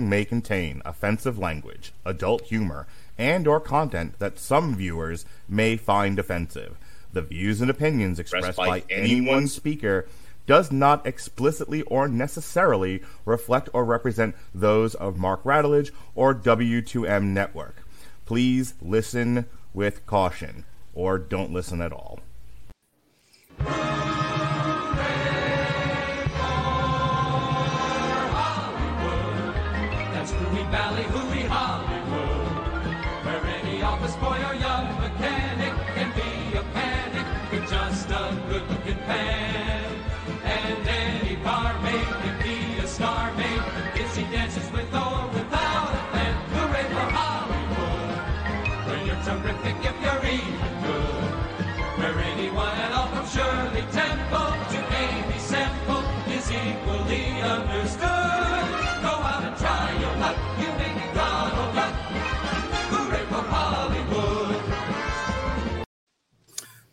may contain offensive language, adult humor, and or content that some viewers may find offensive. The views and opinions expressed by, by any one speaker does not explicitly or necessarily reflect or represent those of Mark Radulich or W2M Network. Please listen with caution or don't listen at all.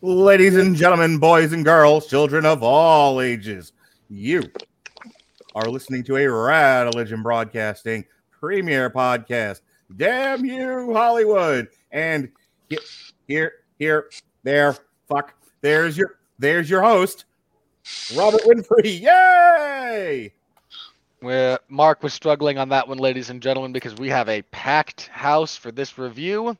Ladies and gentlemen, boys and girls, children of all ages, you are listening to a Radulich Broadcasting premiere podcast. Damn you, Hollywood! And here, here, there, fuck. There's your, there's your host, Robert Winfree. Yay! Where Mark was struggling on that one, ladies and gentlemen, because we have a packed house for this review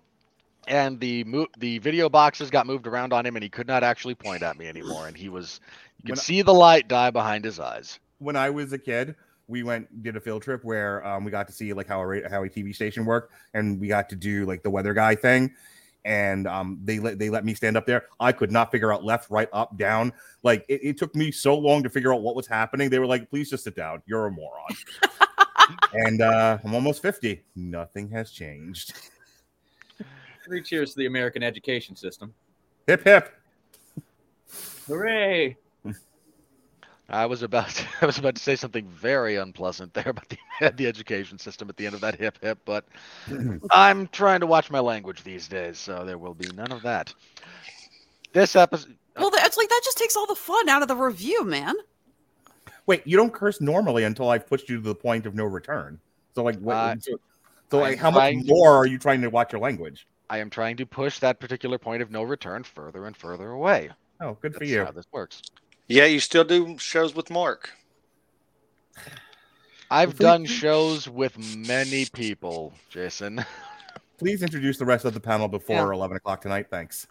and the mo- the video boxes got moved around on him, and he could not actually point at me anymore. And he was, you could when see the light die behind his eyes. When I was a kid, we went did a field trip where um, we got to see like how a how a TV station worked, and we got to do like the weather guy thing. And um, they let they let me stand up there. I could not figure out left, right, up, down. Like it, it took me so long to figure out what was happening. They were like, "Please just sit down. You're a moron." and uh, I'm almost fifty. Nothing has changed. Three cheers to the American education system. Hip hip. Hooray. I was about to, I was about to say something very unpleasant there about the the education system at the end of that hip hip, but I'm trying to watch my language these days, so there will be none of that. This episode. Well, that's like that just takes all the fun out of the review, man. Wait, you don't curse normally until I've pushed you to the point of no return. So like, what, uh, so, so like, how much more are you trying to watch your language? I am trying to push that particular point of no return further and further away. Oh, good for you. How this works. Yeah, you still do shows with Mark. I've done shows with many people, Jason. Please introduce the rest of the panel before yeah. 11 o'clock tonight. Thanks.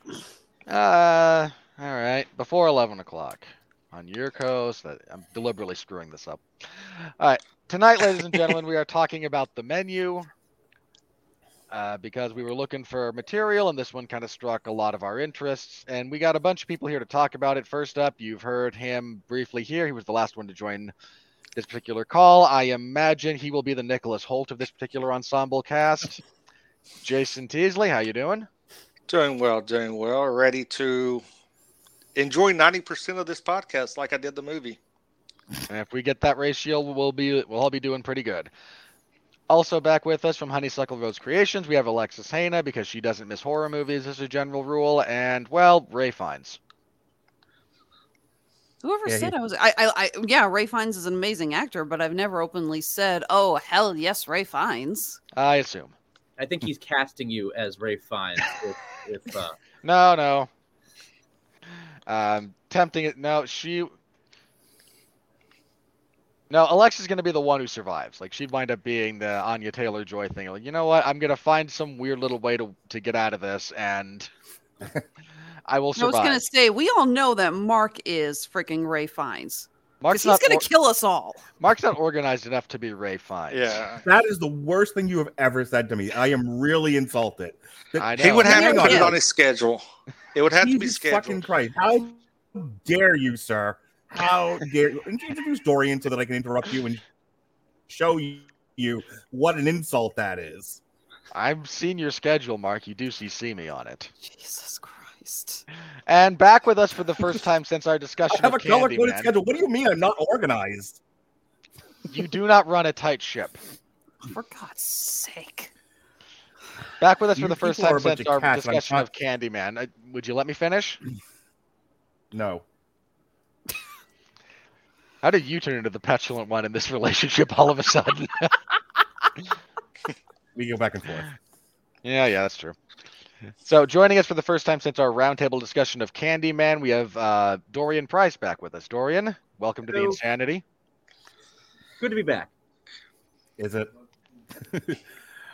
Uh, all right. Before 11 o'clock on your coast. I'm deliberately screwing this up. All right. Tonight, ladies and gentlemen, we are talking about the menu uh, because we were looking for material, and this one kind of struck a lot of our interests. And we got a bunch of people here to talk about it. First up, you've heard him briefly here. He was the last one to join this particular call. I imagine he will be the Nicholas Hoult of this particular ensemble cast. Jason Teasley, how you doing? Doing well, doing well. Ready to enjoy ninety percent of this podcast like I did the movie. And if we get that ratio, we'll be we'll all be doing pretty good. Also back with us from Honeysuckle Rose Creations, we have Alexis Hejna because she doesn't miss horror movies as a general rule, and well, Rafe Fiennes. Whoever yeah, said he... I was, I, I, I, yeah, Rafe Fiennes is an amazing actor, but I've never openly said, "Oh, hell yes, Rafe Fiennes." I assume. I think he's casting you as Rafe Fiennes. if, if uh... no, no, um, tempting it. No, she no, Alexa's going to be the one who survives. Like she'd wind up being the Anya Taylor Joy thing. Like, you know what? I'm going to find some weird little way to to get out of this, and I will survive. I was going to say we all know that Mark is freaking Rafe Fiennes. Mark's he's going to or- kill us all. Mark's not organized enough to be Rafe Fiennes. Yeah, that is the worst thing you have ever said to me. I am really insulted. I know. He would have to put it on his schedule. It would have Jesus to be scheduled. Fucking Christ! How dare you, sir? How dare you introduce Dorian so that I can interrupt you and show you what an insult that is? I've seen your schedule, Mark. You do see see me on it. Jesus Christ. And back with us for the first time since our discussion. I have a color coded schedule. What do you mean I'm not organized? You do not run a tight ship. For God's sake. Back with us for the first time since our cats, discussion of Candyman. Uh, would you let me finish? No. How did you turn into the petulant one in this relationship all of a sudden? we go back and forth. Yeah, yeah, that's true. So, joining us for the first time since our roundtable discussion of Candyman, we have uh, Dorian Price back with us. Dorian, welcome to the Insanity. Good to be back. Is it?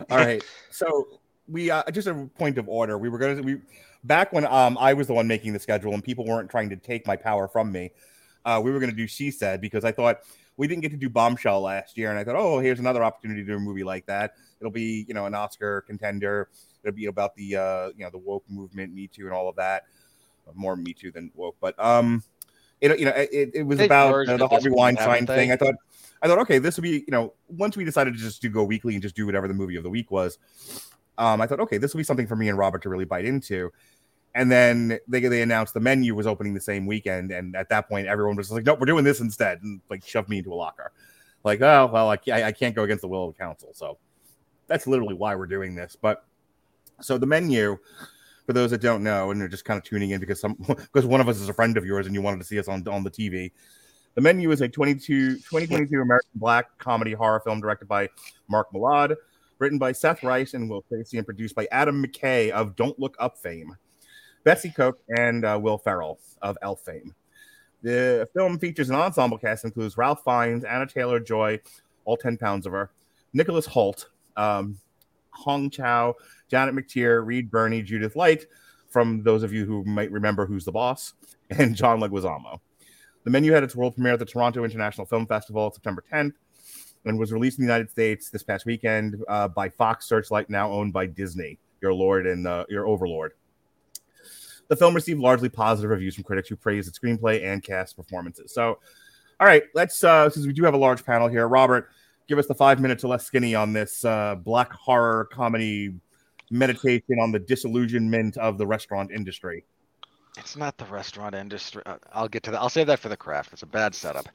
All right. So we uh, just a point of order. We were going to we back when um I was the one making the schedule and people weren't trying to take my power from me. Uh, we were going to do She Said because I thought we didn't get to do Bombshell last year, and I thought, oh, here's another opportunity to do a movie like that. It'll be you know an Oscar contender. It'll be about the uh you know the woke movement, Me Too, and all of that. More Me Too than woke, but um. It, you know, it, it was They've about uh, at the Harvey Weinstein thing. I thought I thought, okay, this would be, you know, once we decided to just do go weekly and just do whatever the movie of the week was, um, I thought, okay, this will be something for me and Robert to really bite into. And then they they announced the menu was opening the same weekend, and at that point, everyone was like, "Nope, we're doing this instead," and like shoved me into a locker. Like, oh well, I, I can't go against the will of the council, so that's literally why we're doing this. But so the menu, for those that don't know, and they're just kind of tuning in because some because one of us is a friend of yours and you wanted to see us on on the TV. The menu is a 22, 2022 American black comedy horror film directed by Mark Mylod, written by Seth Reiss and Will Tracy, and produced by Adam McKay of Don't Look Up fame, Betsy Koch, and uh, Will Ferrell of Elf fame. The film features an ensemble cast includes Ralph Fiennes, Anya Taylor Joy, all 10 pounds of her, Nicholas Hoult, um, Hong Chau, Janet McTeer, Reed Birney, Judith Light, from those of you who might remember Who's the Boss, and John Leguizamo. The menu had its world premiere at the Toronto International Film Festival September 10th and was released in the United States this past weekend uh, by Fox Searchlight, now owned by Disney, your lord and uh, your overlord. The film received largely positive reviews from critics who praised its screenplay and cast performances. So, all right, let's uh, since we do have a large panel here, Robert, give us the five minutes or less skinny on this uh, black horror comedy meditation on the disillusionment of the restaurant industry. It's not the restaurant industry. uh, I'll get to that. I'll save that for the craft. It's a bad setup.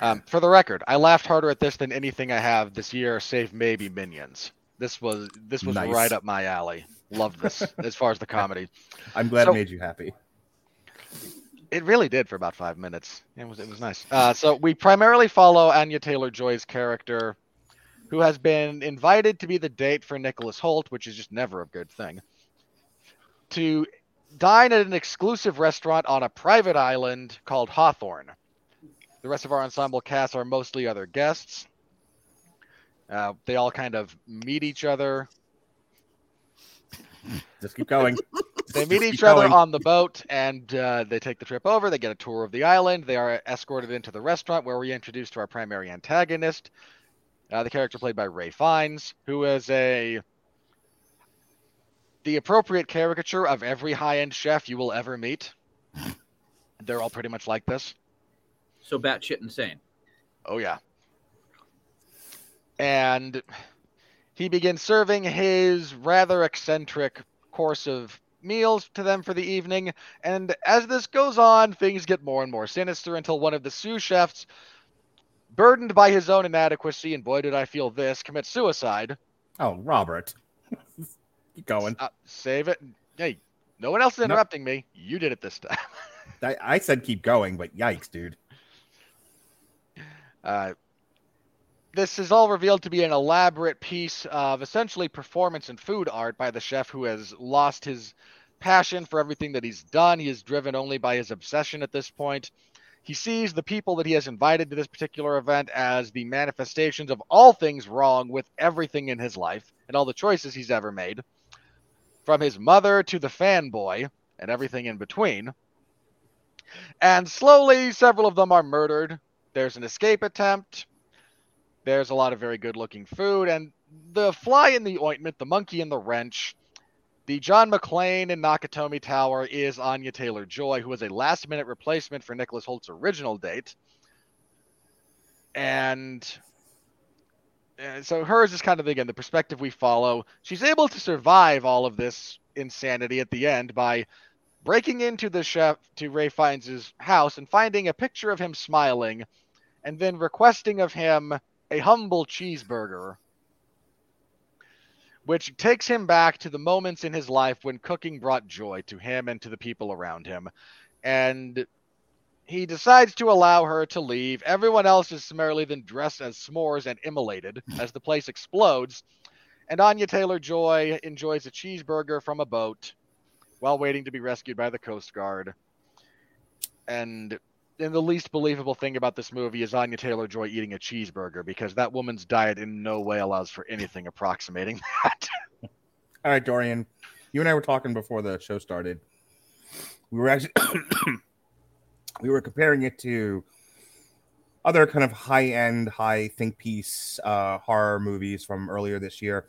Um, for the record, I laughed harder at this than anything I have this year, save maybe Minions. This was this was Nice. right up my alley. Loved this as far as the comedy. I'm glad So- it made you happy. It really did for about five minutes. It was it was nice. Uh, so we primarily follow Anya Taylor Joy's character, who has been invited to be the date for Nicholas Hoult, which is just never a good thing. To dine at an exclusive restaurant on a private island called Hawthorne. The rest of our ensemble cast are mostly other guests. Uh, they all kind of meet each other. Just keep going. They meet keep each other going. on the boat and uh, they take the trip over. They get a tour of the island. They are escorted into the restaurant where we introduced to our primary antagonist, uh, the character played by Rafe Fiennes, who is a the appropriate caricature of every high-end chef you will ever meet. They're all pretty much like this. So batshit insane. Oh yeah. And he begins serving his rather eccentric course of meals to them for the evening. And as this goes on, things get more and more sinister until one of the sous chefs, burdened by his own inadequacy, and boy did I feel this, commits suicide. Oh, Robert. keep going. Uh, save it. Hey, no one else is interrupting me. You did it this time. I, I said keep going, but yikes, dude. Uh, this is all revealed to be an elaborate piece of essentially performance and food art by the chef who has lost his passion for everything that he's done. He is driven only by his obsession at this point. He sees the people that he has invited to this particular event as the manifestations of all things wrong with everything in his life and all the choices he's ever made, from his mother to the fanboy and everything in between. And slowly, several of them are murdered. There's an escape attempt. There's a lot of very good looking food. And the fly in the ointment, the monkey in the wrench, the John McClane in Nakatomi Tower is Anya Taylor Joy, who was a last minute replacement for Nicholas Hoult's original date. And uh, so hers is kind of again the perspective we follow. She's able to survive all of this insanity at the end by breaking into the chef to Rafe Fiennes' house and finding a picture of him smiling, and then requesting of him a humble cheeseburger, which takes him back to the moments in his life when cooking brought joy to him and to the people around him. And he decides to allow her to leave. Everyone else is summarily then dressed as s'mores and immolated as the place explodes. And Anya Taylor Joy enjoys a cheeseburger from a boat while waiting to be rescued by the Coast Guard. And and the least believable thing about this movie is Anya Taylor Joy eating a cheeseburger because that woman's diet in no way allows for anything approximating that. All right, Dorian, you and I were talking before the show started. We were actually we were comparing it to other kind of high-end, high think piece uh, horror movies from earlier this year.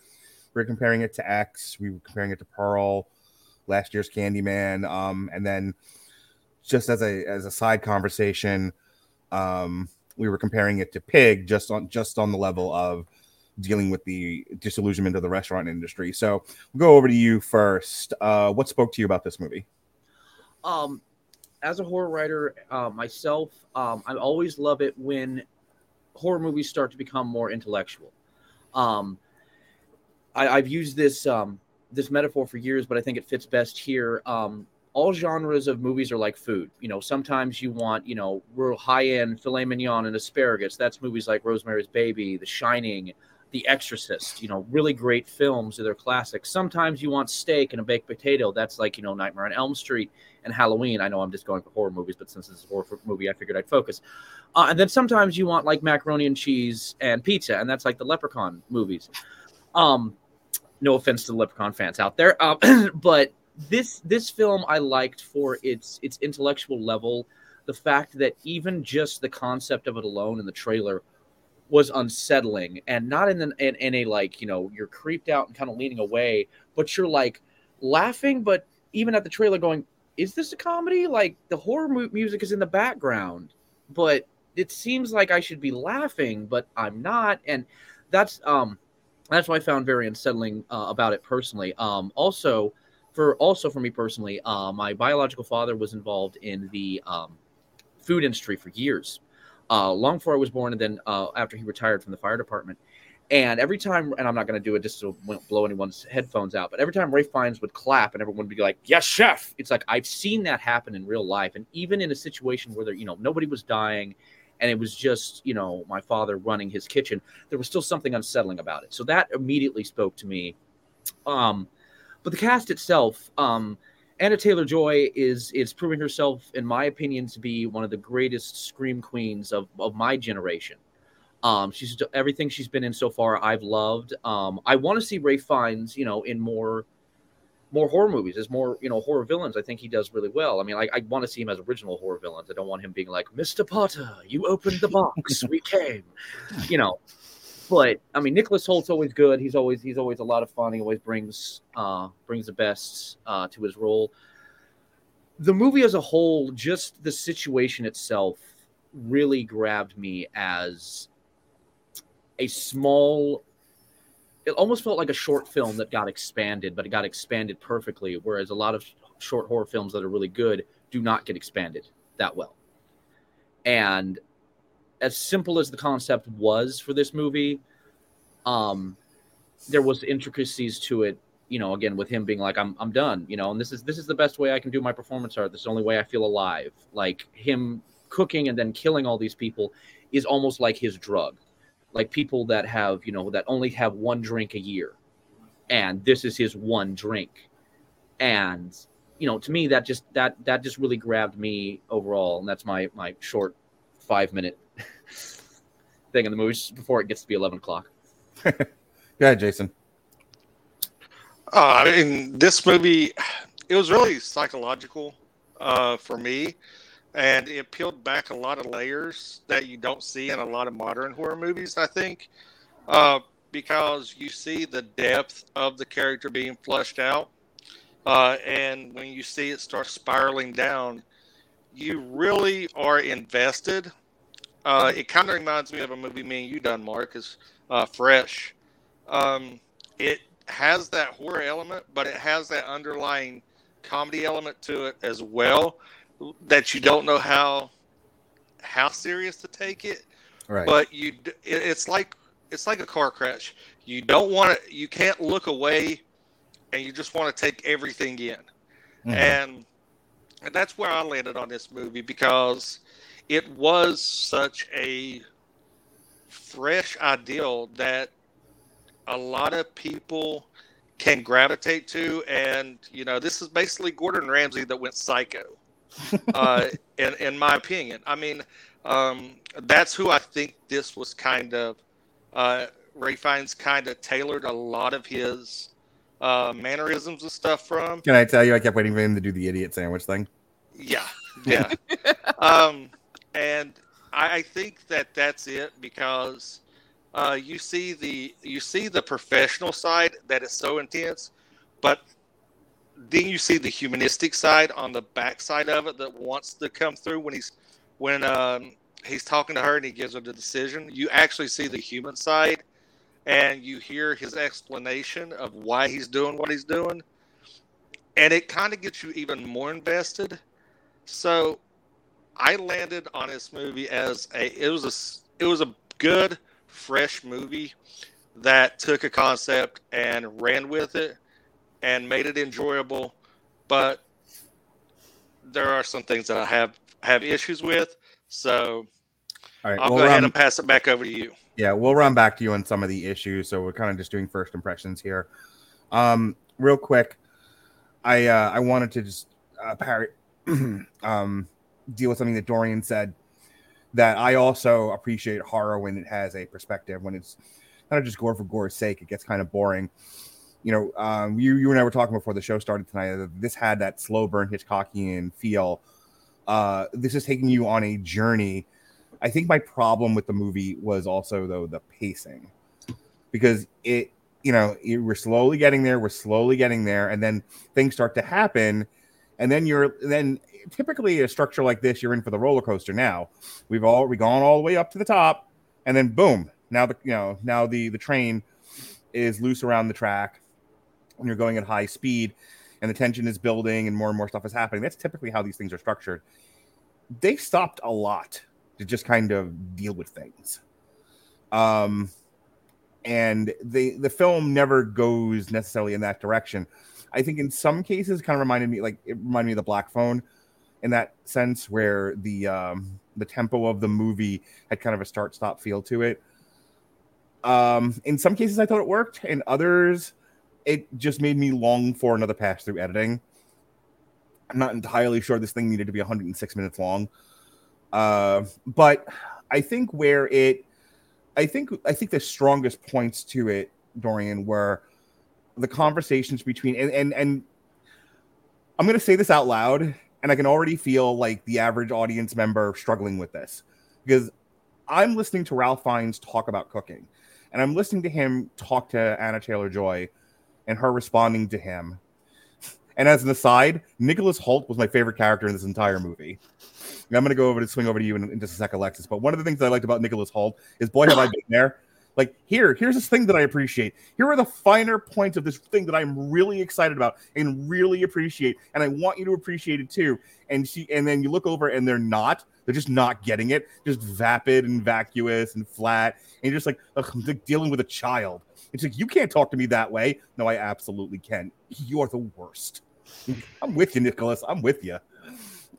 We were comparing it to X. We were comparing it to Pearl, last year's Candyman, um, and then just as a as a side conversation, um, we were comparing it to Pig, just on just on the level of dealing with the disillusionment of the restaurant industry. So we'll go over to you first. Uh, what spoke to you about this movie? Um, as a horror writer uh, myself, um, I always love it when horror movies start to become more intellectual. Um, I, I've used this um, this metaphor for years, but I think it fits best here. Um, all genres of movies are like food. You know, sometimes you want, you know, real high end filet mignon and asparagus. That's movies like Rosemary's Baby, The Shining, The Exorcist. You know, really great films. They're classics. Sometimes you want steak and a baked potato. That's like, you know, Nightmare on Elm Street and Halloween. I know I'm just going for horror movies, but since this is a horror movie, I figured I'd focus. Uh, and then sometimes you want like macaroni and cheese and pizza, and that's like the Leprechaun movies. Um, no offense to the Leprechaun fans out there, um, but this this film I liked for its its intellectual level. The fact that even just the concept of it alone in the trailer was unsettling, and not in, an, in in a like you know you're creeped out and kind of leaning away, but you're like laughing, but even at the trailer going, is this a comedy? Like the horror mu- music is in the background, but it seems like I should be laughing, but I'm not, and that's um that's what I found very unsettling uh, about it personally. Um, also, for also for me personally, uh, my biological father was involved in the um, food industry for years, uh, long before I was born, and then uh, after he retired from the fire department. And every time, and I'm not going to do it just to blow anyone's headphones out, but every time Rafe Fiennes would clap and everyone would be like, "Yes, chef!" It's like I've seen that happen in real life, and even in a situation where there, you know, nobody was dying, and it was just you know my father running his kitchen there was still something unsettling about it so that immediately spoke to me um but the cast itself um anya taylor joy is is proving herself in my opinion to be one of the greatest scream queens of of my generation um she's everything she's been in so far i've loved um i want to see rafe fiennes you know in more more horror movies, as more you know horror villains. I think he does really well. I mean, I, I want to see him as original horror villains. I don't want him being like Mr. Potter, you opened the box, we came, you know. But I mean, Nicholas Hoult's always good. He's always he's always a lot of fun. He always brings uh, brings the best uh, to his role. The movie as a whole, just the situation itself, really grabbed me as a small it almost felt like a short film that got expanded, but it got expanded perfectly. Whereas a lot of short horror films that are really good do not get expanded that well. And as simple as the concept was for this movie, um, there was intricacies to it. You know, again with him being like, "I'm I'm done," you know, and this is this is the best way I can do my performance art. This is the only way I feel alive. Like him cooking and then killing all these people is almost like his drug like people that have you know that only have one drink a year and this is his one drink and you know to me that just that that just really grabbed me overall and that's my my short five minute thing in the movie before it gets to be 11 o'clock yeah jason uh, i mean this movie it was really psychological uh, for me and it peeled back a lot of layers that you don't see in a lot of modern horror movies. I think uh, because you see the depth of the character being flushed out, uh, and when you see it start spiraling down, you really are invested. Uh, it kind of reminds me of a movie me and you done, Mark, is uh, Fresh. Um, it has that horror element, but it has that underlying comedy element to it as well that you don't know how how serious to take it. Right. But you, it's like it's like a car crash. You don't want to. You can't look away, and you just want to take everything in. Mm-hmm. And and that's where I landed on this movie because it was such a fresh ideal that a lot of people can gravitate to, and you know, this is basically Gordon Ramsay that went psycho. uh, in in my opinion, I mean, um, that's who I think this was kind of. Uh, Rafe Fiennes kind of tailored a lot of his uh, mannerisms and stuff from. Can I tell you, I kept waiting for him to do the idiot sandwich thing. Yeah, yeah. um, and I, think that that's it because uh, you see the you see the professional side that is so intense, but then you see the humanistic side on the backside of it that wants to come through when he's when um, he's talking to her and he gives her the decision. You actually see the human side, and you hear his explanation of why he's doing what he's doing, and it kind of gets you even more invested. So I landed on this movie as a it was a it was a good fresh movie that took a concept and ran with it and made it enjoyable, but there are some things that I have have issues with. So All right, I'll we'll go ahead run- and pass it back over to you. Yeah, we'll run back to you on some of the issues. So we're kind of just doing first impressions here. Um, real quick, I uh, I wanted to just uh, parrot, um, deal with something that Dorian said. That I also appreciate horror when it has a perspective. When it's not just gore for gore's sake, it gets kind of boring. You know, um, you you and I were talking before the show started tonight. This had that slow burn Hitchcockian feel. Uh, this is taking you on a journey. I think my problem with the movie was also though the pacing, because it, you know, it, we're slowly getting there, we're slowly getting there, and then things start to happen, and then you're then typically a structure like this, you're in for the roller coaster. Now we've all we gone all the way up to the top, and then boom, now the you know now the the train is loose around the track, and you're going at high speed, and the tension is building, and more and more stuff is happening. That's typically how these things are structured. They stopped a lot to just kind of deal with things. Um, and the the film never goes necessarily in that direction. I think in some cases, it kind of reminded me like it reminded me of the Black Phone, in that sense, where the um, the tempo of the movie had kind of a start stop feel to it. Um, in some cases, I thought it worked. In others, it just made me long for another pass through editing. I'm not entirely sure this thing needed to be 106 minutes long. Uh, but I think where it, I think, I think the strongest points to it, Dorian, were the conversations between, and, and, and I'm going to say this out loud, and I can already feel like the average audience member struggling with this because I'm listening to Ralph Fiennes talk about cooking, and I'm listening to him talk to Anya Taylor Joy and her responding to him. And as an aside, Nicholas Hoult was my favorite character in this entire movie. And I'm going to go over to swing over to you in, in just a sec, Alexis. But one of the things I liked about Nicholas Hoult is, boy, have I been there. Like here, here's this thing that I appreciate. Here are the finer points of this thing that I'm really excited about and really appreciate, and I want you to appreciate it too. And she, and then you look over and they're not. They're just not getting it. Just vapid and vacuous and flat, and you're just like, I'm like dealing with a child. It's like you can't talk to me that way. No, I absolutely can. You are the worst. I'm with you, Nicholas. I'm with you.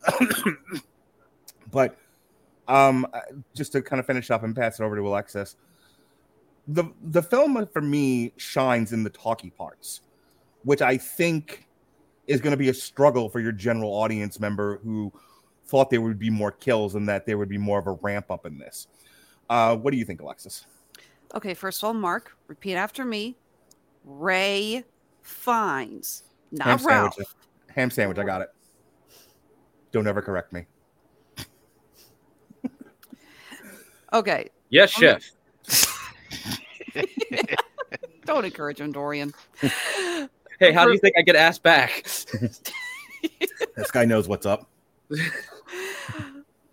but um, just to kind of finish up and pass it over to Alexis, the the film for me shines in the talky parts, which I think is going to be a struggle for your general audience member who thought there would be more kills and that there would be more of a ramp up in this. Uh, what do you think, Alexis? Okay, first of all, Mark, repeat after me. Rafe Fiennes not ham Ralph. sandwich. Ham sandwich. I got it. Don't ever correct me. Okay, Yes, chef. don't encourage him, Dorian. Hey, how do you think I get asked back? This guy knows what's up.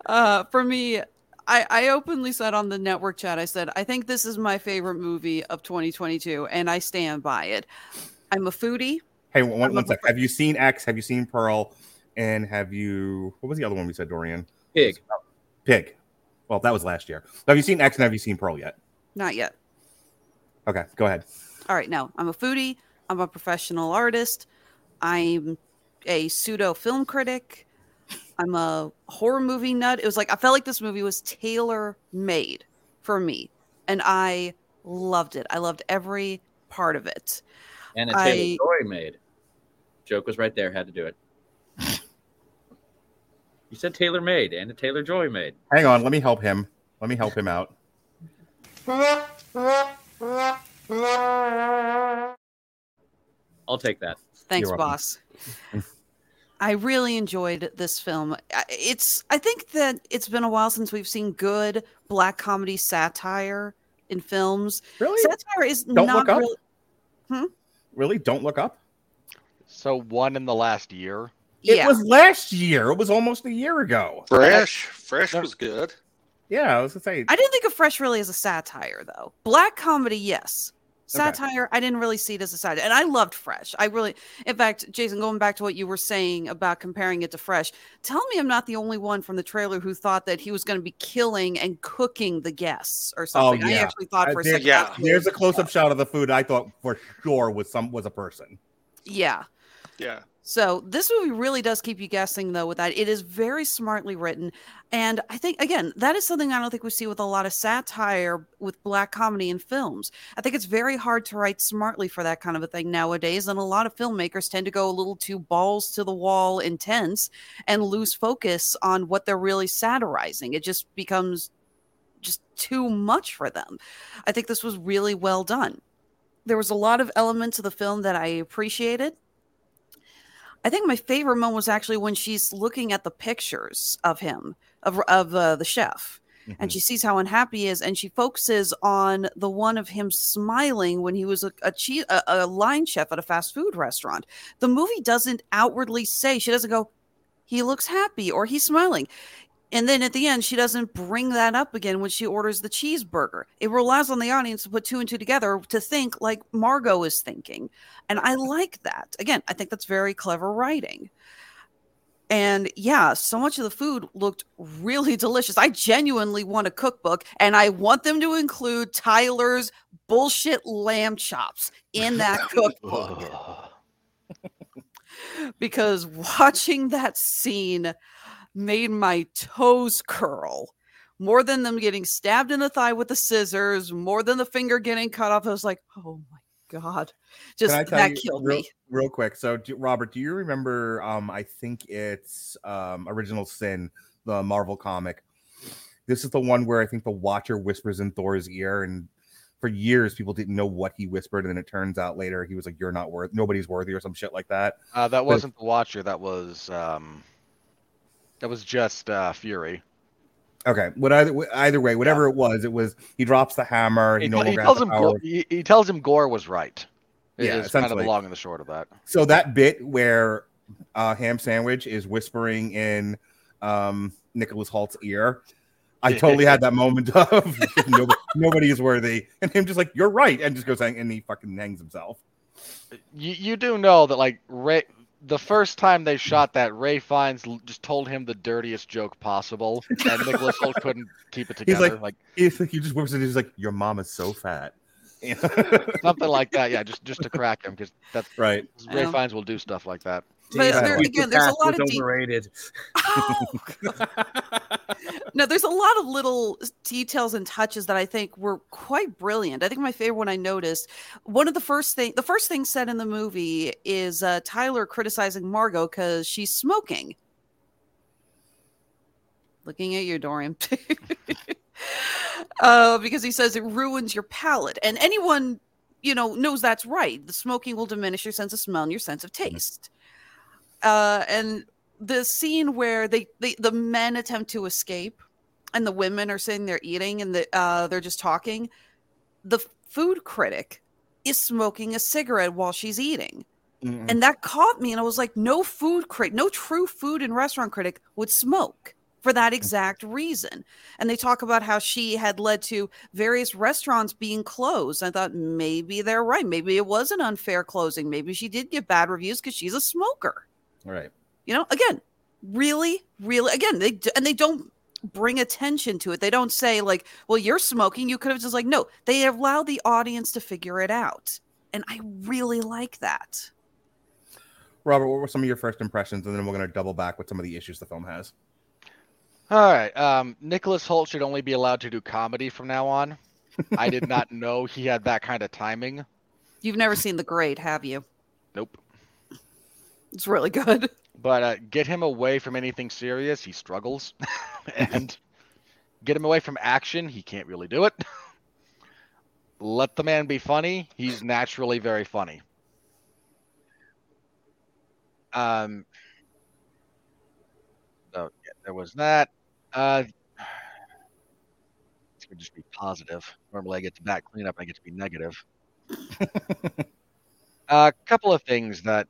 Uh, for me, I, I openly said on the network chat, I said, I think this is my favorite movie of 2022, and I stand by it. I'm a foodie. Hey, one, one sec. Have you seen X? Have you seen Pearl? And have you? What was the other one we said, Dorian? Pig. Pig. Well, that was last year. Have you seen X and have you seen Pearl yet? Not yet. Okay, go ahead. All right, no, I'm a foodie. I'm a professional artist. I'm a pseudo film critic. I'm a horror movie nut. It was like I felt like this movie was tailor made for me, and I loved it. I loved every part of it. And a Taylor I- Joy made. Joke was right there. Had to do it. You said Taylor made and a Taylor Joy made. Hang on, let me help him. Let me help him out. I'll take that. Thanks, You're boss. I really enjoyed this film. I- It's I think that it's been a while since we've seen good black comedy satire in films. Really? Satire is Don't not look up? really hmm? Really? Don't look up. So one in the last year. It yeah. was last year. It was almost a year ago. Fresh, fresh was good. Yeah, I was gonna say. I didn't think of Fresh really as a satire though. Black comedy, yes. Satire, I didn't really see it as a satire. And I loved Fresh. I really in fact, Jason, going back to what you were saying about comparing it to Fresh, tell me I'm not the only one from the trailer who thought that he was going to be killing and cooking the guests or something. I yeah. I actually thought Uh, for a second. yeah. that's what it There's a close-up shot of the food. I thought for sure was some was a person. Yeah. Yeah. So this movie really does keep you guessing though with that. It is very smartly written. And I think again, that is something I don't think we see with a lot of satire with black comedy in films. I think it's very hard to write smartly for that kind of a thing nowadays. And a lot of filmmakers tend to go a little too balls to the wall intense and lose focus on what they're really satirizing. It just becomes just too much for them. I think this was really well done. There was a lot of elements of the film that I appreciated. I think my favorite moment was actually when she's looking at the pictures of him, of of uh, the chef, and Mhm. she sees how unhappy he is, and she focuses on the one of him smiling when he was a a, che- a a line chef at a fast food restaurant. The movie doesn't outwardly say she doesn't go, he looks happy or he's smiling. And then at the end, she doesn't bring that up again when she orders the cheeseburger. It relies on the audience to put two and two together to think like Margot is thinking. And I like that. Again, I think that's very clever writing. And yeah, so much of the food looked really delicious. I genuinely want a cookbook and I want them to include Tyler's bullshit lamb chops in that cookbook because watching that scene made my toes curl more than them getting stabbed in the thigh with the scissors, more than the finger getting cut off. I was like, oh my god, just Can I tell that you killed real, me. real quick? So, do, Robert, do you remember? Um, I think it's um, Original Sin, the Marvel comic. This is the one where I think the Watcher whispers in Thor's ear, and for years people didn't know what he whispered, and then it turns out later he was like, "You're not worth, nobody's worthy," or some shit like that. Uh, that wasn't the Watcher. That was um, that was just uh, Fury. Okay, what either either way, whatever it was, it was he drops the hammer. He, He, no he tells him. Gorr, he, he tells him Gorr was right. Yeah, Yeah, it's kind of the long and the short of that. So that bit where uh, Ham Sandwich is whispering in um, Nicholas Hoult's ear, I totally had that moment of nobody, nobody is worthy, and him just like you're right, and just goes hang- and he fucking hangs himself. You you do know that like Ray, the first time they shot that, Rafe Fiennes just told him the dirtiest joke possible, and Nicholas Hoult couldn't keep it He's together. like- like He's like he just whispers it. He's like your mom is so fat. something like that. Yeah, just just to crack him because that's right. Ray Yeah. Fiennes will do stuff like that. But Damn, there- again, there's a lot of de- overrated. Oh, no, there's a lot of little details and touches that I think were quite brilliant. I think my favorite one I noticed, one of the first thing, the first thing said in the movie is uh, Tyler criticizing Margot because she's smoking. Looking at you, Dorian. uh, because he says it ruins your palate, and anyone you know knows that's right. The smoking will diminish your sense of smell and your sense of taste. Uh, and the scene where they, they the men attempt to escape and the women are sitting there eating and the, uh, they're just talking the food critic is smoking a cigarette while she's eating. Mhm. and that caught me and i was like no food critic no true food and restaurant critic would smoke for that exact reason. And they talk about how she had led to various restaurants being closed. I thought maybe they're right. Maybe it was an unfair closing. Maybe she did get bad reviews because she's a smoker Right. you know again really really again they and they don't bring attention to it they don't say like well you're smoking you could have just like no they allow the audience to figure it out and i really like that Robert, what were some of your first impressions, and then we're gonna double back with some of the issues the film has. All right. Um, Nicholas Hoult should only be allowed to do comedy from now on. I did not know he had that kind of timing. You've never seen The Great, have you? Nope. It's really good. But uh, get him away from anything serious, he struggles. and get him away from action, he can't really do it. Let the man be funny, he's naturally very funny. Um, so yeah, there was that. Uh, it's gonna just be positive. Normally, I get to back clean cleanup, I get to be negative. A couple of things that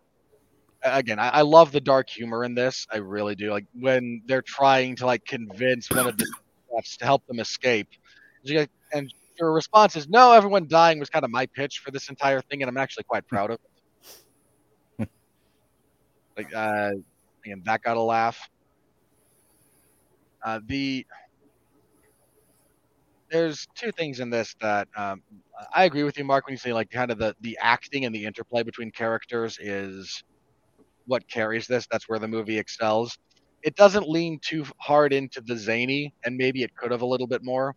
again, I, I love the dark humor in this. I really do. Like when they're trying to like convince one of the chefs to help them escape, and her response is, "No, everyone dying was kind of my pitch for this entire thing, and I'm actually quite proud of it." like, uh, and that got a laugh. Uh, the there's two things in this that um, I agree with you, Mark, when you say like kind of the the acting and the interplay between characters is what carries this. That's where the movie excels. It doesn't lean too hard into the zany, and maybe it could have a little bit more.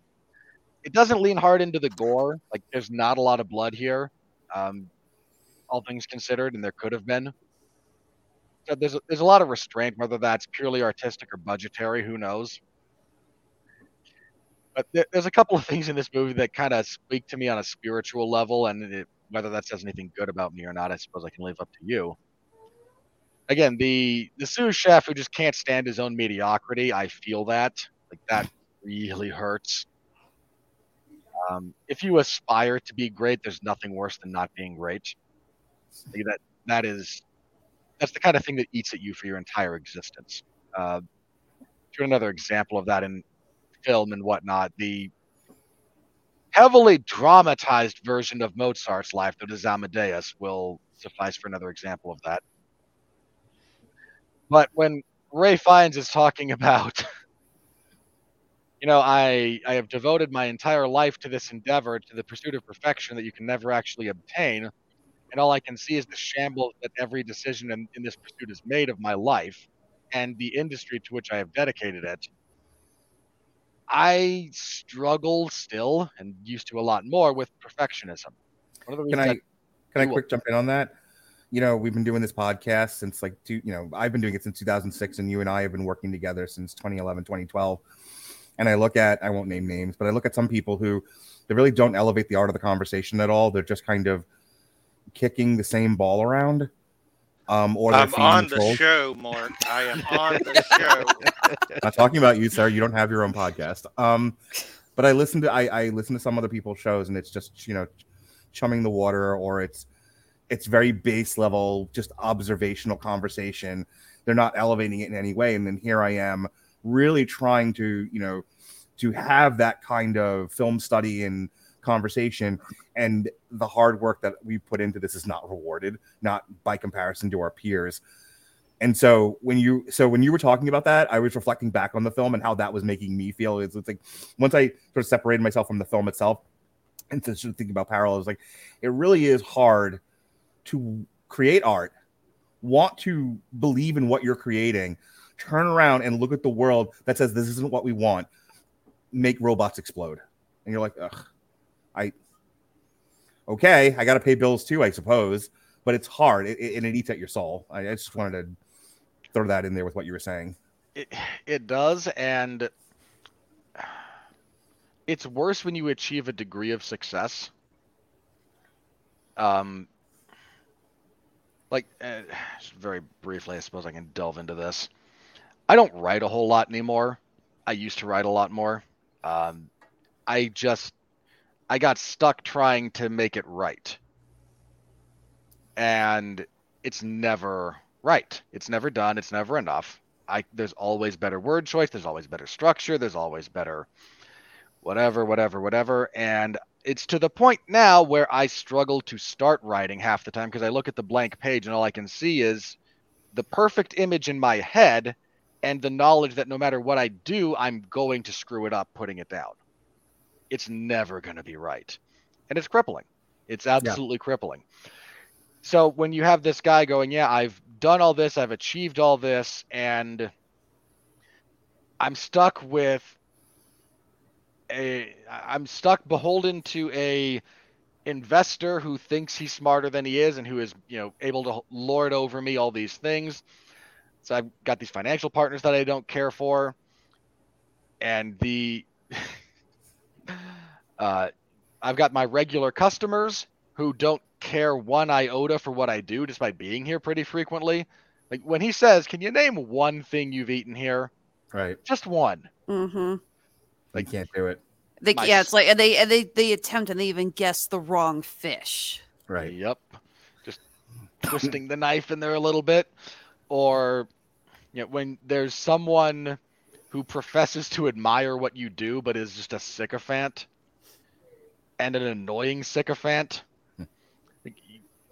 It doesn't lean hard into the gore. Like there's not a lot of blood here, um, all things considered, and there could have been. So there's a, there's a lot of restraint, whether that's purely artistic or budgetary. Who knows? But there, there's a couple of things in this movie that kind of speak to me on a spiritual level, and it, whether that says anything good about me or not, I suppose I can leave up to you again, the the sous chef who just can't stand his own mediocrity, I feel that. Like that really hurts. Um, if you aspire to be great, there's nothing worse than not being great. Like that that is that's the kind of thing that eats at you for your entire existence. Uh, another example of that in film and whatnot, the heavily dramatized version of Mozart's life, that is Amadeus, will suffice for another example of that. But when Rafe Fiennes is talking about, you know, I I have devoted my entire life to this endeavor, to the pursuit of perfection that you can never actually obtain, and all I can see is the shambles that every decision in, in this pursuit is made of my life and the industry to which I have dedicated it. I struggle still and used to a lot more with perfectionism. One of the Can I can I quick jump in on that? You know, we've been doing this podcast since like two, you know, I've been doing it since 2006 and you and I have been working together since 2011, 2012. And I look at I won't name names, but I look at some people who they really don't elevate the art of the conversation at all. They're just kind of kicking the same ball around. Um, or they're I'm feeding on the show, Mark. I am on the show. not talking about you, sir. You don't have your own podcast. Um, but I listen to I, I listen to some other people's shows, and it's just you know, chumming the water, or it's it's very base level, just observational conversation. They're not elevating it in any way. And then here I am, really trying to you know, to have that kind of film study and conversation, and the hard work that we put into this is not rewarded, not by comparison to our peers. And so when you so when you were talking about that, I was reflecting back on the film and how that was making me feel. It's, it's like once I sort of separated myself from the film itself and to sort of thinking about parallels, like it really is hard to create art, want to believe in what you're creating, turn around and look at the world that says this isn't what we want, make robots explode, and you're like, ugh, I okay, I got to pay bills too, I suppose, but it's hard it, it- and it eats at your soul. I, I just wanted to throw that in there with what you were saying. it, it does and it's worse when you achieve a degree of success um like uh, very briefly i suppose i can delve into this. I don't write a whole lot anymore. I used to write a lot more. Um i just i got stuck trying to make it right. And it's never right. It's never done. It's never enough. I there's always better word choice, there's always better structure, there's always better whatever, whatever, whatever. And it's to the point now where I struggle to start writing half the time because I look at the blank page and all I can see is the perfect image in my head and the knowledge that no matter what I do, I'm going to screw it up putting it down. It's never going to be right. And it's crippling. It's absolutely crippling. So when you have this guy going, yeah, I've done all this, I've achieved all this, and I'm stuck with a, I'm stuck beholden to a investor who thinks he's smarter than he is and who is, you know, able to lord over me all these things. So I've got these financial partners that I don't care for. And the uh, I've got my regular customers who don't care one iota for what I do despite being here pretty frequently. Like when he says, "Can you name one thing you've eaten here?" Right. Just one. Mm-hmm. They can't do it. They, My yeah, it's like and they and they they attempt and they even guess the wrong fish. Right. Yep. Just twisting the knife in there a little bit. Or you know, when there's someone who professes to admire what you do but is just a sycophant and an annoying sycophant. Like,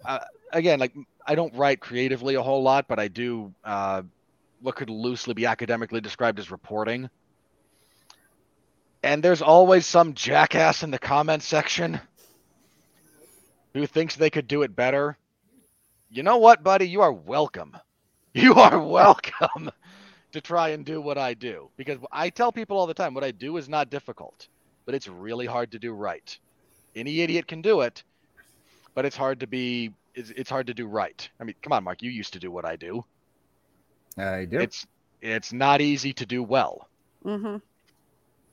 uh, again, like I don't write creatively a whole lot, but I do uh, what could loosely be academically described as reporting. And there's always some jackass in the comment section who thinks they could do it better. You know what, buddy? You are welcome. You are welcome to try and do what I do because I tell people all the time what I do is not difficult, but it's really hard to do right. Any idiot can do it, but it's hard to be it's, it's hard to do right. I mean, come on, Mark, you used to do what I do. I do. It's it's not easy to do well. Mm-hmm.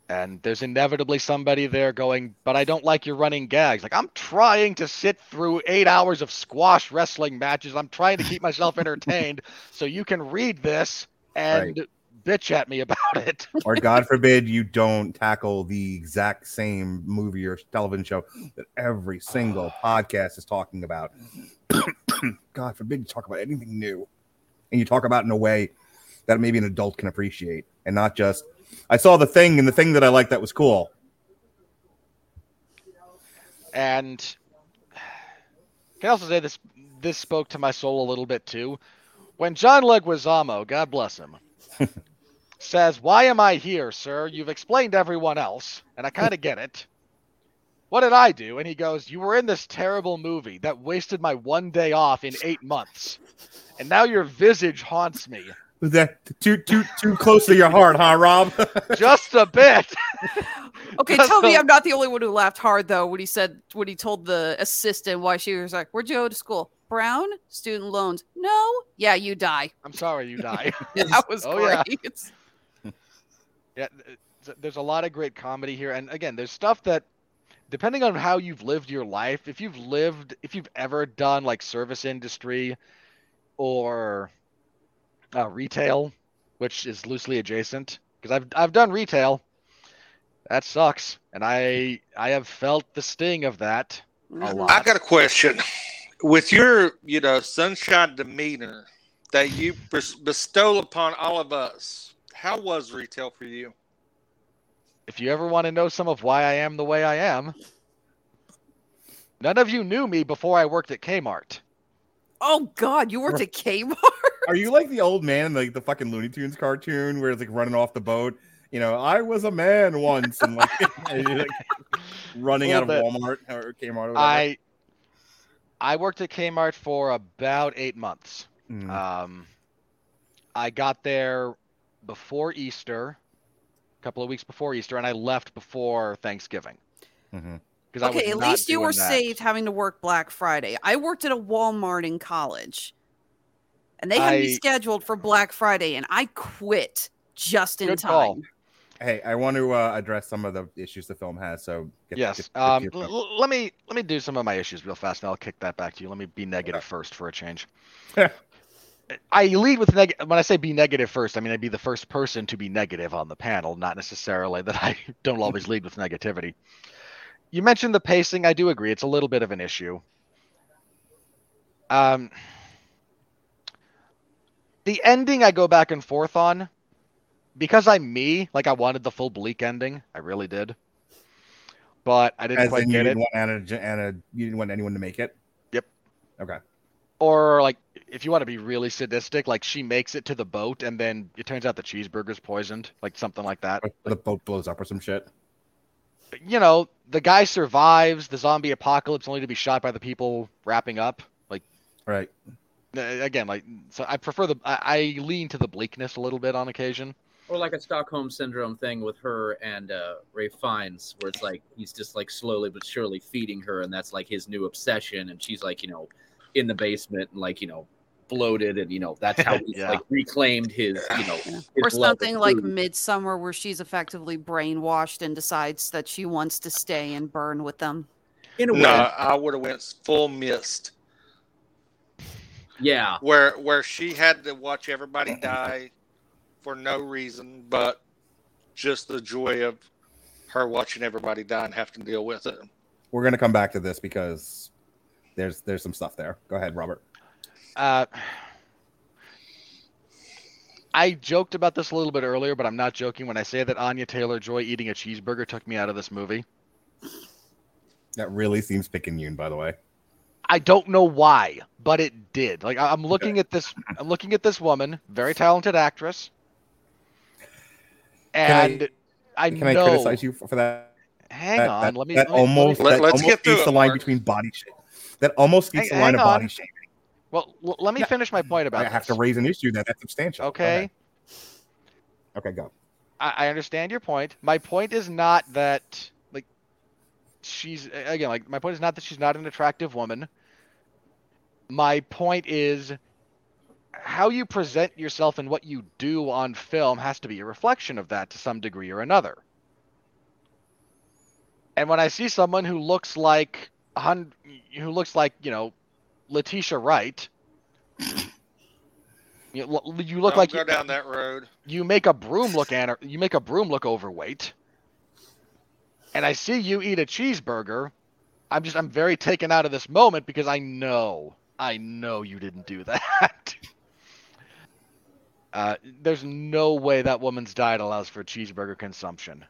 And there's inevitably somebody there going, but I don't like your running gags. Like, I'm trying to sit through eight hours of squash wrestling matches. I'm trying to keep myself entertained so you can read this and bitch at me about it. or God forbid you don't tackle the exact same movie or television show that every single podcast is talking about. God forbid you talk about anything new. And you talk about it in a way that maybe an adult can appreciate and not just I saw the thing and the thing that I liked that was cool. And can also say this this spoke to my soul a little bit too. When John Leguizamo, God bless him, says, Why am I here, sir? You've explained everyone else, and I kind of get it. What did I do? And he goes, You were in this terrible movie that wasted my one day off in eight months. And now your visage haunts me. Was that too too too close to your heart, huh, Rob? Just a bit. Okay, That's tell me I'm not the only one who laughed hard though when he said when he told the assistant why she was like, "Where'd you go to school?" Brown student loans. No, yeah, you die. I'm sorry you die. that was Oh, yeah. great. Yeah, th- there's a lot of great comedy here, and again, there's stuff that, depending on how you've lived your life, if you've lived, if you've ever done like service industry, or uh, retail, which is loosely adjacent, because I've I've done retail. That sucks, and I I have felt the sting of that a lot. I got a question. With your, you know, sunshine demeanor that you bestow upon all of us, how was retail for you? If you ever want to know some of why I am the way I am, none of you knew me before I worked at Kmart. Oh God, you worked at Kmart. Are you like the old man in like the fucking Looney Tunes cartoon where it's like running off the boat? You know, I was a man once and like, and you're, like, running out of Little Walmart or Kmart. Or. I I worked at Kmart for about eight months. Mm. Um, I got there before Easter, a couple of weeks before Easter, and I left before Thanksgiving Mhm. because I was Okay, at least you were that. saved having to work Black Friday. I worked at a Walmart in college, and they had me scheduled for Black Friday, and I quit just in Good call. time. Hey, I want to uh, address some of the issues the film has. So get, Yes. get- get Um, l- let me let me do some of my issues real fast, and I'll kick that back to you. Let me be negative first for a change. I lead with negative. When I say be negative first, I mean I'd be the first person to be negative on the panel, not necessarily that I don't always lead with negativity. You mentioned the pacing. I do agree; it's a little bit of an issue. Um, the ending I go back and forth on because I'm me. Like I wanted the full bleak ending. I really did, but I didn't As quite in, get it. didn't want Anna, Anna, you didn't want anyone to make it. Yep. Okay. or like if you want to be really sadistic, like she makes it to the boat and then it turns out the cheeseburger's poisoned, like something like that. Or the boat blows up or some shit. You know, the guy survives the zombie apocalypse only to be shot by the people wrapping up. Like Right. Uh, again, like so I prefer the I, I lean to the bleakness a little bit on occasion. or like a Stockholm syndrome thing with her and uh, Rafe Fiennes, where it's like he's just like slowly but surely feeding her, and that's like his new obsession, and she's like you know in the basement and like you know bloated, and you know that's how he's Yeah. like reclaimed his you know his or something like. Midsummer, where she's effectively brainwashed and decides that she wants to stay and burn with them. in a way. No, I would have went full mist, Yeah, where where she had to watch everybody die for no reason, but just the joy of her watching everybody die and have to deal with it. We're gonna come back to this because there's there's some stuff there. Go ahead, Robert. Uh, I joked about this a little bit earlier, but I'm not joking when I say that Anya Taylor Joy eating a cheeseburger took me out of this movie. That really seems picayune, by the way. I don't know why, but it did. Like I- I'm looking at this, I'm looking at this woman, very talented actress, I- and I, Can I criticize you for, for that? Hang that, on, that, let me. that let me- me- almost Let- that let's almost get through speaks the line between body shape. That almost speaks Hang- the line hang of body shaming. well, l- let me finish my point about. I have to raise an issue that that's substantial. Go Okay. Okay, go. I, I understand your point. My point is not that like she's again like my point is not that she's not an attractive woman. My point is how you present yourself and what you do on film has to be a reflection of that to some degree or another. And when I see someone who looks like who looks like you know Letitia Wright, you, you look Don't like go down that road. you make a broom look anar- you make a broom look overweight and i see you eat a cheeseburger i'm just i'm very taken out of this moment because i know i know you didn't do that uh, there's no way that woman's diet allows for cheeseburger consumption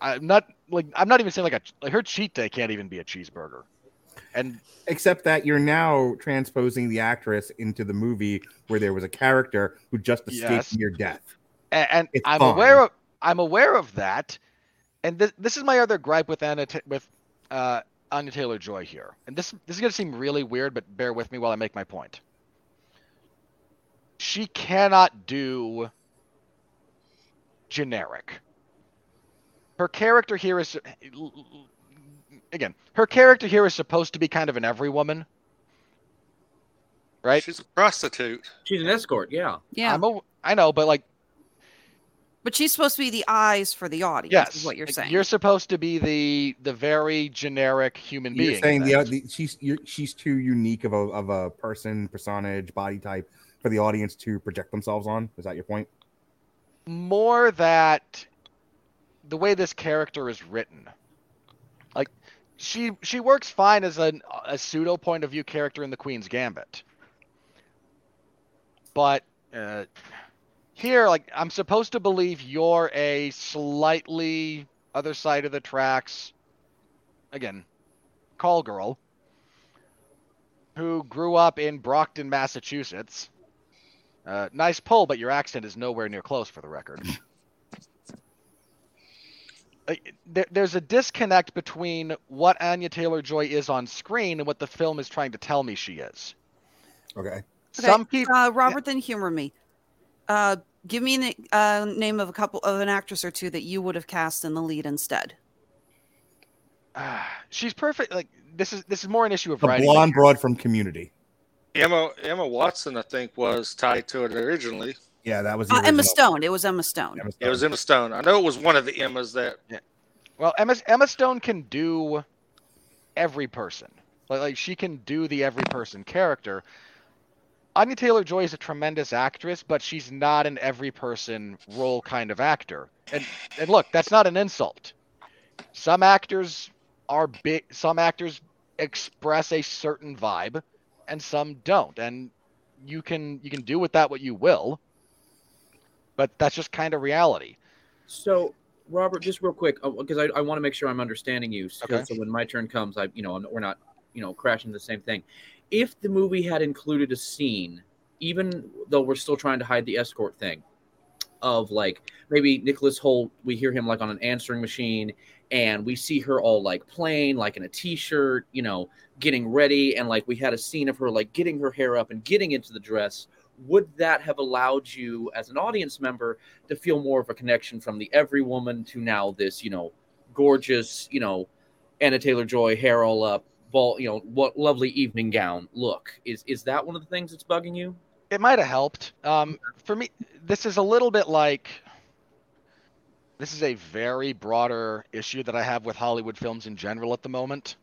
i'm not like i'm not even saying like a like her cheat day can't even be a cheeseburger and Except that you're now transposing the actress into the movie where there was a character who just escaped Yes. near death. and, and I'm aware of I'm aware of that, and this this is my other gripe with Anna Ta- with uh, Anya Taylor Joy here, and this this is gonna seem really weird, but bear with me while I make my point. She cannot do generic. Her character here is again, her character here is supposed to be kind of an every woman, right? She's a prostitute. she's an escort. Yeah, Yeah, I'm a, I know, but like. But she's supposed to be the eyes for the audience. Yes, is what you're like, saying. You're supposed to be the the very generic human being. You're in saying the, the she's you're, she's too unique of a of a person, personage, body type for the audience to project themselves on. Is that your point? more that the way this character is written, like she she works fine as an, a pseudo point of view character in the Queen's Gambit, but uh, here, like I'm supposed to believe you're a slightly other side of the tracks, again, call girl, who grew up in Brockton, Massachusetts. Uh, nice pull, but your accent is nowhere near close for the record. Like, there, there's a disconnect between what Anya Taylor Joy is on screen and what the film is trying to tell me she is. Okay. Okay, Some people, uh, Robert, then humor me. Uh, give me a uh, name of a couple of an actress or two that you would have cast in the lead instead. she's perfect. Like this is this is more an issue of The writing. blonde broad from Community. Emma Emma Watson, I think, was tied to it originally. Yeah, that was Uh, Emma. Stone. It was Emma Stone. Emma It was Emma Stone. I know it was one of the Emmas that Well, Emma Emma Stone can do every person. Like, like she can do the every person character. Anya Taylor Joy is a tremendous actress, but she's not an every person role kind of actor. And and look, that's not an insult. Some actors are big. Some actors express a certain vibe, and some don't. And you can you can do with that what you will. But that's just kind of reality. So, Robert, just real quick, uh, because I, I want to make sure I'm understanding you. So, Okay. so when my turn comes, I, you know, I'm- we're not, you know, crashing the same thing. If the movie had included a scene, even though we're still trying to hide the escort thing, of like maybe Nicholas Hoult, we hear him like on an answering machine, and we see her all like plain, like in a t-shirt, you know, getting ready, and like we had a scene of her like getting her hair up and getting into the dress. would that have allowed you as an audience member to feel more of a connection from the every woman to now this, you know, gorgeous, you know, Anya Taylor Joy hair all up, ball, you know, what lovely evening gown look? Is is that one of the things that's bugging you? It might have helped. Um, for me, this is a little bit like this is a very broader issue that I have with Hollywood films in general at the moment.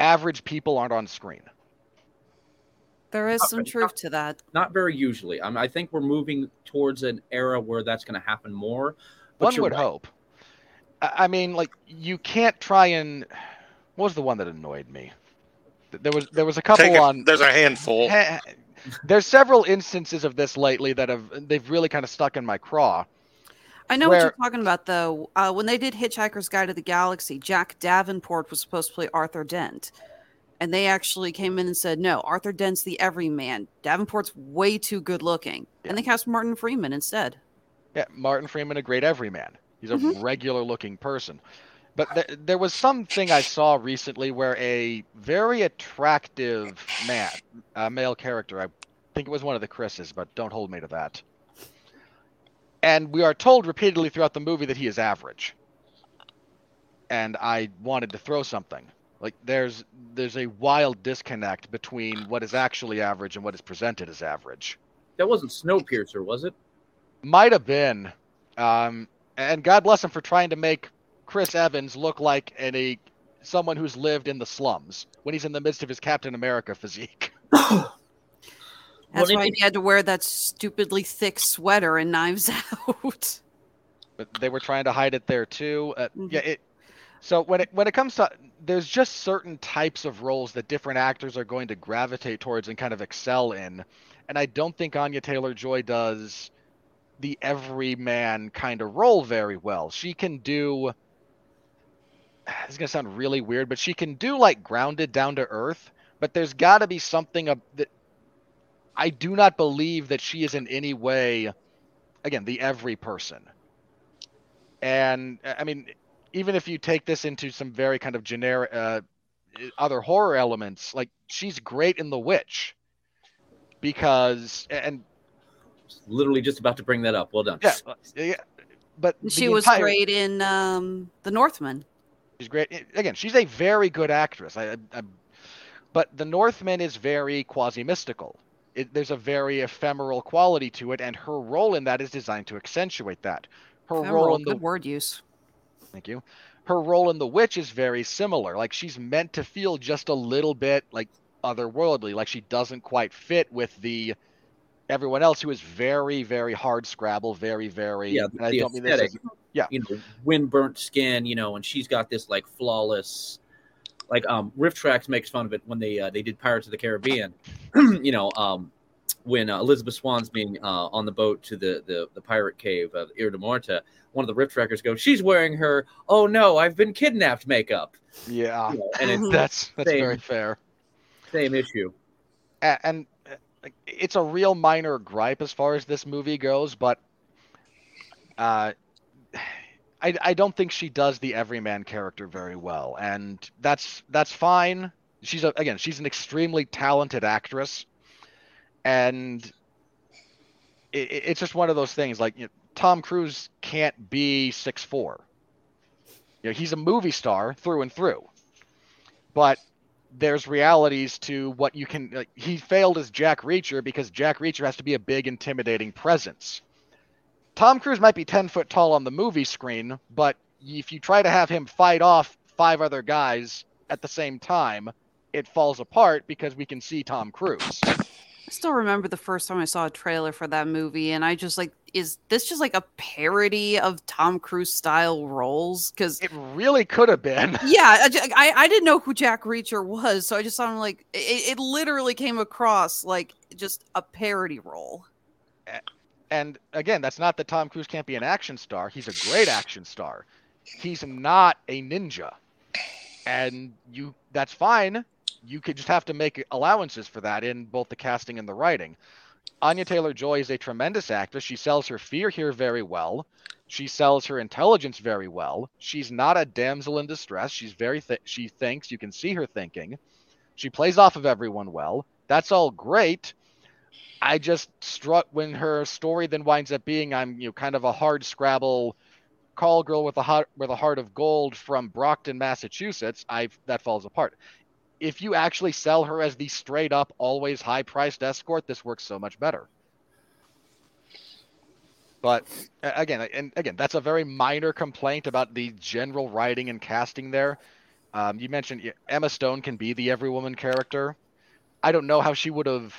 Average people aren't on screen. There is Not- some not- truth to that. Not very usually. I, mean, I think we're moving towards an era where that's going to happen more. But One would right. hope. I I mean, like you can't try and. What was the one that annoyed me? There was there was a couple a- on. there's a handful. Ha- There's several instances of this lately that have they've really kind of stuck in my craw. I know Where- what you're talking about, though. Uh, when they did Hitchhiker's Guide to the Galaxy, Jack Davenport was supposed to play Arthur Dent. And they actually came in and said, no, Arthur Dent's the everyman. Davenport's way too good looking. And they cast Martin Freeman instead. Yeah, Martin Freeman, a great everyman. He's a Mhm. regular looking person. But th- there was something I saw recently where a very attractive man, uh, male character, I think it was one of the Chris's, but don't hold me to that. And we are told repeatedly throughout the movie that he is average. And I wanted to throw something. Like there's there's a wild disconnect between what is actually average and what is presented as average. That wasn't Snowpiercer, was it? Might have been. Um, and God bless him for trying to make Chris Evans look like an, a someone who's lived in the slums when he's in the midst of his Captain America physique. That's Well, why it- he had to wear that stupidly thick sweater and Knives Out. But they were trying to hide it there too. Uh, Mhm. Yeah. It, so when it when it comes to there's just certain types of roles that different actors are going to gravitate towards and kind of excel in, and I don't think Anya Taylor Joy does the everyman kind of role very well. She can do. This is gonna sound really weird, but she can do like grounded, down to earth. But there's got to be something of that. I do not believe that she is in any way, again, the every person. And I mean, even if you take this into some very kind of generic, uh, other horror elements, like she's great in The Witch, because and Literally just about to bring that up. Well done. yeah, uh, yeah, but she was entire- great in um, The Northman. She's great. Again, she's a very good actress. I, I, but The Northman is very quasi mystical. There's a very ephemeral quality to it, and her role in that is designed to accentuate that. Her role in the word use. Thank you. Her role in The Witch is very similar. Like she's meant to feel just a little bit like otherworldly, like she doesn't quite fit with the everyone else who is very, very hard scrabble, very, very. Yeah, and I don't mean this yeah. You know, wind burnt skin, you know, and she's got this like flawless like um RiffTrax makes fun of it when they uh, they did Pirates of the Caribbean. you know, um when uh, Elizabeth Swann's being uh, on the boat to the, the, the pirate cave of Isla de Muerta, one of the Riff Trackers go, She's wearing her, oh no, I've been kidnapped makeup. yeah, You know, and it's that's that's Same. very fair. same issue. And uh, it's a real minor gripe as far as this movie goes, but uh, I I don't think she does the everyman character very well, and that's that's fine. She's a, again, she's an extremely talented actress, and it- it's just one of those things. Like you know, Tom Cruise can't be six four. You know, he's a movie star through and through, but there's realities to what you can. Like, he failed as Jack Reacher because Jack Reacher has to be a big, intimidating presence. Tom Cruise might be 10 foot tall on the movie screen, but if you try to have him fight off five other guys at the same time, it falls apart because we can see Tom Cruise. I still remember the first time I saw a trailer for that movie, and I just like, is this just like a parody of Tom Cruise style roles? Because It really could have been. yeah, I, I didn't know who Jack Reacher was, so I just saw him like it, it literally came across like just a parody role. And again, that's not that Tom Cruise can't be an action star. He's a great action star. He's not a ninja. And you that's fine. You could just have to make allowances for that in both the casting and the writing. Anya Taylor-Joy is a tremendous actress. She sells her fear here very well. She sells her intelligence very well. She's not a damsel in distress. She's very th- she thinks, you can see her thinking. She plays off of everyone well. That's all great. I just struck when her story then winds up being I'm you know kind of a hard scrabble call girl with a heart with a heart of gold from Brockton, Massachusetts. I that falls apart. If you actually sell her as the straight up always high priced escort, this works so much better. But again, and again, that's a very minor complaint about the general writing and casting there. Um, you mentioned Emma Stone can be the every woman character. I don't know how she would have.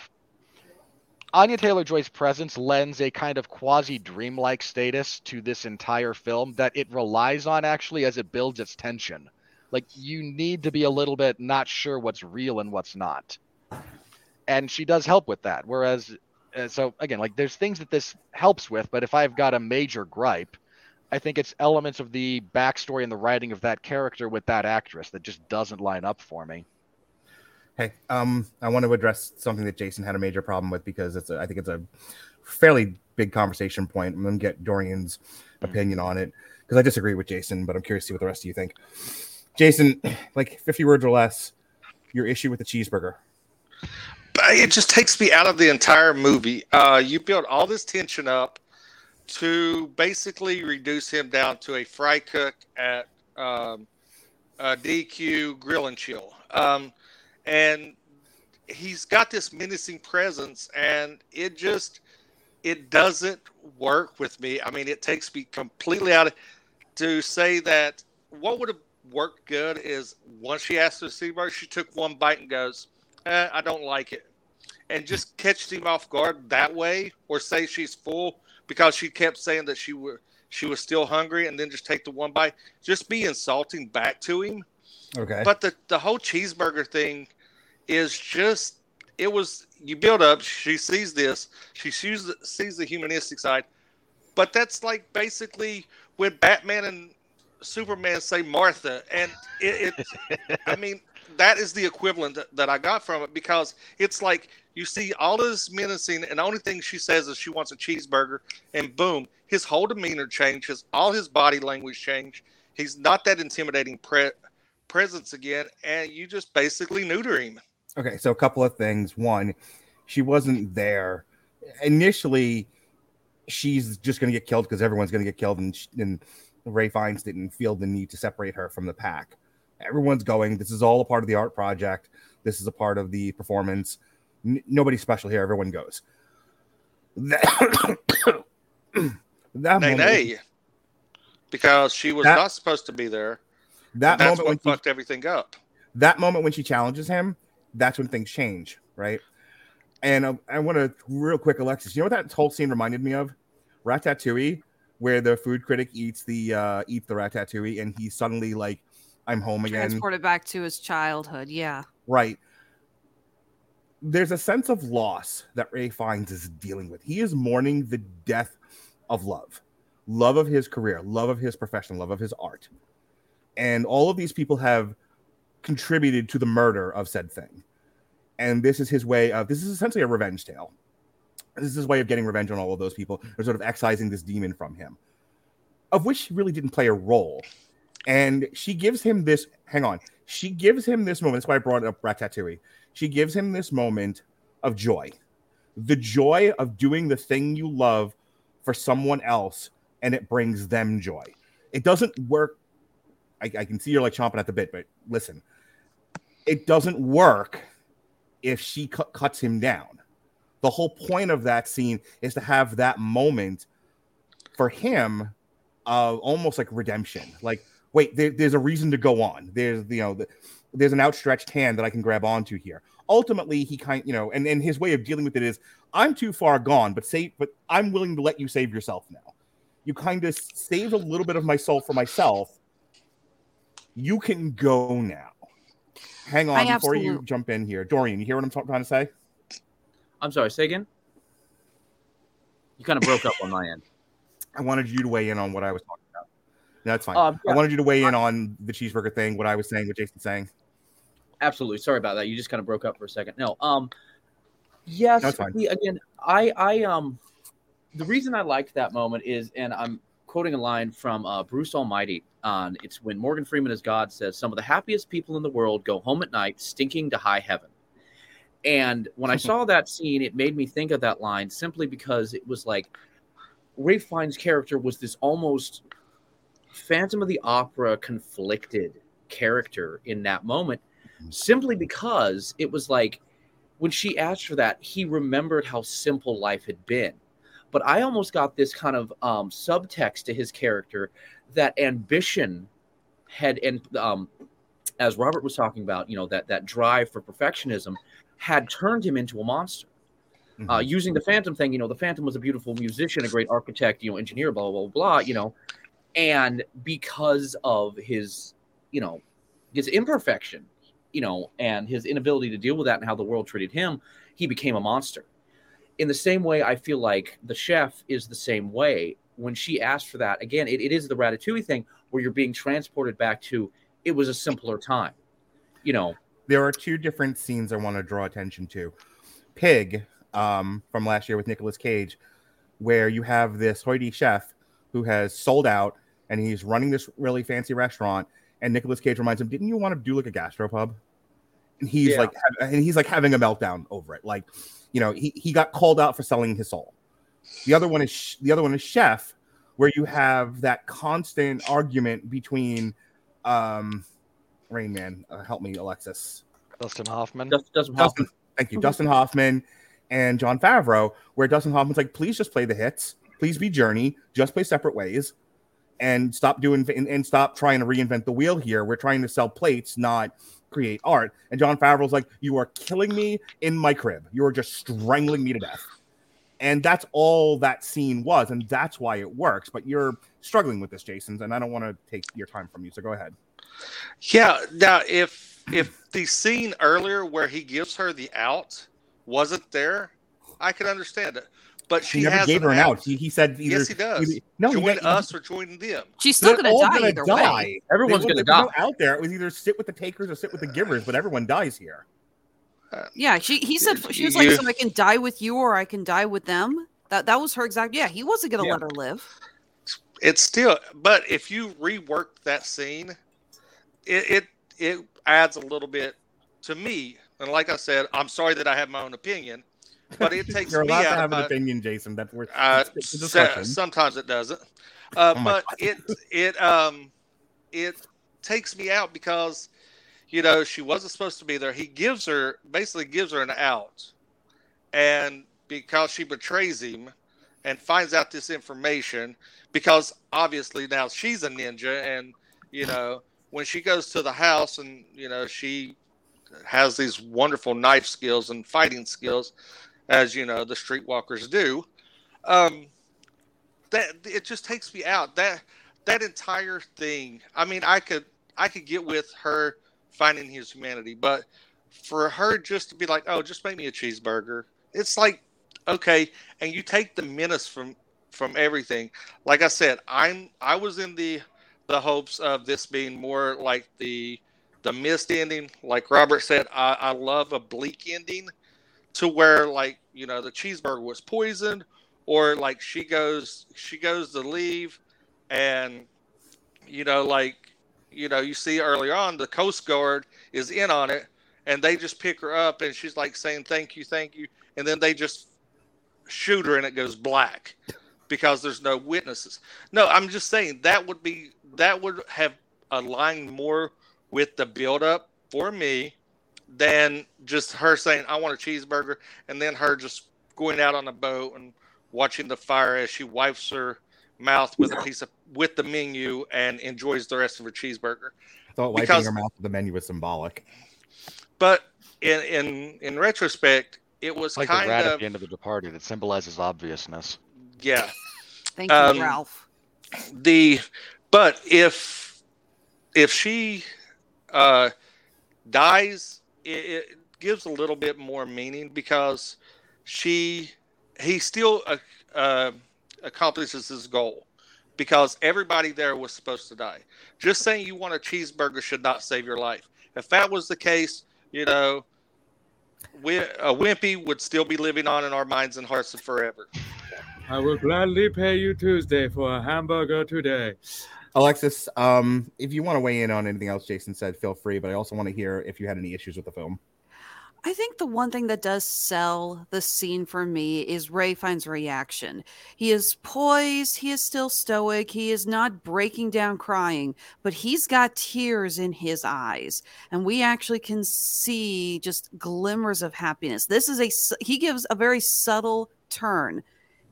Anya Taylor Joy's presence lends a kind of quasi dreamlike status to this entire film that it relies on actually as it builds its tension. Like, you need to be a little bit not sure what's real and what's not. And she does help with that. Whereas, uh, so again, like, there's things that this helps with, but if I've got a major gripe, I think it's elements of the backstory and the writing of that character with that actress that just doesn't line up for me. Hey, um, I want to address something that Jason had a major problem with because it's a, I think it's a fairly big conversation point. I'm gonna get Dorian's opinion on it because I disagree with Jason, but I'm curious to see what the rest of you think. Jason, like 50 words or less, your issue with the cheeseburger. It just takes me out of the entire movie. Uh, you build all this tension up to basically reduce him down to a fry cook at um, uh, DQ Grill and Chill. Um, and he's got this menacing presence, and it just it doesn't work with me. I mean, it takes me completely out of to say that what would have worked good is once she asked for the cheeseburger, she took one bite and goes, eh, "I don't like it," and just catch him off guard that way, or say she's full because she kept saying that she were she was still hungry, and then just take the one bite. Just be insulting back to him. Okay. But the the whole cheeseburger thing is just it was you build up. She sees this. She sees the, sees the humanistic side, but that's like basically when Batman and Superman say Martha, and it. it I mean, that is the equivalent that, that I got from it because it's like you see all this menacing, and the only thing she says is she wants a cheeseburger, and boom, his whole demeanor changes, all his body language change. He's not that intimidating pre- presence again, and you just basically neuter him. Okay, so a couple of things. One, she wasn't there initially. She's just going to get killed because everyone's going to get killed, and, sh- and Rafe Fiennes didn't feel the need to separate her from the pack. Everyone's going. This is all a part of the art project. This is a part of the performance. N- nobody's special here. Everyone goes. That, that Nay, moment, nay, because she was That- not supposed to be there. that That's moment when what she, fucked everything up. that moment when she challenges him, that's when things change, right? And uh, I want to real quick, Alexis. You know what that whole scene reminded me of? Ratatouille, where the food critic eats the uh eats the ratatouille, and he's suddenly like, "I'm home again." Transported back to his childhood. Yeah. Right. There's a sense of loss that Rafe Fiennes is dealing with. He is mourning the death of love, love of his career, love of his profession, love of his art. And all of these people have contributed to the murder of said thing. And this is his way of this is essentially a revenge tale. This is his way of getting revenge on all of those people or sort of excising this demon from him, of which he really didn't play a role. And she gives him this, hang on, she gives him this moment. That's why I brought up Ratatouille. She gives him this moment of joy, the joy of doing the thing you love for someone else, and it brings them joy. It doesn't work. I, I can see you're like chomping at the bit, but listen, it doesn't work if she cu- cuts him down. The whole point of that scene is to have that moment for him of almost like redemption. Like, wait, there, there's a reason to go on. There's, you know, the, there's an outstretched hand that I can grab onto here. Ultimately, he kind, you know, and, and his way of dealing with it is, I'm too far gone, but save, but I'm willing to let you save yourself now. You kind of saved a little bit of my soul for myself. You can go now. Hang on I before you jump in here, Dorian. You hear what I'm t- trying to say? I'm sorry. Say again. You kind of broke up on my end. I wanted you to weigh in on what I was talking about. That's fine. Um, I wanted you to weigh in on the cheeseburger thing, what I was saying, what Jason's saying. Absolutely. Sorry about that. You just kind of broke up for a second. No. Um. Yes. That's fine. Again, I I um, the reason I liked that moment is, and I'm quoting a line from uh, Bruce Almighty on it's when Morgan Freeman as God says, "Some of the happiest people in the world go home at night stinking to high heaven," And when I saw that scene, it made me think of that line simply because it was like Rafe Fiennes' character was this almost Phantom of the Opera conflicted character in that moment, simply because it was like when she asked for that, he remembered how simple life had been. But I almost got this kind of um, subtext to his character that ambition had, and um, as Robert was talking about, you know, that that drive for perfectionism had turned him into a monster. Uh, Mhm. using the Phantom thing, you know, the Phantom was a beautiful musician, a great architect, you know, engineer, blah blah blah, blah you know, and because of his, you know, his imperfection, you know, and his inability to deal with that and how the world treated him, he became a monster. In the same way, I feel like the chef is the same way. When she asked for that, again, it, it is the Ratatouille thing where you're being transported back to it was a simpler time. You know, there are two different scenes I want to draw attention to. Pig, um, from last year with Nicolas Cage, where you have this hoity chef who has sold out and he's running this really fancy restaurant, and Nicolas Cage reminds him, "Didn't you want to do like a gastropub?" And he's Yeah. like, and he's like having a meltdown over it. Like, you know, he, he got called out for selling his soul. The other one is the other one is Chef, where you have that constant argument between, um, Rain Man. Uh, help me, Alexis. Dustin Hoffman. Dustin, Dustin Dustin, Hoffman. thank you. Dustin Hoffman and Jon Favreau, where Dustin Hoffman's like, please just play the hits, please be Journey, just play separate ways, and stop doing and, and stop trying to reinvent the wheel here. We're trying to sell plates, not create art. And Jon Favreau's like, you are killing me in my crib. You are just strangling me to death. And that's all that scene was, and that's why it works. But you're struggling with this, Jason, and I don't want to take your time from you. So go ahead. Yeah. Now, if if the scene earlier where he gives her the out wasn't there, I could understand it. But she He never has gave her an out. out. He, he said either yes, he does. either- no, he join got- us or join them. She's still going to die gonna either die. way. Everyone's gonna die. out there. It was either sit with the takers or sit with the givers, but everyone dies here. Yeah, she he said she was like, so I can die with you or I can die with them. That that was her exact. Yeah, he wasn't going to Yeah. let her live. It's still, but if you rework that scene, it, it it adds a little bit to me. And like I said, I'm sorry that I have my own opinion, but it takes You're me allowed out to have an opinion, Jason. That's where Uh, it's a so- discussion. sometimes it doesn't, uh, Oh but it it um it takes me out because you know she wasn't supposed to be there. He gives her basically gives her an out, and because she betrays him and finds out this information, because obviously now she's a ninja, and you know when she goes to the house and you know she has these wonderful knife skills and fighting skills, as you know the streetwalkers do. Um, that it just takes me out. That that entire thing. I mean, I could I could get with her finding his humanity, but for her just to be like, oh, just make me a cheeseburger. It's like, okay, and you take the menace from from everything. Like I said, I'm I was in the the hopes of this being more like the the mist ending. Like Robert said, I, I love a bleak ending to where like you know the cheeseburger was poisoned or like she goes she goes to leave and you know like you know you see earlier on the coast guard is in on it and they just pick her up and she's like saying thank you thank you and then they just shoot her and it goes black because there's no witnesses no i'm just saying that would be that would have aligned more with the build up for me than just her saying i want a cheeseburger and then her just going out on a boat and watching the fire as she wipes her mouth with a piece of with the menu and enjoys the rest of her cheeseburger. thought wiping because- your mouth with the menu was symbolic. But in in in retrospect, it was It's like the kind rat at the end of the Departed. It symbolizes obviousness. yeah. Thank you, Um, Ralph. The but if if she uh dies, it, it gives a little bit more meaning because she he still uh, uh, accomplishes his goal because everybody there was supposed to die. Just saying you want a cheeseburger should not save your life. If that was the case, you know, we, a wimpy would still be living on in our minds and hearts forever. I will gladly pay you Tuesday for a hamburger today. Alexis, um, if you want to weigh in on anything else Jason said, feel free. But I also want to hear if you had any issues with the film. I think the one thing that does sell the scene for me is Rafe Fiennes' reaction. He is poised, he is still stoic, he is not breaking down crying, but he's got tears in his eyes. And we actually can see just glimmers of happiness. This is a he gives a very subtle turn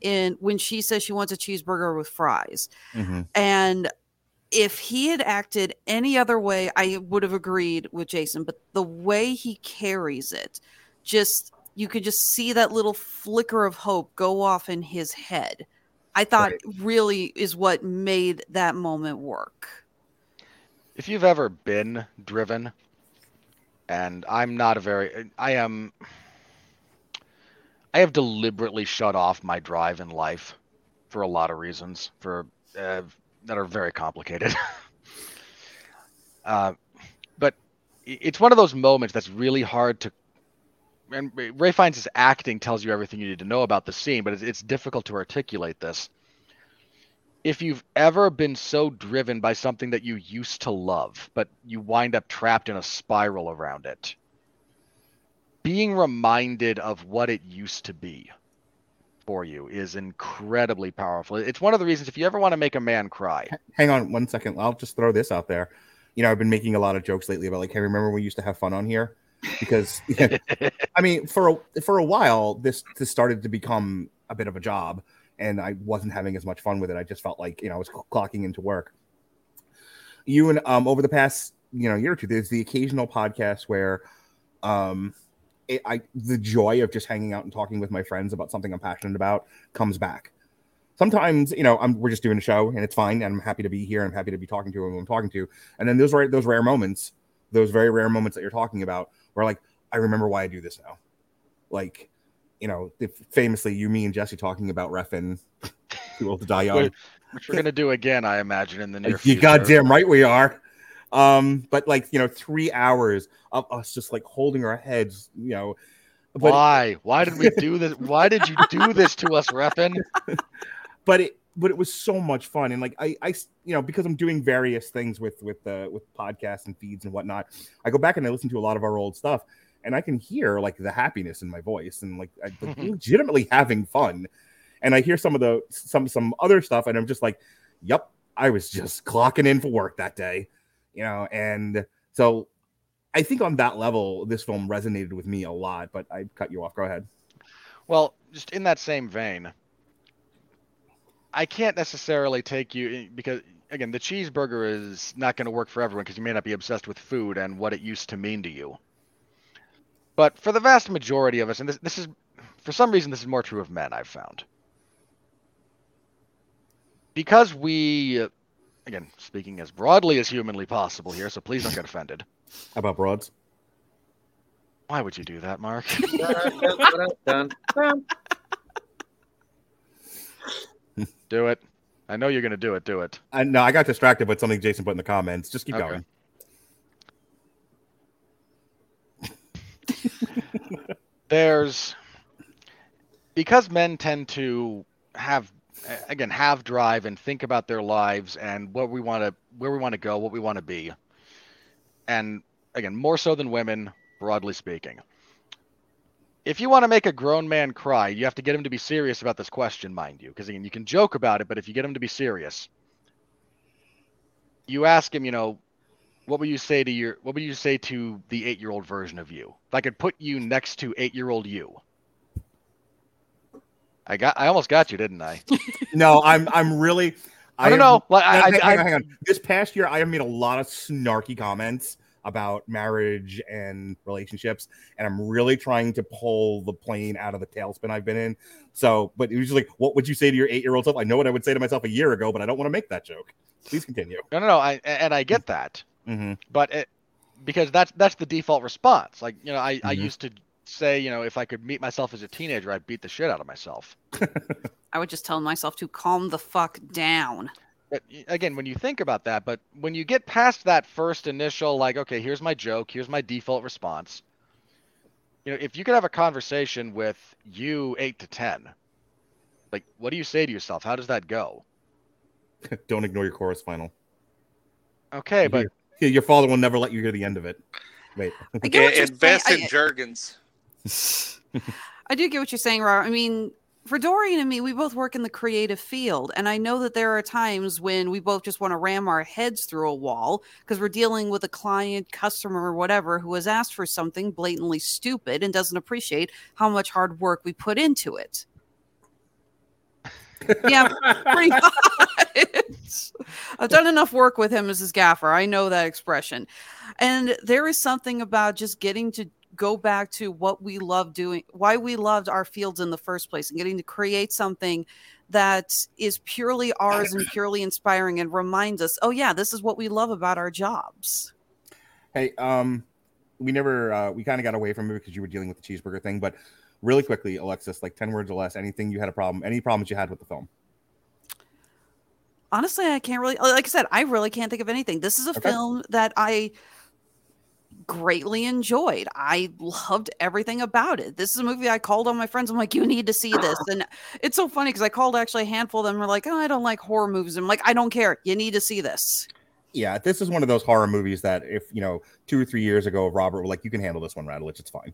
in when she says she wants a cheeseburger with fries. Mhm. And if he had acted any other way, I would have agreed with Jason. But the way he carries it, just you could just see that little flicker of hope go off in his head. I thought really is what made that moment work. if you've ever been driven and i'm not a very i am i have deliberately shut off my drive in life for a lot of reasons for uh, that are very complicated. Uh, but it's one of those moments that's really hard to and ray his acting tells you everything you need to know about the scene but it's, it's difficult to articulate this. If you've ever been so driven by something that you used to love, but you wind up trapped in a spiral around it, being reminded of what it used to be for you is incredibly powerful. It's one of the reasons if you ever want to make a man cry, Hang on one second. I'll just throw this out there. You know, I've been making a lot of jokes lately about like, hey, remember we used to have fun on here? Because I mean, for a for a while, this this started to become a bit of a job, and I wasn't having as much fun with it. I just felt like you know I was clocking into work. You and um over the past you know year or two, there's the occasional podcast where um it, I the joy of just hanging out and talking with my friends about something I'm passionate about comes back. Sometimes you know I'm we're just doing a show and it's fine, and I'm happy to be here. I'm happy to be talking to and who I'm talking to, and then those rare those rare moments, those very rare moments that you're talking about, where like I remember why I do this now, like you know, if famously you, me, and Jesse talking about refing Too Old to Die Young. Which we're going to do again, I imagine, in the uh, near You future. goddamn right we are. Um, but like you know, three hours of us just like holding our heads, you know. But Why? Why did we do this? Why did you do this to us, Reppin? but it but it was so much fun and like I, I you know because I'm doing various things with with uh, with podcasts and feeds and whatnot. I go back and I listen to a lot of our old stuff and I can hear like the happiness in my voice and like I like, legitimately having fun. And I hear some of the some some other stuff and I'm just like, "Yep, I was just clocking in for work that day." You know, and so I think on that level this film resonated with me a lot, but I cut you off. Go ahead. Well, just in that same vein, I can't necessarily take you because again, the cheeseburger is not going to work for everyone because you may not be obsessed with food and what it used to mean to you. But for the vast majority of us, and this, this is for some reason this is more true of men, I've found. Because we, again, speaking as broadly as humanly possible here, so please don't get offended. How about broads? Why would you do that, Mark? Dun, dun. do it. I know you're going to do it. Do it. I no, I got distracted with something Jason put in the comments. Just keep Okay. going. there's because men tend to have again have drive and think about their lives and what we want to where we want to go what we want to be. And again more so than women broadly speaking. If you want to make a grown man cry you have to get him to be serious about this question mind you because again you can joke about it but if you get him to be serious you ask him you know what would you say to your what would you say to the eight year old version of you? If i could put you next to eight year old you i got i almost got you didn't i No, I'm I'm really. i don't have- know like, I, hang, I, hang on, hang on. This past year, I have made a lot of snarky comments about marriage and relationships, and I'm really trying to pull the plane out of the tailspin I've been in. So, but it was just like, what would you say to your eight year old self? I know what I would say to myself a year ago, but I don't want to make that joke. Please continue. no no no I, and i get that Mm-hmm. but it, because that's that's the default response like you know I, I Mhm. used to say you know if i could meet myself as a teenager i'd beat the shit out of myself I would just tell myself to calm the fuck down. but again when you think about that but when you get past that first initial like okay here's my joke here's my default response you know if you could have a conversation with you 8 to 10 like what do you say to yourself how does that go don't ignore your chorus final. okay but Your father will never let you hear the end of it. Wait. I get what Yeah, you're invest in I- Jergens. I do get what you're saying, Robert. I mean, for Dorian and me, we both work in the creative field. And I know that there are times when we both just want to ram our heads through a wall because we're dealing with a client, customer, or whatever who has asked for something blatantly stupid and doesn't appreciate how much hard work we put into it. yeah, pretty much. I've done enough work with him as his gaffer. I know that expression. And there is something about just getting to go back to what we love doing, why we loved our fields in the first place, and getting to create something that is purely ours and purely inspiring and reminds us, oh, yeah, this is what we love about our jobs. Hey, um, we never uh, we kind of got away from it because you were dealing with the cheeseburger thing, but really quickly, Alexis, like ten words or less, anything you had a problem, any problems you had with the film? Honestly, I can't really, like I said, I really can't think of anything. This is a Okay. film that I greatly enjoyed. I loved everything about it. This is a movie I called on my friends. I'm like, you need to see this. And it's so funny because I called actually a handful of them. Were like, oh, I don't like horror movies. I'm like, I don't care. You need to see this. Yeah, this is one of those horror movies that if you know two or three years ago, Robert were like, "You can handle this one, Radulich. It's fine."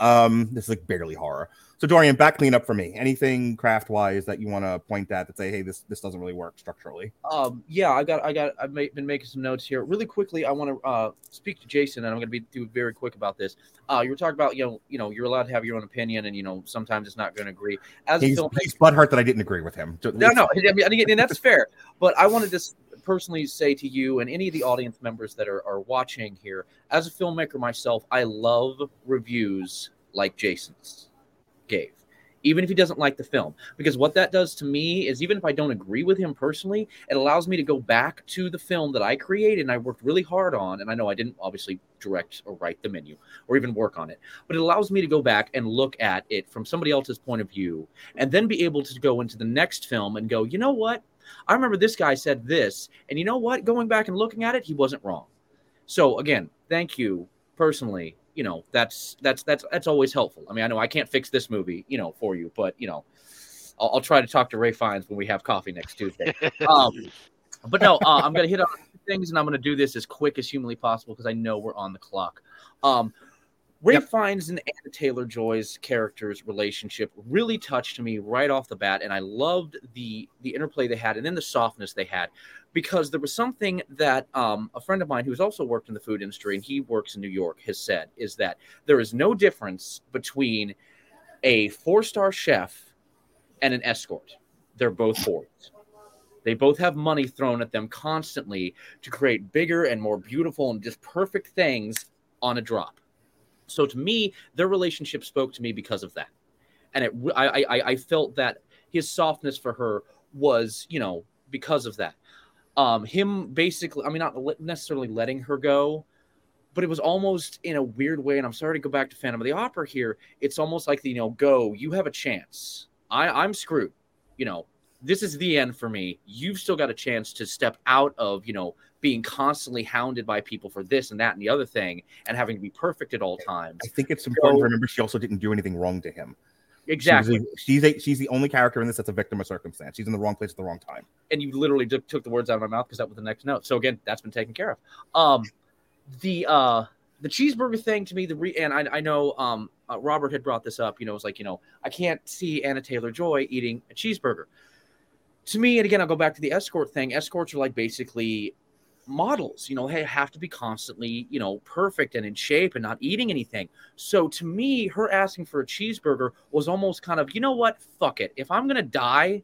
Um, this is like barely horror. So Dorian, back clean up for me. Anything craft wise that you want to point at that say, "Hey, this this doesn't really work structurally." Um, yeah, I got, I got, I've been making some notes here. Really quickly, I want to uh, speak to Jason, and I'm going to be do very quick about this. Uh, you were talking about, you know, you know, you're allowed to have your own opinion, and you know, sometimes it's not going to agree. As a He's, filmmaker, he's butthurt that I didn't agree with him. No, no, I mean, and that's fair. But I wanted to personally say to you and any of the audience members that are, are watching here, as a filmmaker myself, I love reviews like Jason's gave, even if he doesn't like the film. Because what that does to me is, even if I don't agree with him personally, it allows me to go back to the film that I created and I worked really hard on. And I know I didn't obviously direct or write the menu or even work on it, but it allows me to go back and look at it from somebody else's point of view and then be able to go into the next film and go, you know what? I remember this guy said this, and you know what? Going back and looking at it, he wasn't wrong. So again, thank you personally. You know, that's that's that's that's always helpful. I mean, I know I can't fix this movie, you know, for you, but you know, I'll, I'll try to talk to Rafe Fiennes when we have coffee next Tuesday. Um, but no, uh, I'm gonna hit on things, and I'm gonna do this as quick as humanly possible because I know we're on the clock. Um, Rafe Fiennes and Anya Taylor Joy's characters' relationship really touched me right off the bat, and I loved the the interplay they had, and then the softness they had, because there was something that um, a friend of mine who's also worked in the food industry and he works in New York has said is that there is no difference between a four star chef and an escort. They're both boards. They both have money thrown at them constantly to create bigger and more beautiful and just perfect things on a drop. So to me, their relationship spoke to me because of that, and it I I, I felt that his softness for her was you know because of that. Um, him basically, I mean, not necessarily letting her go, but it was almost in a weird way. And I'm sorry to go back to Phantom of the Opera here. It's almost like the, you know, go, you have a chance. I I'm screwed. You know, this is the end for me. You've still got a chance to step out of, you know, being constantly hounded by people for this and that and the other thing and having to be perfect at all times. I think it's important So- to remember she also didn't do anything wrong to him. Exactly. She's a, she's a she's the only character in this that's a victim of circumstance. She's in the wrong place at the wrong time. and you literally took took the words out of my mouth because that was the next note. So again, that's been taken care of. Um, the uh, the cheeseburger thing to me, the re- and I, I know um, uh, Robert had brought this up. You know, it's like you know I can't see Anya Taylor Joy eating a cheeseburger. To me, and again, I'll go back to the escort thing. Escorts are like basically models. You know, they have to be constantly you know perfect and in shape and not eating anything. So to me, her asking for a cheeseburger was almost kind of you know what, fuck it. If I'm gonna die,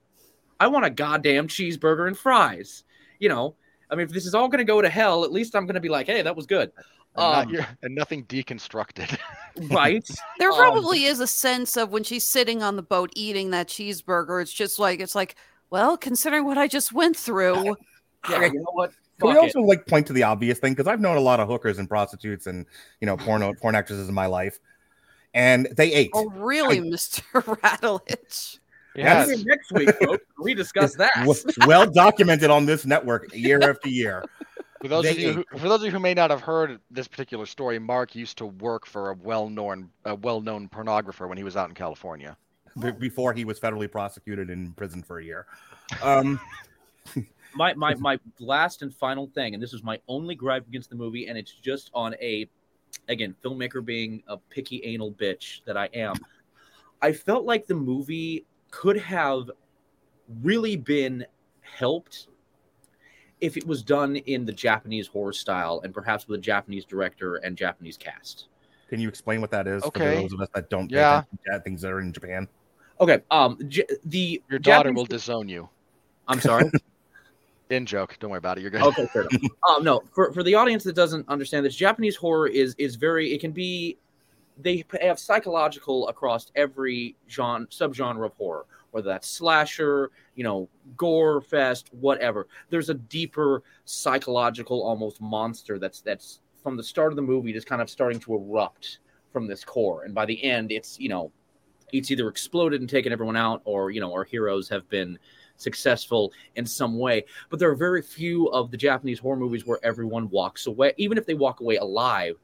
I want a goddamn cheeseburger and fries. You know, I mean, if this is all going to go to hell, at least I'm going to be like, hey, that was good. And, not Um, your- and nothing deconstructed. Right? There Um, probably is a sense of when she's sitting on the boat eating that cheeseburger. It's just like it's like, well, considering what I just went through, yeah, you know what? Can we Fuck also like point to the obvious thing because I've known a lot of hookers and prostitutes and you know porno porn actresses in my life, and they ate. oh really, Mister Radulich? Yes. Next week, folks, we discuss that. Well documented on this network year after year. For those of you, who, for those of you who may not have heard this particular story, Mark used to work for a well-known, a well-known pornographer when he was out in California. B- before he was federally prosecuted and imprisoned for a year. Um, my my my last and final thing, and this is my only gripe against the movie, and it's just on a again, filmmaker being a picky anal bitch that I am, I felt like the movie could have really been helped if it was done in the Japanese horror style and perhaps with a Japanese director and Japanese cast. Can you explain what that is Okay. for those of us that don't Yeah. attention things that are in Japan? Okay, um, J- the Your daughter Japanese- will disown you. I'm sorry. In joke. Don't worry about it. You're good. okay, fair enough. Um, no, for, for the audience that doesn't understand this, Japanese horror is is very. It can be. They have psychological across every genre subgenre of horror, whether that's slasher, you know, gore fest, whatever. There's a deeper psychological, almost monster that's that's from the start of the movie just kind of starting to erupt from this core, and by the end, it's you know, it's either exploded and taken everyone out, or you know, our heroes have been successful in some way but there are very few of the Japanese horror movies where everyone walks away. Even if they walk away alive,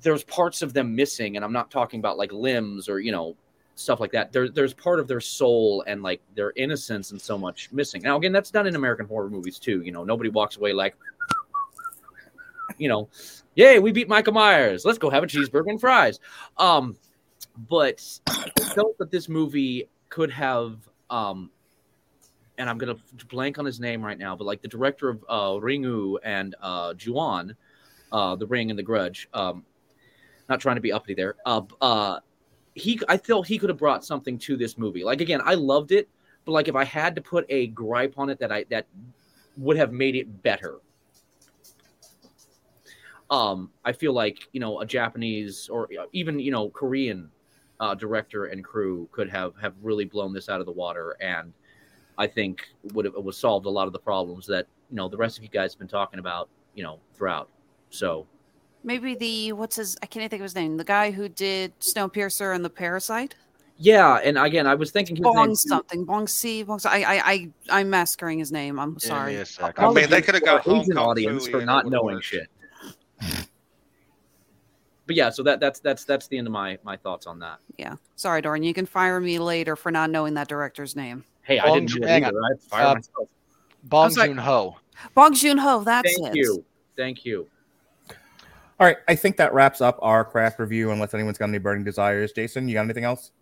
there's parts of them missing, and I'm not talking about like limbs or you know stuff like that. There, there's part of their soul and like their innocence and so much missing. Now, again, that's done in American horror movies too. You know, nobody walks away like, you know, yay, we beat Michael Myers. Let's go have a cheeseburger and fries. Um, but I felt that this movie could have um and I'm gonna blank on his name right now, but like the director of uh, Ringu and uh, Ju-On, uh, The Ring and The Grudge. Um, not trying to be uppity there. Uh, uh, he, I felt he could have brought something to this movie. Like again, I loved it, but like if I had to put a gripe on it that I that would have made it better. Um, I feel like you know a Japanese or even you know Korean uh, director and crew could have have really blown this out of the water and I think would have would solved a lot of the problems that you know the rest of you guys have been talking about, you know, throughout. So Maybe the what's his? I can't even think of his name. The guy who did Snowpiercer and the Parasite. yeah, and again, I was thinking Bong something. Bong C. Bong. I I I I'm massacring his name. I'm sorry. me a. I mean, they could have got our Hong Asian audience for not knowing worked. shit. But yeah, so that that's that's that's the end of my my thoughts on that. Yeah. Sorry, Dorian. You can fire me later for not knowing that director's name. Hey, I didn't do it hang either. I fired Uh, myself. Bong. Joon Ho. Bong Joon Ho. That's Thank it. Thank you, thank you. All right, I think that wraps up our craft review. Unless anyone's got any burning desires, Jason, you got anything else?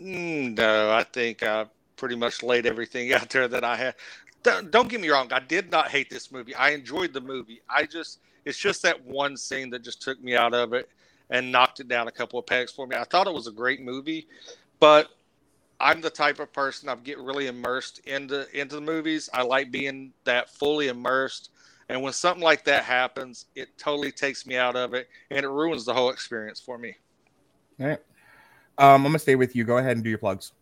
Mm, No, I think I pretty much laid everything out there that I had. Don't, don't get me wrong. I did not hate this movie. I enjoyed the movie. I just, it's just that one scene that just took me out of it and knocked it down a couple of pegs for me. I thought it was a great movie, but I'm the type of person I get really immersed into into the movies. I like being that fully immersed. And when something like that happens, it totally takes me out of it and it ruins the whole experience for me. All right. Um, I'm gonna stay with you. Go ahead and do your plugs.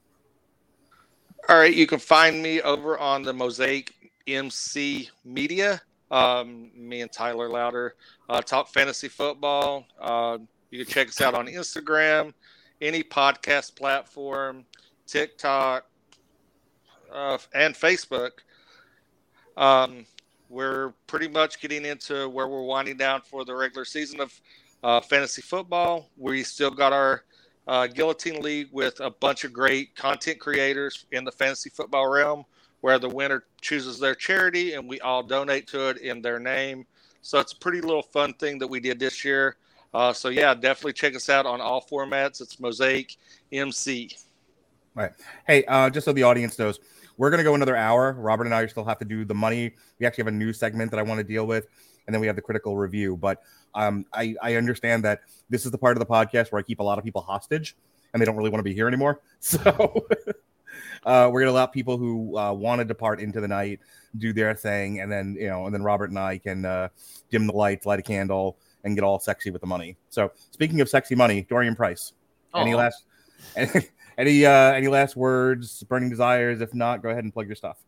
All right, you can find me over on the Mosaic MC Media. Um, me and Tyler Louder uh, talk fantasy football. Uh, you can check us out on Instagram, any podcast platform, TikTok, uh, and Facebook. Um, we're pretty much getting into where we're winding down for the regular season of uh, fantasy football. We still got our uh, Guillotine League with a bunch of great content creators in the fantasy football realm, where the winner chooses their charity and we all donate to it in their name. So it's a pretty little fun thing that we did this year. Uh, so yeah, definitely check us out on all formats. It's Mosaic MC. Right. Hey, uh, just so the audience knows, we're gonna go another hour. Robert and I still have to do the money. We actually have a new segment that I want to deal with, and then we have the critical review. But um, I, I understand that this is the part of the podcast where I keep a lot of people hostage, and they don't really want to be here anymore. So uh, we're gonna allow people who uh, want to depart into the night do their thing, and then you know, and then Robert and I can uh, dim the lights, light a candle, and get all sexy with the money. So speaking of sexy money, Dorian Price. Any Aw. last any uh any last words, burning desires? If not, go ahead and plug your stuff.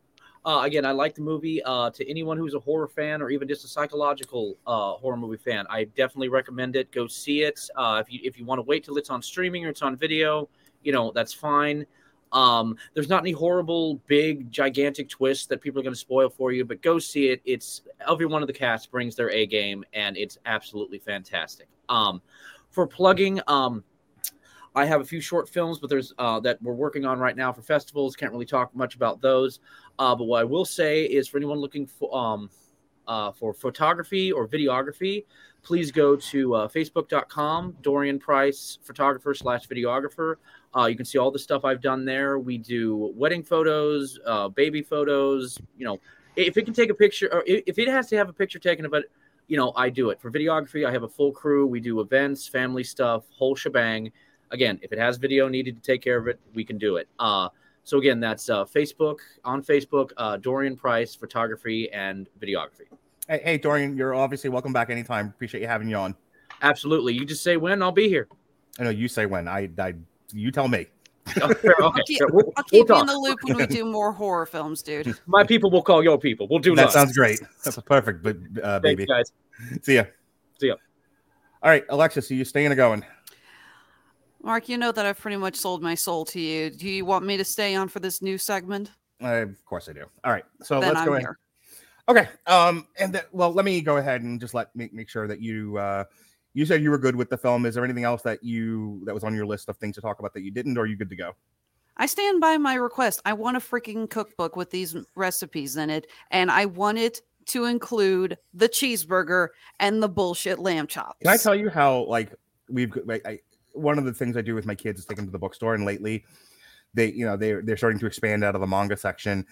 Uh, again, I like the movie. Uh, to anyone who's a horror fan or even just a psychological uh, horror movie fan, I definitely recommend it. Go see it. Uh, if you if you want to wait till it's on streaming or it's on video, you know that's fine. Um, there's not any horrible, big, gigantic twists that people are going to spoil for you, but go see it. It's every one of the cast brings their A game, and it's absolutely fantastic. Um, for plugging, um, I have a few short films, but there's uh, that we're working on right now for festivals. Can't really talk much about those. Uh, but what I will say is, for anyone looking for um, uh, for photography or videography, please go to uh, facebook.com, Dorian Price, photographer slash videographer. Uh, you can see all the stuff I've done there. We do wedding photos, uh, baby photos. You know, if it can take a picture, or if it has to have a picture taken of it, you know, I do it. For videography, I have a full crew. We do events, family stuff, whole shebang. Again, if it has video needed to take care of it, we can do it. So again, that's uh, Facebook on Facebook, uh, Dorian Price Photography and Videography. Hey, hey, Dorian, you're obviously welcome back anytime. Appreciate you having you on. Absolutely. You just say when, I'll be here. I know you say when. I, I you tell me. okay, I'll keep, sure. We'll, I'll we'll keep you in the loop when we do more horror films, dude. My people will call your people. We'll do that less. sounds great. That's perfect, but uh, Thanks, baby. guys. See ya. See ya. All right, Alexis, are you staying or going? Mark, you know that I've pretty much sold my soul to you. Do you want me to stay on for this new segment? Uh, of course I do. All right, so then let's I'm go ahead. here. Okay. Um, and th- well, let me go ahead and just let make make sure that you uh you said you were good with the film. Is there anything else that you that was on your list of things to talk about that you didn't, or are you good to go? I stand by my request. I want a freaking cookbook with these recipes in it, and I want it to include the cheeseburger and the bullshit lamb chops. Can I tell you how like we've like I one of the things I do with my kids is take them to the bookstore, and lately they you know they they're starting to expand out of the manga section.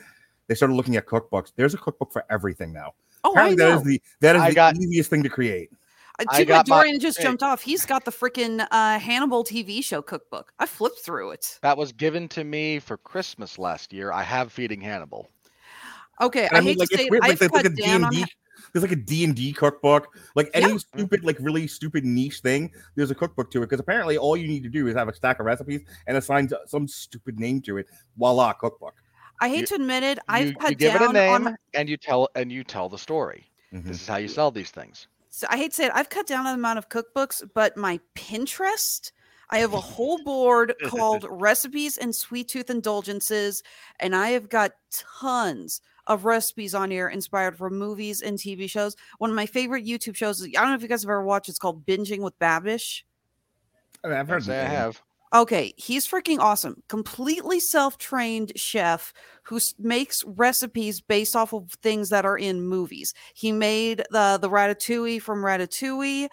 They started looking at cookbooks. There's a cookbook for everything now. Oh, I Apparently, that know. is the that is I the got- easiest thing to create. Uh, I Too bad got my- Dorian just hey. jumped off. He's got the freaking uh, Hannibal TV show cookbook. I flipped through it. That was given to me for Christmas last year. I have Feeding Hannibal. Okay, And I, hate like, to it's say weird, it, like, I've like cut a down. D&D Ha- there's like a D&D cookbook. Like any Yeah. stupid, like really stupid niche thing, there's a cookbook to it. Because apparently all you need to do is have a stack of recipes and assign some stupid name to it. Voila, cookbook. I hate You- to admit it. I've you, cut you give it a name on. and you tell and you tell the story. Mhm. This is how you sell these things. So I hate to say it. I've cut down on the amount of cookbooks, but my Pinterest, I have a whole board called recipes and sweet tooth indulgences, and I have got tons of recipes on here inspired from movies and TV shows. One of my favorite YouTube shows is I don't know if you guys have ever watched. It's called Binging with Babish. I mean, I've heard Say the I have. Okay, he's freaking awesome. Completely self-trained chef who makes recipes based off of things that are in movies. He made the the ratatouille from Ratatouille.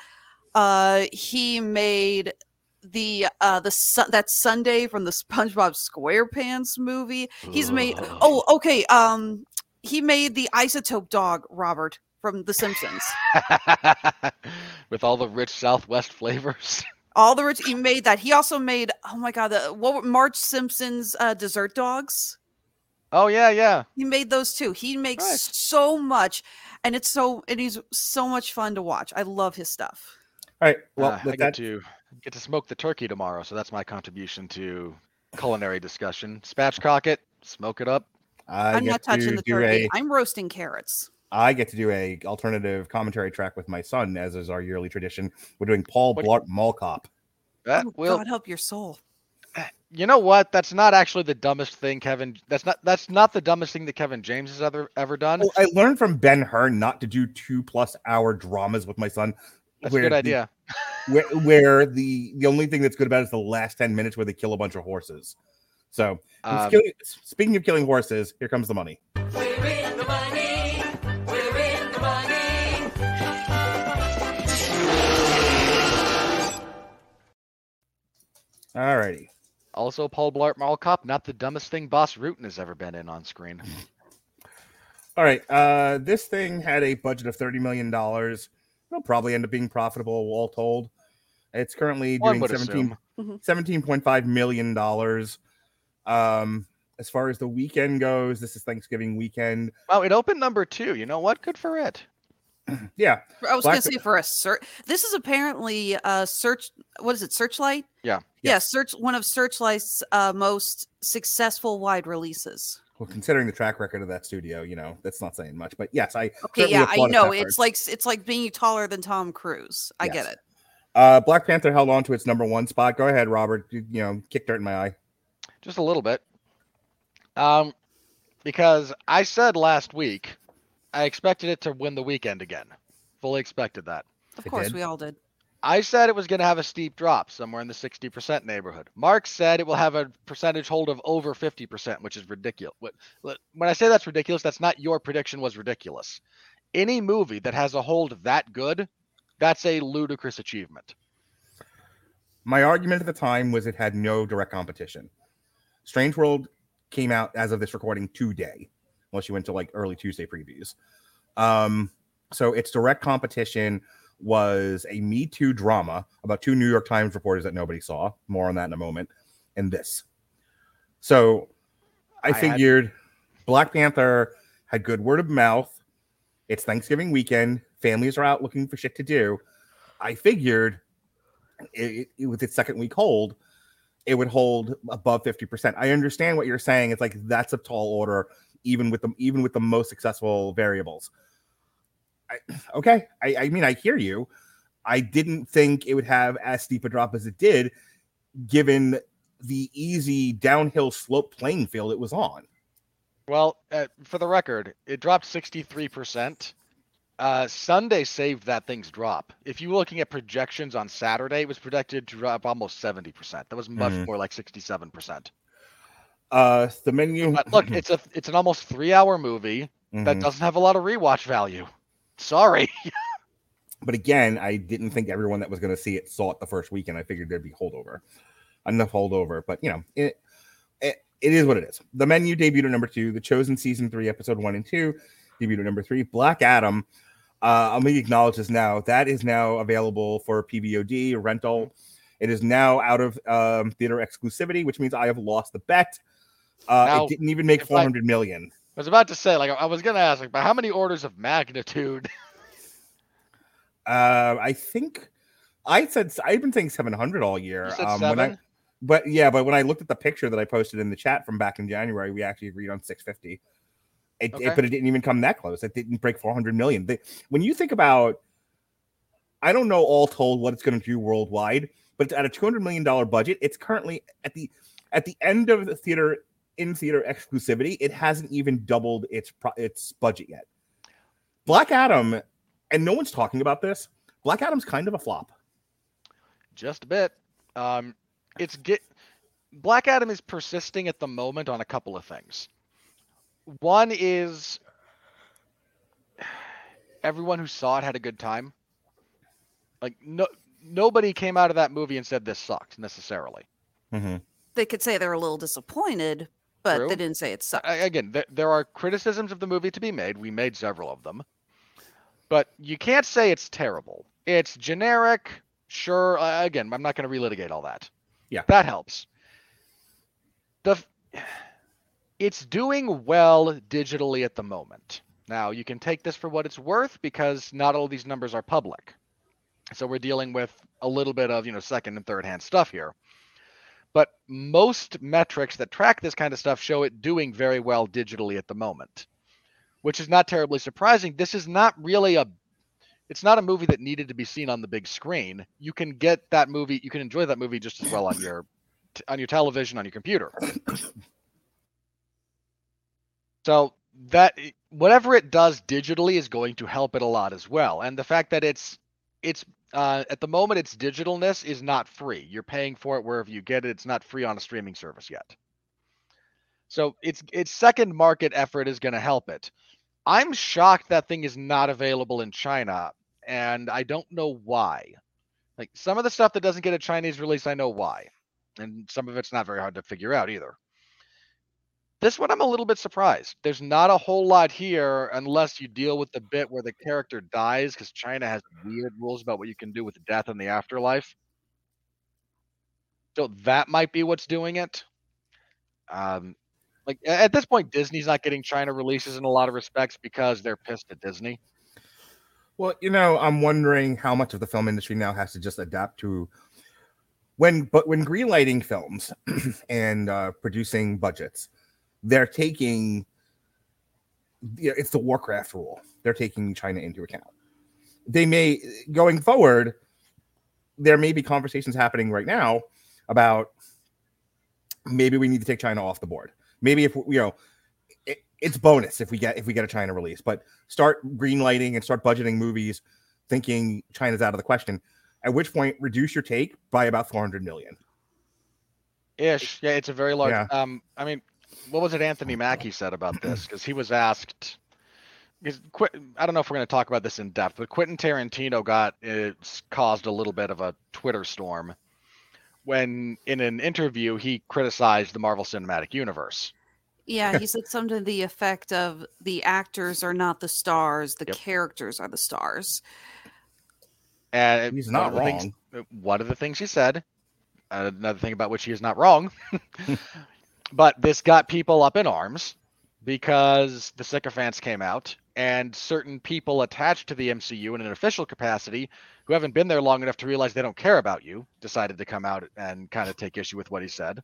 Uh, he made the uh the su- that sundae from the SpongeBob SquarePants movie. He's made oh okay um he made the isotope dog Robert from The Simpsons. With all the rich Southwest flavors. All the rich he made that. He also made oh my god the what were Marge Simpson's uh, dessert dogs. Oh yeah, yeah. He made those too. He makes Nice. so much, and it's so and he's so much fun to watch. I love his stuff. All right. Well, Uh, I with get to get to smoke the turkey tomorrow, so that's my contribution to culinary discussion. Spatchcock it, smoke it up. I I'm get not touching to the do turkey. a I'm roasting carrots. I get to do a alternative commentary track with my son, as is our yearly tradition. We're doing Paul What- Blart Mall Cop. That oh, will God help your soul. Uh, you know what? That's not actually the dumbest thing Kevin that's not that's not the dumbest thing that Kevin James has ever ever done. Well, I learned from Ben-Hur not to do two plus hour dramas with my son. That's a good the- idea. where, where the the only thing that's good about it is the last 10 minutes where they kill a bunch of horses. So, Um, killing- speaking of killing horses, here comes the money. We're in the money. We're in the money. All righty. also Paul Blart Mall Cop, not the dumbest thing Boss Rootin has ever been in on screen. All right. Uh, this thing had a budget of $30 million. It'll probably end up being profitable, all told. It's currently doing would 17. Mhm. $17.5 million. Um, as far as the weekend goes, this is Thanksgiving weekend. Wow, it opened number two. You know what? Good for it. Yeah. I was Black- going to say for a search. This is apparently a search. What is it? Searchlight. Yeah. Yeah. Search one of Searchlight's uh, most successful wide releases. Well, considering the track record of that studio, you know, that's not saying much. But yes, I Okay. Yeah, I know. efforts. It's like it's like being taller than Tom Cruise. I Yes. get it. Uh, Black Panther held on to its number one spot. Go ahead, Robert. You, you know, kick dirt in my eye. Just a little bit. Um, because I said last week I expected it to win the weekend again. Fully expected that. Of It course, did? we all did. I said it was going to have a steep drop somewhere in the 60% neighborhood. Mark said it will have a percentage hold of over 50%, which is ridiculous. When I say that's ridiculous, that's not your prediction was ridiculous. any movie that has a hold that good, that's a ludicrous achievement. My argument at the time was it had no direct competition. Strange World came out as of this recording today, unless you went to like early Tuesday previews. Um, so its direct competition was a Me Too drama about two New York Times reporters that nobody saw. More on that in a moment. And this. So I, I had- figured Black Panther had good word of mouth. It's Thanksgiving weekend. Families are out looking for shit to do. I figured it, it- with its second week hold, it would hold above 50%. I understand what you're saying. It's like that's a tall order, even with them, even with the most successful variables. I, okay. I, I mean, I hear you. I didn't think it would have as steep a drop as it did, given the easy downhill slope playing field it was on. Well, uh, for the record, it dropped 63%. Uh, Sunday saved that thing's drop. If you were looking at projections on Saturday, it was projected to drop almost 70%. That was much Mhm. more like 67%. Uh, the menu. But look, it's a it's an almost three hour movie that Mhm. doesn't have a lot of rewatch value. Sorry. but again, I didn't think everyone that was going to see it saw it the first weekend. I figured there'd be holdover, enough holdover. But you know, it, it it is what it is. The menu debuted at number two. The Chosen season three, episode one and two, debuted at number three. Black Adam. Uh, let me acknowledge this now. That is now available for PVOD rental. It is now out of um, theater exclusivity, which means I have lost the bet. Uh, Now, it didn't even make 400 million. I was about to say, like, I was gonna ask, like, by how many orders of magnitude? Uh, I think I said I've been saying 700 all year. Um, when I, but yeah, but when I looked at the picture that I posted in the chat from back in January, we actually agreed on 650. It, it- but it didn't even come that close. It didn't break 400 million. The- when you think about, I don't know all told what it's going to do worldwide, but at a 200 million dollar budget, it's currently at the at the end of the theater in theater exclusivity. It hasn't even doubled its its budget yet. Black Adam, and no one's talking about this. Black Adam's kind of a flop. Just a bit. Um, it's get Black Adam is persisting at the moment on a couple of things. One is everyone who saw it had a good time. Like no nobody came out of that movie and said this sucked necessarily. They could say they're a little disappointed, but True. they didn't say it sucked. Again, there, there are criticisms of the movie to be made. We made several of them, but you can't say it's terrible. It's generic. Sure. Uh, again, I'm not going to relitigate all that. Yeah. that helps. The f- it's doing well digitally at the moment. Now you can take this for what it's worth because not all these numbers are public. So we're dealing with a little bit of you know second and third hand stuff here but most metrics that track this kind of stuff show it doing very well digitally at the moment which is not terribly surprising this is not really a it's not a movie that needed to be seen on the big screen you can get that movie you can enjoy that movie just as well on your on your television on your computer so that whatever it does digitally is going to help it a lot as well. And the fact that it's it's uh, at the moment its digitalness is not free. You're paying for it wherever you get it. It's not free on a streaming service yet. So its its second market effort is going to help it. I'm shocked that thing is not available in china and i don't know why. Like some of the stuff that doesn't get a chinese release i know why. And some of it's not very hard to figure out either this one I'm a little bit surprised. There's not a whole lot here unless you deal with the bit where the character dies because China has weird rules about what you can do with death in the afterlife. So that might be what's doing it. Um, like at this point, Disney's not getting China releases in a lot of respects because they're pissed at Disney. Well, you know, I'm wondering how much of the film industry now has to just adapt to when, but when greenlighting films and uh, producing budgets, they're taking you know, it's the Warcraft rule. They're taking China into account. They may going forward. There may be conversations happening right now about maybe we need to take China off the board. Maybe if you know, it, it's bonus if we get if we get a China release, but start greenlighting and start budgeting movies, thinking China's out of the question. At which point, reduce your take by about 400 million. Ish. Yeah, it's a very large. Yeah. Um, I mean, what was it Anthony Mackie said about this? Because he was asked. Qui- I don't know if we're going to talk about this in depth, but Quentin Tarantino got it's caused a little bit of a Twitter storm when, in an interview, he criticized the Marvel Cinematic Universe. Yeah, he said something to the effect of the actors are not the stars, the Yep. characters are the stars. And He's one not of things- wrong. one of the things he said, another thing about which he is not wrong, but this got people up in arms because the sycophants came out and certain people attached to the MCU in an official capacity who haven't been there long enough to realize they don't care about you decided to come out and kind of take issue with what he said.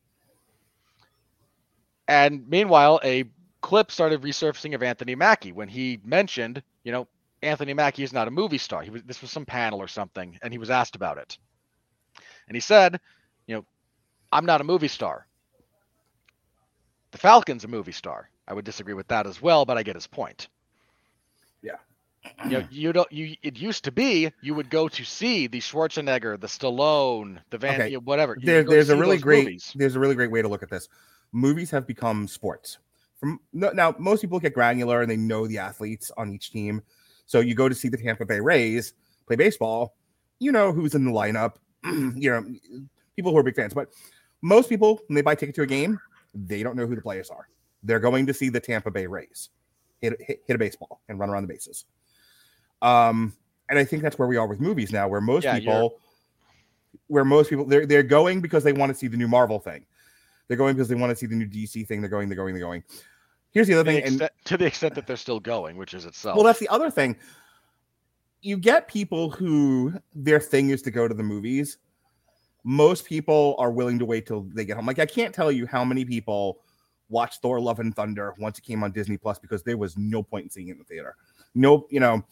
And meanwhile, a clip started resurfacing of Anthony Mackie when he mentioned, you know, Anthony Mackie is not a movie star. He was this was some panel or something, and he was asked about it. And he said, you know, I'm not a movie star. The Falcon's a movie star. I would disagree with that as well, but I get his point. Yeah. You know, you don't you it used to be you would go to see the Schwarzenegger, the Stallone, the Van Okay. whatever. There, would go to there's a really great movies. there's a really great way to look at this movies have become sports from now most people get granular and they know the athletes on each team so you go to see the tampa bay rays play baseball you know who's in the lineup you know people who are big fans but most people when they buy a ticket to a game they don't know who the players are they're going to see the tampa bay rays hit, hit, hit a baseball and run around the bases um and i think that's where we are with movies now where most Yeah, you're- people where most people they're they're going because they want to see the new Marvel thing. They're going because they want to see the new DC thing. They're going, they're going, they're going. Here's the other To the, thing, and to the extent that they're still going, which is itself. well, that's the other thing. You get people who their thing is to go to the movies. Most people are willing to wait till they get home. Like I can't tell you how many people watched Thor: Love and Thunder once it came on Disney Plus because there was no point in seeing it in the theater. No, you know,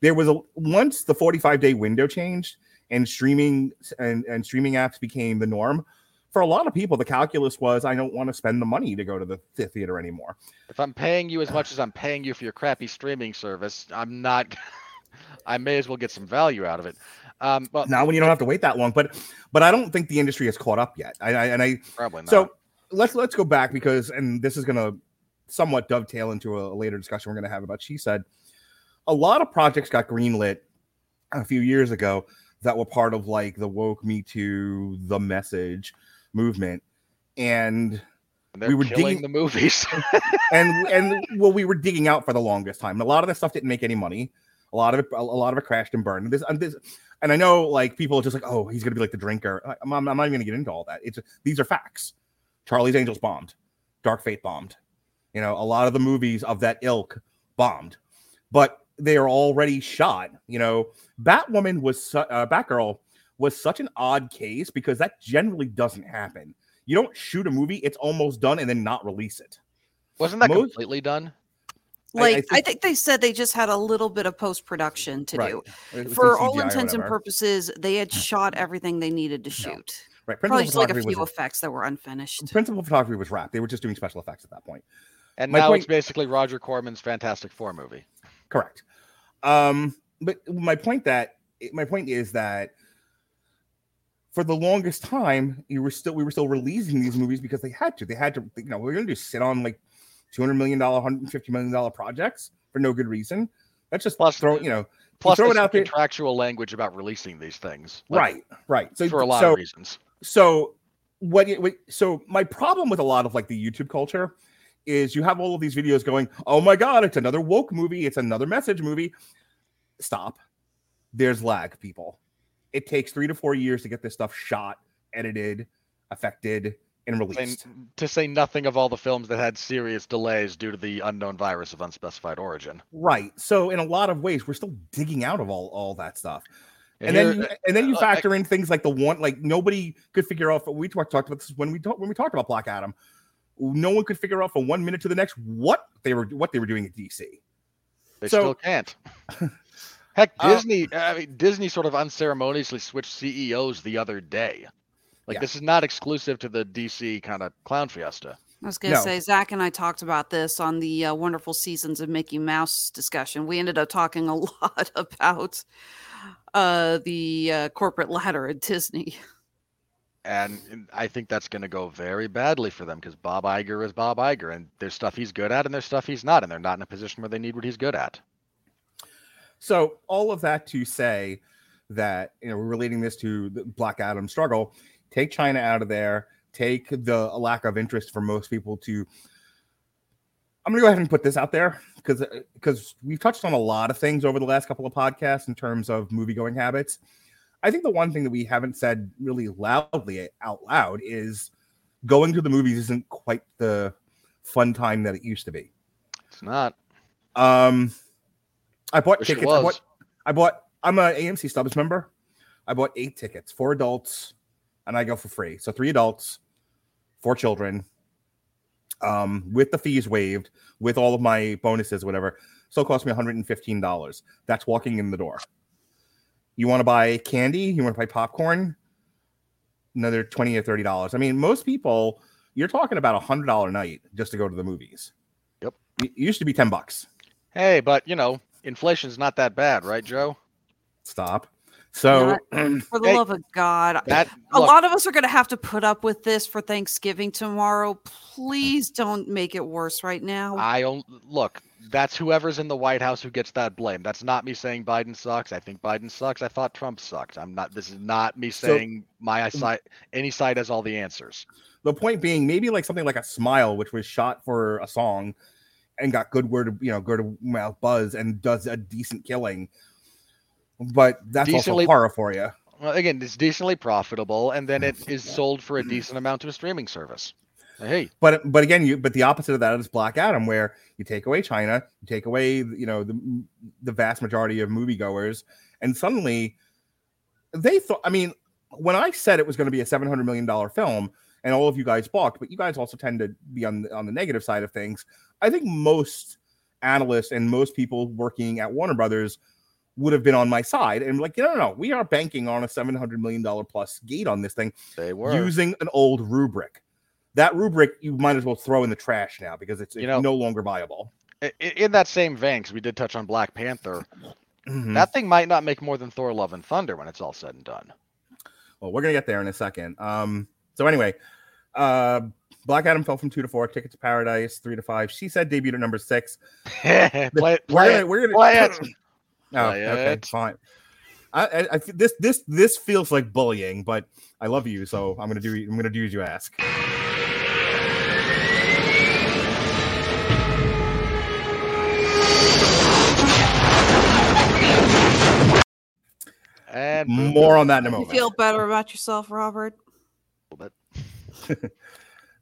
there was a once the 45 day window changed and streaming and, and streaming apps became the norm. For a lot of people, the calculus was I don't want to spend the money to go to the th- theater anymore. if I'm paying you as much as I'm paying you for your crappy streaming service, I'm not. I may as well get some value out of it. Um, but now when you don't have to wait that long but but i don't think the industry has caught up yet. I, I and i probably not. so let's let's go back because and this is going to somewhat dovetail into a, later discussion we're going to have about she said. A lot of projects got greenlit a few years ago that were part of like the woke me too the message movement. And we were digging- the movies. and and well we were digging out for the longest time. A lot of that stuff didn't make any money. A lot of it a lot of it crashed and burned. This, and this and i know like people are just like oh he's gonna be like the drinker. I- i'm, I'm not even gonna get into all that. It's these are facts. Charlie's angels bombed. Dark fate bombed. You know a lot of the movies of that ilk bombed. But they are already shot you know? Batwoman was su- uh, batgirl was such an odd case because that generally doesn't happen. You don't shoot a movie it's almost done and then not release it. Wasn't that Most- completely done? I- I Like I think, think- they said they just had a little bit of post production to Right. do. For all intents and purposes, they had shot everything they needed to shoot. right Probably principal just like a few was effects that were unfinished. principal photography was wrapped they were just doing special effects at that point. point And My now point- it's basically Roger Corman's Fantastic Four movie. Correct. Um, but my point that my point is that for the longest time, you were still we were still releasing these movies because they had to. They had to, you know, we're gonna just sit on like two hundred million dollar, hundred fifty million dollar projects for no good reason. Let's just Plus- throw, you know, Plus, throw there's it out there. contractual language about releasing these things. like, right, right. So For a lot so, of reasons. so what, what so my problem with a lot of like the youtube culture is you have all of these videos going oh my god it's another woke movie it's another message movie stop there's lag people it takes three to four years to get this stuff shot edited affected and released And to say nothing of all the films that had serious delays due to the unknown virus of unspecified origin. right so in a lot of ways we're still digging out of all all that stuff and here- then you, and then you uh, factor in things like the one like nobody could figure out we talked talked about this when we talked when we talked about Black Adam. No one could figure out from one minute to the next what they were what they were doing at DC. They So- still can't. Heck, Uh, Disney. I mean, Disney sort of unceremoniously switched CEOs the other day. Like Yeah. this is not exclusive to the DC kind of clown fiesta. I was going to No. say, Zach and I talked about this on the uh, wonderful seasons of Mickey Mouse discussion. We ended up talking a lot about uh, the uh, corporate ladder at Disney. And and I think that's going to go very badly for them because Bob Iger is Bob Iger, and there's stuff he's good at, and there's stuff he's not, and they're not in a position where they need what he's good at. So all of that to say that you know we're relating this to the Black Adam struggle. Take China out of there. Take the lack of interest for most people to. I'm gonna go ahead and put this out there because because we've touched on a lot of things over the last couple of podcasts in terms of movie going habits. I think the one thing that we haven't said really loudly out loud is going to the movies isn't quite the fun time that it used to be. It's not. Um, I bought Wish tickets. I bought, I bought. I'm a AMC Stubs member. I bought eight tickets, four adults, and I go for free. So three adults, four children, um, with the fees waived, with all of my bonuses, whatever. Still cost me 115 dollars. That's walking in the door. You want to buy candy? You want to buy popcorn? Another 20 or 30 dollars. I mean, most people, you're talking about a hundred dollar night just to go to the movies. Yep. It used to be 10 bucks. Hey, but you know, inflation's not that bad, right, Joe? Stop. So For the Hey, love of God. That a look, lot of us are going to have to put up with this for Thanksgiving tomorrow. Please don't make it worse right now. I don't look. That's whoever's in the White House who gets that blame. That's not me saying Biden sucks. I think Biden sucks. I thought Trump sucks. I'm not. This is not me So- saying my side. Any side has all the answers. the point being, maybe like something like a smile, which was shot for a song and got good word, of- you know, good of mouth buzz and does a decent killing. But that's Decently- also horror for you. Well, again, it's decently profitable, and then it is sold for a decent amount to a streaming service. Hey, But but again, you but the opposite of that is Black Adam, where you take away China, you take away you know the the vast majority of moviegoers, and suddenly they thought. I mean, when I said it was going to be a seven hundred million dollar film, and all of you guys balked, but you guys also tend to be on the, on the negative side of things. I think most analysts and most people working at Warner Brothers would have been on my side and like, no, no, no, we are banking on a seven hundred million dollar plus gate on this thing they were. using an old rubric. That rubric you might as well throw in the trash now because it's, You it's know- no longer viable. In that same vein, because we did touch on Black Panther. Mhm. That thing might not make more than Thor: Love and Thunder when it's all said and done. Well, we're gonna get there in a second. Um, so anyway, uh, Black Adam fell from two to four. Ticket to Paradise three to five. She said debuted at number six. play it, we're play gonna, it. we're gonna play it. Oh, Play okay, fine. I, I, I this this this feels like bullying, but I love you, so I'm gonna do I'm gonna do as you ask. And More on that in a you moment. feel better about yourself, Robert? a little bit.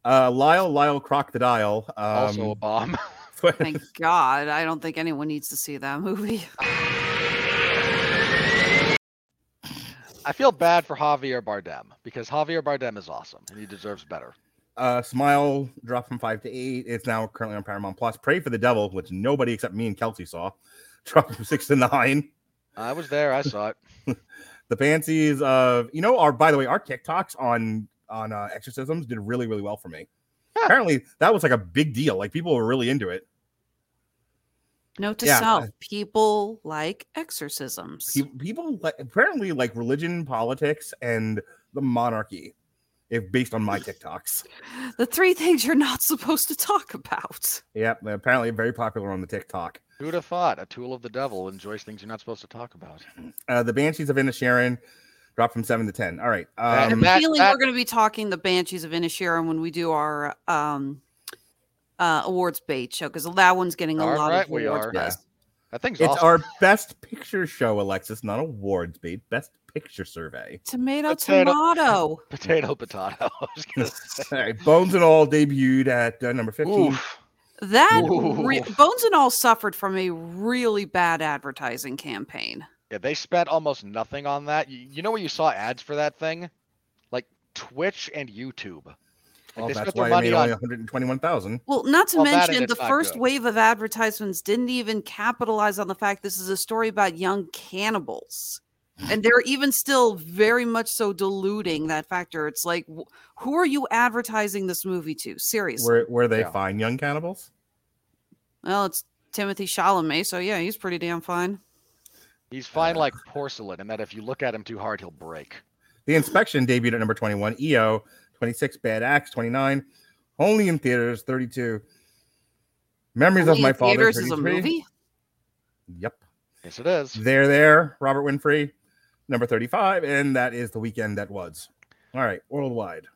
Uh, Lyle Lyle Crocodile. Um, Also a bomb. Thank God. I don't think anyone needs to see that movie. I feel bad for Javier Bardem because Javier Bardem is awesome and he deserves better. Uh, Smile dropped from five to eight. It's now currently on Paramount Plus. Prey for the Devil, which nobody except me and Kelsey saw, dropped from six to nine. I was there. I saw it. The fancies of you know, our by the way, our TikToks on on uh, exorcisms did really really well for me. Apparently, that was like a big deal. Like people were really into it. Note to Yeah, self: people like exorcisms. Pe- People like apparently like religion, politics, and the monarchy. If based on my TikToks, the three things you're not supposed to talk about. yep, they're apparently very popular on the TikTok. Who'd have thought a tool of the devil enjoys things you're not supposed to talk about? Uh, the Banshees of Inisherin dropped from seven to ten. All right, That- I'm um, that- feeling that- we're going to be talking the Banshees of Inisherin when we do our um, uh, awards bait show because that one's getting a Darn lot right of we awards are. buzz. That thing's It's awesome. our best picture show, Alexis, not awards, babe. Best picture survey. Tomato, Potato. tomato. potato, potato. I was say. Bones and All debuted at uh, number 15. Oof. That re- Bones and All suffered from a really bad advertising campaign. Yeah, they spent almost nothing on that. You, you know where you saw ads for that thing? Like Twitch and YouTube. Well, that's why I money made only on- 121,000. Well, not to Well, mention the first good. wave of advertisements didn't even capitalize on the fact this is a story about young cannibals. And they're even still very much so diluting that factor. It's like, wh- who are you advertising this movie to? Seriously. Where where they Yeah. find young cannibals? Well, it's Timothée Chalamet, so yeah, he's pretty damn fine. He's fine Uh. like porcelain, and that if you look at him too hard, he'll break. The Inspection debuted at number 21. EO 26. Bad Axe 29. Only in theaters 32. Memories Only of my in father theaters is a 33. movie. Yep. Yes, it is. There, there, Robert Winfree, number 35, and that is the weekend that was. All right, worldwide.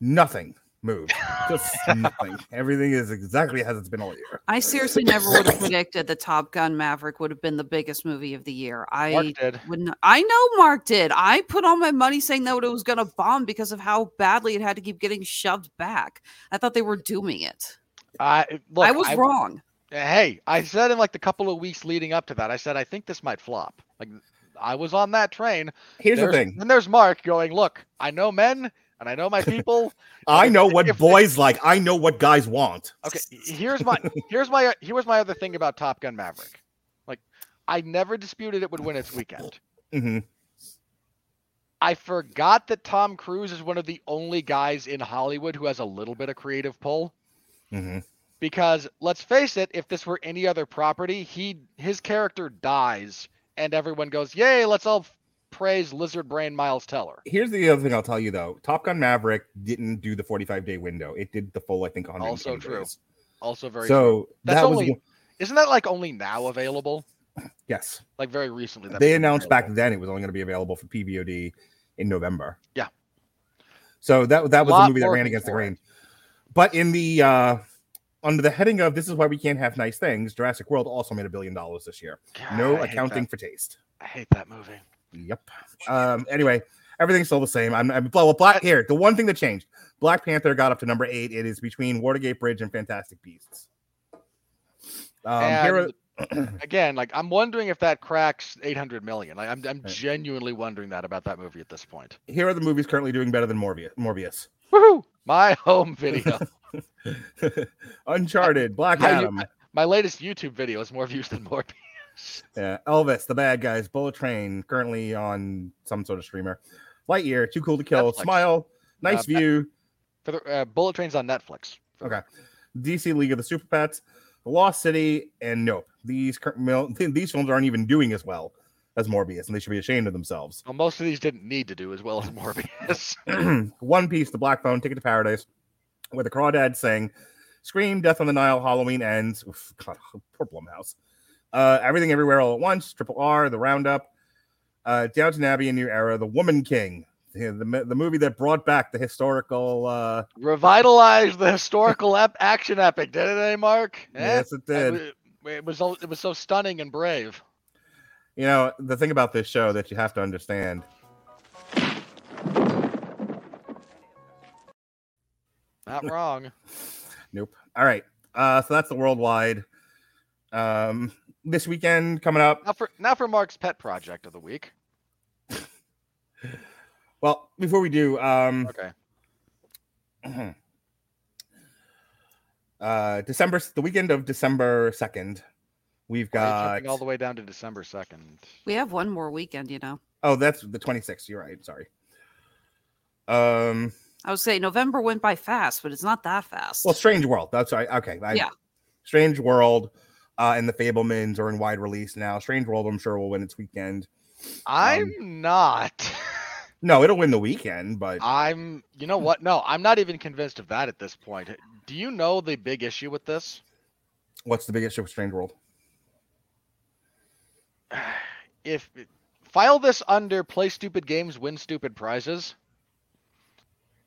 Nothing moved. Just nothing. Everything is exactly as it's been all year. I seriously never would have predicted that Top Gun Maverick would have been the biggest movie of the year. I Mark did. wouldn't. I know Mark did. I put all my money saying that it was going to bomb because of how badly it had to keep getting shoved back. I thought they were dooming it. I look, I was wrong. Hey, I said in like the couple of weeks leading up to that, I said I think this might flop. Like I was on that train. Here's the thing. And there's Mark going, look, I know men and I know my people. I know what if- boys like. I know what guys want. Okay, here's my here's my here's my other thing about Top Gun Maverick. Like, I never disputed it would win its weekend. Mhm. I forgot that Tom Cruise is one of the only guys in Hollywood who has a little bit of creative pull. Mhm. Because let's face it, if this were any other property, he his character dies and everyone goes, "Yay, let's all praise Lizard Brain Miles Teller." Here's the other thing I'll tell you though. Top Gun Maverick didn't do the 45 day window. It did the full, I think, 100 Also true. Also very true. So That's that only- was Isn't that like only now available? yes. Like very recently that They announced back then it was only going to be available for PVOD in November. Yeah. So that that was the movie that ran against the for it. grain. But in the uh under the heading of this is why we can't have nice things, Jurassic World also made a billion dollars this year. God, No accounting that. for taste. I hate that movie. Yep. Um. Anyway, everything's still the same. I'm. I'm well, Black here. The one thing that changed: Black Panther got up to number eight. It is between Watergate Bridge and Fantastic Beasts. Um. Here, are- again, like I'm wondering if that cracks 800 million. Like I'm, I'm Right. genuinely wondering that about that movie at this point. here are the movies currently doing better than Morbius. Morbius. Woohoo! My home video. Uncharted, Black Adam, My latest YouTube video is more views than Morbius. Yeah, Elvis, The Bad Guys, Bullet Train, currently on some sort of streamer. Lightyear, Too Cool to Kill, Netflix. Smile, Nice Uh, View, For the uh, Bullet Train's on Netflix. Okay. DC League of the Super Pets, The Lost City, and Nope. These these films aren't even doing as well as Morbius, and they should be ashamed of themselves. Well, most of these didn't need to do as well as Morbius. One Piece, The Black Phone, Ticket to Paradise, where the crawdads sing, Scream, Death on the Nile, Halloween ends. Oof, God, poor Blumhouse. Uh, Everything Everywhere All at Once, Triple R, The Roundup, uh, Downton Abbey, A New Era, The Woman King, the, the, the movie that brought back the historical. Uh, Revitalized the historical ep- action epic, did it, eh, Mark? Eh? yes, it did. It, wa- it was it was so stunning and brave. You know, the thing about this show that you have to understand Not wrong. Nope. All right. Uh, so that's the worldwide. Um, this weekend coming up. Now for now for Mark's pet project of the week. Well, before we do, um, Okay. uh, December, the weekend of December second, we've Why are you got. all the way down to December second. We have one more weekend, you know. Oh, that's the twenty sixth. You're right. Sorry. Um. I would say November went by fast, but it's not that fast. Well, Strange World. That's right. Okay. I- Yeah. Strange World, uh, and the Fabelmans are in wide release now. Strange World, I'm sure, will win its weekend. I'm not. No, it'll win the weekend, but I'm. You know what? No, I'm not even convinced of that at this point. Do you know the big issue with this? what's the biggest issue with Strange World? If file this under play stupid games, win stupid prizes.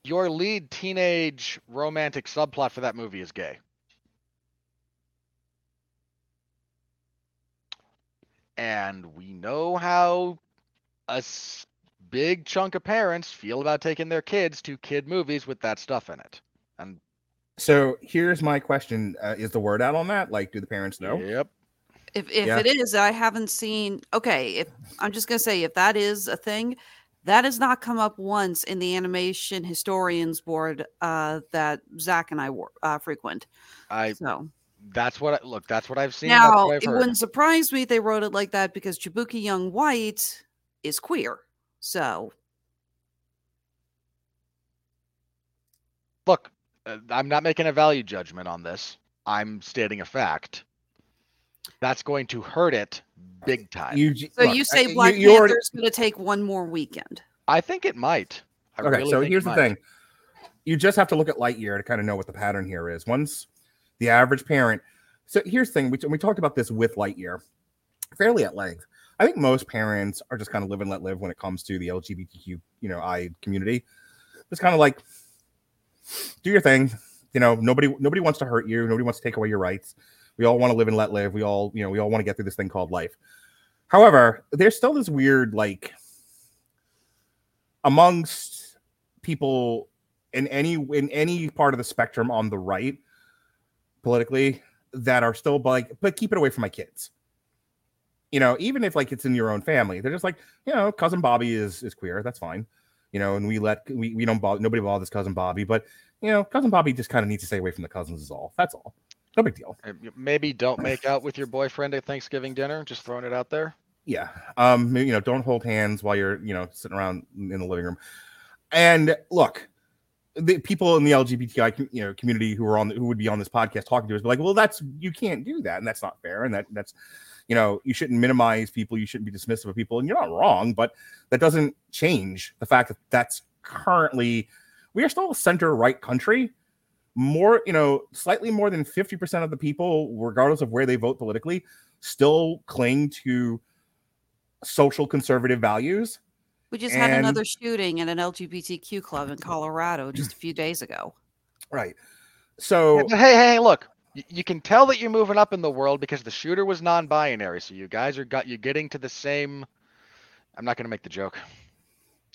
Your lead teenage romantic subplot for that movie is gay. And we know how a big chunk of parents feel about taking their kids to kid movies with that stuff in it. And So here's my question: uh, Is the word out on that? Like, do the parents know? Yep. if if Yeah. it is, I haven't seen. Okay, if I'm just gonna say if that is a thing, that has not come up once in the animation historians board uh, that Zach and I wor- uh, frequent. I So that's what I look, that's what I've seen. that's now what I've it heard. wouldn't surprise me if they wrote it like that because Jaboukie Young-White is queer. So look, uh, I'm not making a value judgment on this. I'm stating a fact. That's going to hurt it big time. You, so look, you uh, say Black you already- Panther's going to take one more weekend? I think it might. I okay, really so think here's the thing: you just have to look at Lightyear to kind of know what the pattern here is. Once the average parent So here's the thing: we, we talked about this with Lightyear fairly at length. I think most parents are just kind of live and let live when it comes to the LGBTQ, you know, I community. It's kind of like do your thing. You know, nobody nobody wants to hurt you. Nobody wants to take away your rights. We all want to live and let live. We all, you know, we all want to get through this thing called life. However, there's still this weird like amongst people in any in any part of the spectrum on the right politically that are still like, but keep it away from my kids. You know, even if like it's in your own family, they're just like, you know, cousin Bobby is is queer. That's fine. You know, and we let we, we don't bother nobody bothers cousin Bobby, but you know, cousin Bobby just kind of needs to stay away from the cousins is all. That's all. No big deal. Maybe don't make out with your boyfriend at Thanksgiving dinner. Just throwing it out there. Yeah. Um, you know, don't hold hands while you're, you know, sitting around in the living room. And look, the people in the LGBTI you know community who are on who would be on this podcast talking to us, be like, well, that's you can't do that, and that's not fair, and that that's you know you shouldn't minimize people, you shouldn't be dismissive of people, and you're not wrong, but that doesn't change the fact that that's currently we are still a center right country. More, you know, slightly more than 50% of the people, regardless of where they vote politically, still cling to social conservative values. We just had another shooting at an LGBTQ club in Colorado just a few days ago. Right. So Hey, hey, hey, look, you can tell that you're moving up in the world because the shooter was non-binary. So you guys are got you getting to the same. I'm not going to make the joke.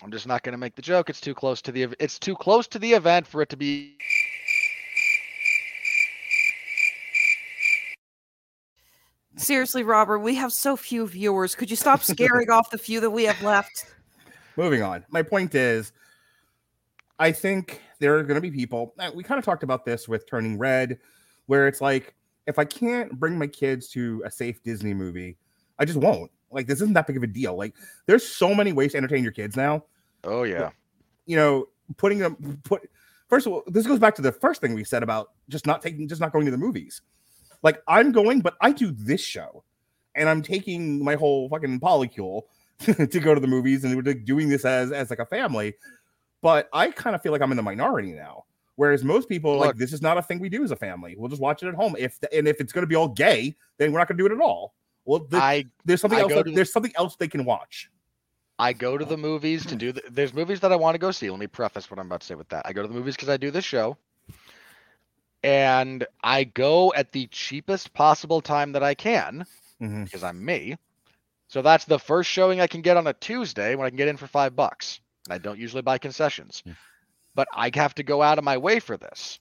I'm just not going to make the joke. It's too close to the. ev- It's too close to the event for it to be. Seriously, Robert, we have so few viewers. Could you stop scaring off the few that we have left? Moving on. My point is, I think there are going to be people. uh, We kind of talked about this with Turning Red, where it's like, if I can't bring my kids to a safe Disney movie, I just won't. Like, this isn't that big of a deal. Like, there's so many ways to entertain your kids now. Oh yeah. You know, putting them put. First of all, this goes back to the first thing we said about just not taking, just not going to the movies. Like, I'm going, but I do this show, and I'm taking my whole fucking polycule to go to the movies, and we're doing this as as like a family. But I kind of feel like I'm in the minority now. Whereas most people are like this is not a thing we do as a family. We'll just watch it at home. If and if it's going to be all gay, then we're not going to do it at all. Well, the, I there's something I else. that- to there's something else they can watch. I go to the movies to do. The, there's movies that I want to go see. Let me preface what I'm about to say with that. I go to the movies because I do this show, and I go at the cheapest possible time that I can mm-hmm. because I'm me. So that's the first showing I can get on a Tuesday when I can get in for five bucks. And I don't usually buy concessions, but I have to go out of my way for this,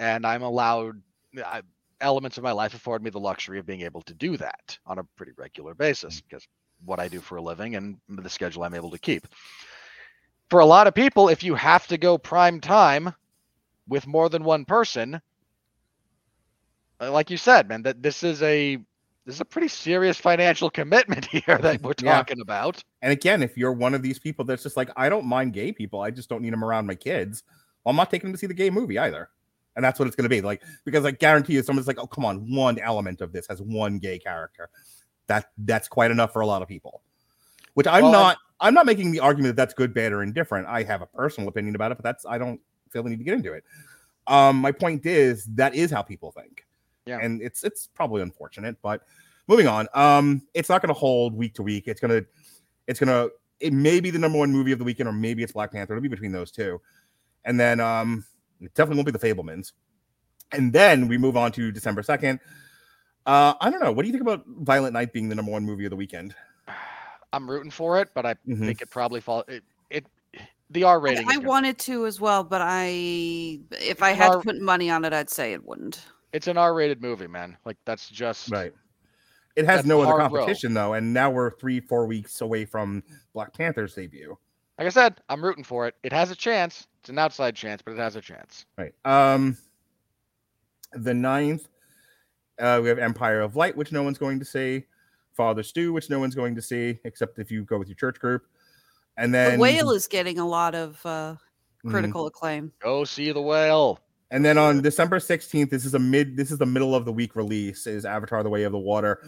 and I'm allowed. I, elements of my life afford me the luxury of being able to do that on a pretty regular basis because what I do for a living and the schedule I'm able to keep. For a lot of people, if you have to go prime time with more than one person, uh, like you said, man, that this is a this is a pretty serious financial commitment here that we're Yeah. talking about. And again, if you're one of these people that's just like, I don't mind gay people, I just don't need them around my kids. Well, I'm not taking them to see the gay movie either. And that's what it's going to be like because I guarantee you, someone's like, oh come on, one element of this has one gay character. That that's quite enough for a lot of people. Which I'm Well, not. I'm not making the argument that that's good, bad, or indifferent. I have a personal opinion about it, but that's I don't feel the need to get into it. Um, my point is that is how people think. Yeah. and it's it's probably unfortunate, but moving on. Um, it's not going to hold week to week. It's gonna it's gonna it may be the number one movie of the weekend, or maybe it's Black Panther. It'll be between those two, and then um, it definitely won't be the Fabelmans. And then we move on to December second. Uh, I don't know. What do you think about Violent Night being the number one movie of the weekend? I'm rooting for it, but I Mhm. think it probably fall it, it the R I, rating. I is gonna- wanted to as well, but I if I It's had to put money on it, I'd say it wouldn't. It's an R-rated movie, man. Like that's just Right. It has no other hard row. competition though, and now we're three, four weeks away from Black Panther's debut. like I said, I'm rooting for it. It has a chance. It's an outside chance, but it has a chance. Right. Um the ninth, uh, we have Empire of Light, which no one's going to see. Father Stew, which no one's going to see, except if you go with your church group. And then the whale is getting a lot of uh, Mhm. critical acclaim. Go see the whale. And then on December 16th, this is a mid this is the middle of the week release, is Avatar the Way of the Water.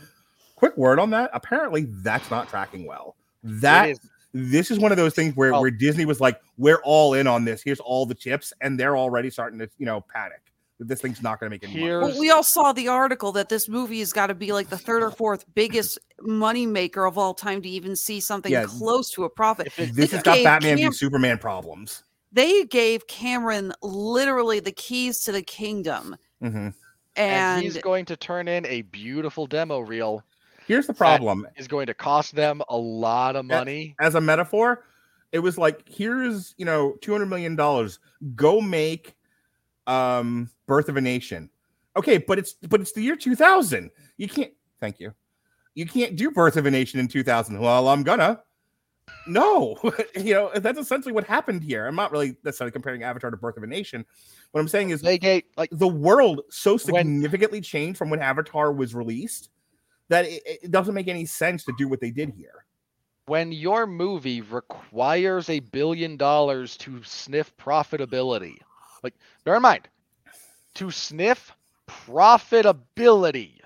Quick word on that. Apparently, that's not tracking well. That this is one of those things where, Oh. where Disney was like, we're all in on this. Here's all the chips, and they're already starting to, you know, panic. that this thing's not going to make any money. Well, we all saw the article that this movie has got to be like the third or fourth biggest money maker of all time to even see something Yeah. close to a profit. If it- This has got Batman v Superman problems. They gave Cameron literally the keys to the kingdom, hmm and, and, he's going to turn in a beautiful demo reel. Here's the problem. Is going to cost them a lot of Yeah. money. As a metaphor, it was like, here's you know, two hundred million dollars. Go make um Birth of a Nation. Okay, but it's but it's the year two thousand. You can't. Thank you. You can't do Birth of a Nation in two thousand. Well, I'm gonna. No, you know that's essentially what happened here. I'm not really necessarily comparing Avatar to Birth of a Nation. What I'm saying is gave like the world so When- significantly changed from when Avatar was released that it, it doesn't make any sense to do what they did here. when your movie requires a billion dollars to sniff profitability. Like, bear in mind, to sniff profitability,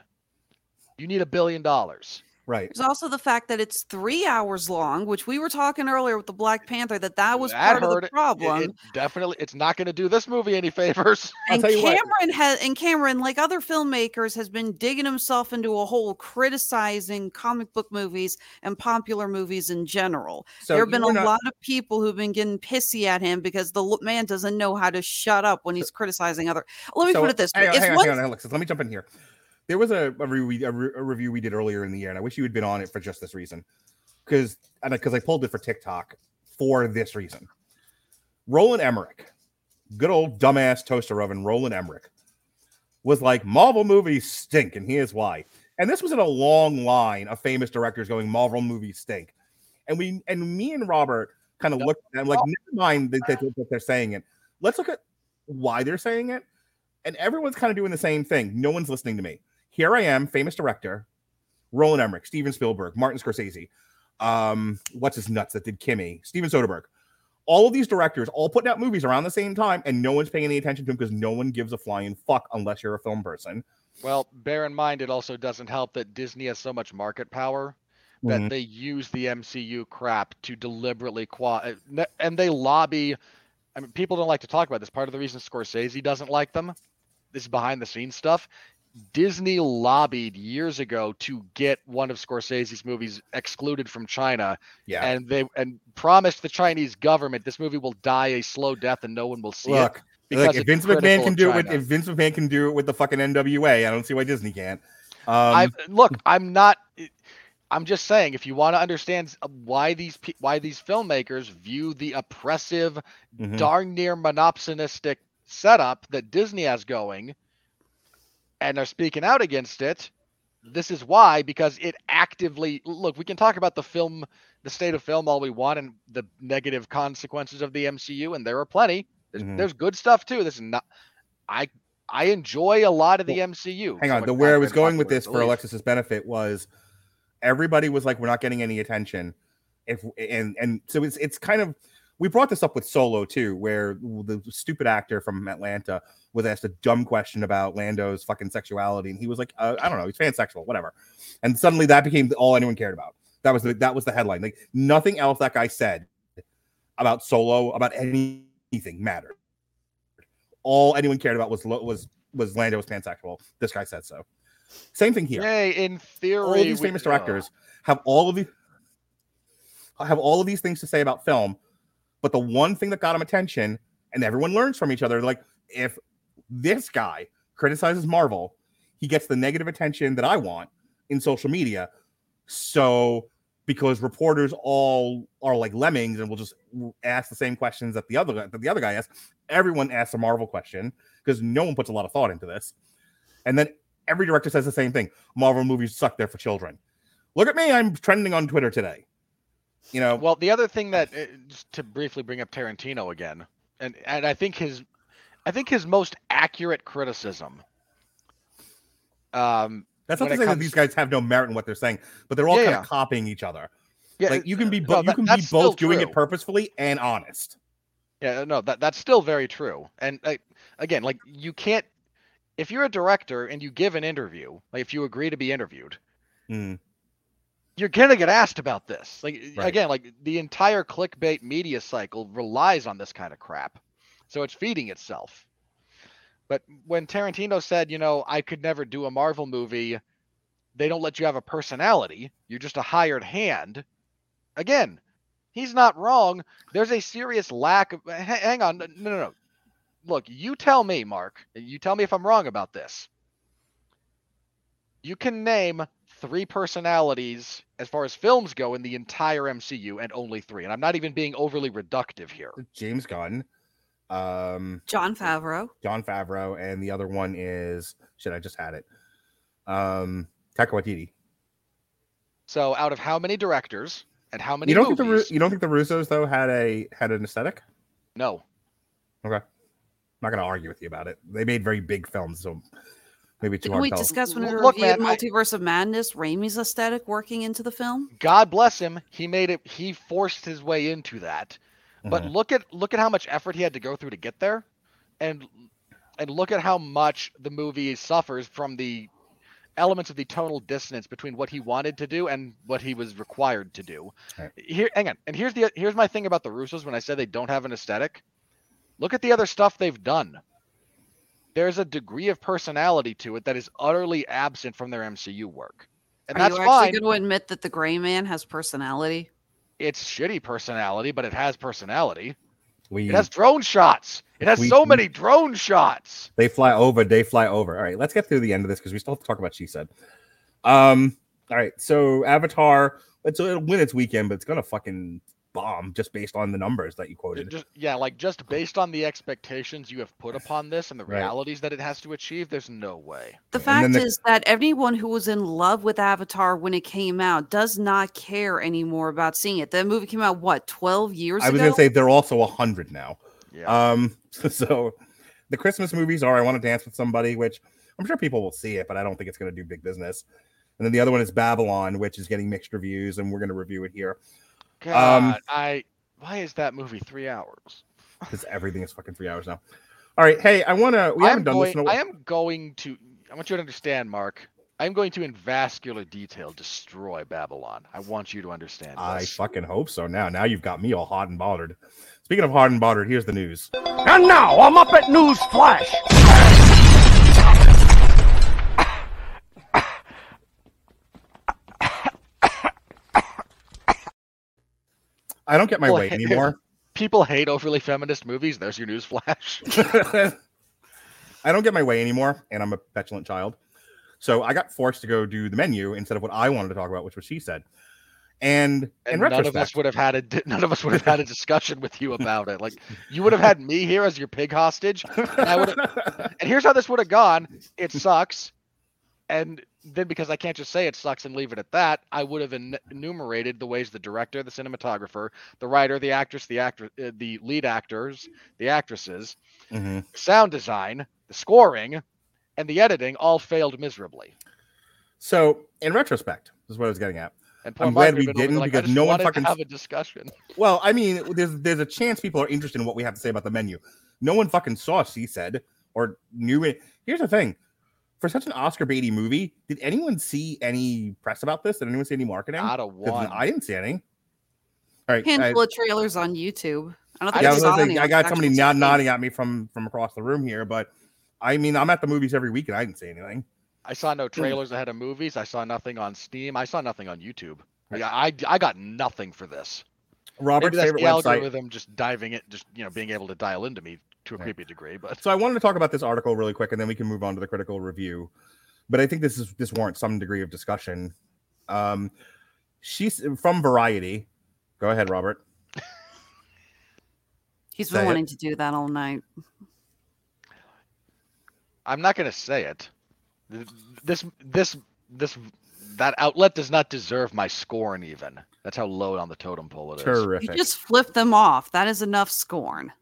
you need a billion dollars. Right. there's also the fact that it's three hours long, which we were talking earlier with the Black Panther that that was That part of the problem. It, it definitely, it's not going to do this movie any favors. And you what. Cameron has and Cameron, like other filmmakers, has been digging himself into a hole criticizing comic book movies and popular movies in general. So there have been a not- lot of people who've been getting pissy at him because the man doesn't know how to shut up when he's criticizing other. Let me so put it this way: Hang on, hang on, one- hang on, Alexis. Let me jump in here. There was a, a, re- a, re- a review we did earlier in the year, and I wish you had been on it for just this reason, because because I pulled it for TikTok for this reason. Roland Emmerich, good old dumbass toaster oven, Roland Emmerich, was like Marvel movies stink, and here's why. And this was in a long line of famous directors going Marvel movies stink, and we and me and Robert kind of looked at them like, never mind that, that, that they're saying it. Let's look at why they're saying it. And everyone's kind of doing the same thing. No one's listening to me. Here I am, famous director, Roland Emmerich, Steven Spielberg, Martin Scorsese, um, what's his nuts that did Kimi, Steven Soderbergh. All of these directors all putting out movies around the same time, and no one's paying any attention to them because no one gives a flying fuck unless you're a film person. Well, bear in mind, it also doesn't help that Disney has so much market power that Mhm. they use the MCU crap to deliberately qua uh, and they lobby. I mean, people don't like to talk about this. Part of the reason Scorsese doesn't like them, this is behind the scenes stuff. Disney lobbied years ago to get one of Scorsese's movies excluded from China, Yeah. and they and promised the Chinese government this movie will die a slow death and no one will see it Look, because look, if Vince McMahon can do it with if Vince McMahon can do it with the fucking NWA, I don't see why Disney can't. Um, I look. I'm not. I'm just saying, if you want to understand why these why these filmmakers view the oppressive, mhm. darn near monopsonistic setup that Disney has going, and are speaking out against it, this is why because it actively look. We can talk about the film, the state of film, all we want, and the negative consequences of the MCU, and there are plenty. There's, Mhm. there's good stuff too. This is not. I I enjoy a lot of the MCU. hang on. much The where I was going with this for. Alexis's benefit was everybody was like, we're not getting any attention. If and and so it's it's kind of we brought this up with Solo too, where the stupid actor from Atlanta was asked a dumb question about Lando's fucking sexuality, and he was like, uh, I don't know, he's pansexual, whatever. And suddenly that became all anyone cared about. That was the that was the headline. Like nothing else that guy said about Solo about anything mattered. All anyone cared about was was was Lando was pansexual. This guy said so. Same thing here Yay, in theory, all these we- famous oh. directors have all of the have all of these things to say about film, but the one thing that got him attention, and everyone learns from each other, like if this guy criticizes Marvel, he gets the negative attention that I want in social media. So because reporters all are like lemmings and will just ask the same questions that the other that the other guy asks, everyone asks a Marvel question because no one puts a lot of thought into this. And then every director says the same thing. Marvel movies suck. They're for children. Look at me. I'm trending on Twitter today. You know, Well, the other thing that uh, just to briefly bring up Tarantino again, and and I think his, I think his most accurate criticism. Um, that's not to say that these guys have no merit in what they're saying, but they're all Yeah, kind of copying each other. yeah, like you can be no, both. you can be both doing it purposefully and honest. Yeah, no, that that's still very true. And like, again, like you can't if you're a director and you give an interview, like if you agree to be interviewed, Mm. You're gonna get asked about this. Like Right. again, like the entire clickbait media cycle relies on this kind of crap. So it's feeding itself. But when Tarantino said, you know, I could never do a Marvel movie, they don't let you have a personality. You're just a hired hand. Again, he's not wrong. There's a serious lack of. Hang on. No, no, no. Look, you tell me, Mark. You tell me if I'm wrong about this. You can name three personalities as far as films go in the entire MCU, and only three. And I'm not even being overly reductive here. James Gunn, um, Jon Favreau. Jon Favreau, and the other one is shit. I just had it. Um, Taika Waititi. So, out of how many directors and how many You don't think the you don't think the Russos though had a had an aesthetic? no. Okay, I'm not gonna argue with you about it. They made very big films, so maybe too Didn't hard we to discuss when we Look, reviewed man, I- Multiverse of Madness, Raimi's aesthetic working into the film? God bless him. He made it. He forced his way into that. But Mhm. look at look at how much effort he had to go through to get there, and and look at how much the movie suffers from the elements of the tonal dissonance between what he wanted to do and what he was required to do. Right. Here, hang on. And here's the here's my thing about the Russos when I said they don't have an aesthetic. Look at the other stuff they've done. There's a degree of personality to it that is utterly absent from their MCU work, and Are that's you fine. actually going to admit that the Gray Man has personality? It's shitty personality, but it has personality. we It has drone shots. It has We- so many drone shots. they fly over, they fly over. All right, let's get through the end of this because we still have to talk about she said. Um, all right, so Avatar, it's it'll win its weekend, but it's gonna fucking bomb just based on the numbers that you quoted. Just yeah, like just based on the expectations you have put upon this and the Right. realities that it has to achieve, there's no way. The And fact the- is that anyone who was in love with Avatar when it came out does not care anymore about seeing it. The movie came out what twelve years ago? I was ago. gonna say they're also a hundred now. Yeah. Um, so the Christmas movies are I Want to Dance with Somebody, which I'm sure people will see it, but I don't think it's going to do big business. And then the other one is Babylon, which is getting mixed reviews, and we're going to review it here Um, God, I why is that movie three hours? because everything is fucking three hours now. All right, hey, I want to. We I haven't done going. this in a I am going to. I want you to understand, Mark. I'm going to, in vascular detail, destroy Babylon. I want you to understand I fucking hope so. Now, now you've got me all hot and bothered. Speaking of hot and bothered, here's the news. And now, I'm up at News Flash. I don't get my way anymore. People hate overly feminist movies. There's your news flash. I don't get my way anymore, and I'm a petulant child. So I got forced to go do the menu instead of what I wanted to talk about, which was she said. And, and none of us would have had a none of us would have had a discussion with you about it. Like you would have had me here as your pig hostage. And, I would and here's how this would have gone. It sucks. And then because I can't just say it sucks and leave it at that, I would have en- enumerated the ways the director, the cinematographer, the writer, the actress, the actor, uh, the lead actors, the actresses, Mhm. sound design, the scoring, and the editing all failed miserably. so in retrospect, this is what I was getting at. And I'm glad we would have been didn't, like, because no one fucking- have a discussion. Well, I mean, there's there's a chance people are interested in what we have to say about the menu. No one fucking saw she said or knew it. Here's the thing. For such an Oscar baity movie, did anyone see any press about this? Did anyone see any marketing? Not a 'Cause one. I didn't see any. All right. I, handful of trailers on YouTube. I don't think yeah, I, I, saw gonna any I got somebody nod, nodding at me from from across the room here, but I mean, I'm at the movies every week and I didn't see anything. I saw no hmm. trailers ahead of movies. I saw nothing on Steam. I saw nothing on YouTube. Yeah, I, I got nothing for this. Robert's Maybe that's favorite the website. algorithm just diving it, just you know, being able to dial into me to a Right. creepy degree. But So I wanted to talk about this article really quick, and then we can move on to the critical review. But I think this is this warrants some degree of discussion. Um, she's from Variety. Go ahead, Robert. He's Say been it. wanting to do that all night. I'm not going to say it. This this this that outlet does not deserve my scorn. Even that's how low on the totem pole it is. Terrific. You just flip them off. That is enough scorn.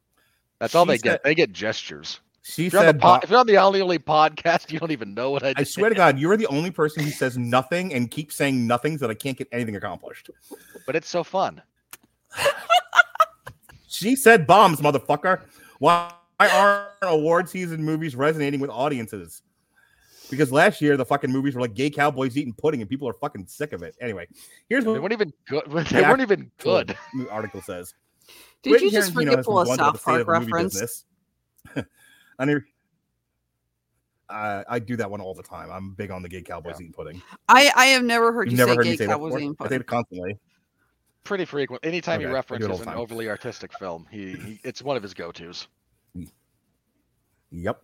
That's all She they said- get. They get gestures. She If you're, on the said, po- if you're on the Ollie Ollie podcast, you don't even know what I. Do. "I swear to God, you're the only person who says nothing and keeps saying nothing so that I can't get anything accomplished." but it's so fun. She said, "Bombs, motherfucker." Why aren't award season movies resonating with audiences? Because last year the fucking movies were like gay cowboys eating pudding, and people are fucking sick of it. Anyway, here's what They weren't even good. They Yeah. weren't even good. article says. Did Quentin you just forget has pull a been South the state of Park reference? business. On a- Uh, I do that one all the time. I'm big on the gay cowboys eating pudding. I, I have never heard You've you never say heard gay say cowboys before? eating I say pudding. it constantly. Pretty frequent. Anytime Okay, he I do it all references an time. overly artistic film, he, he it's one of his go-tos. Yep.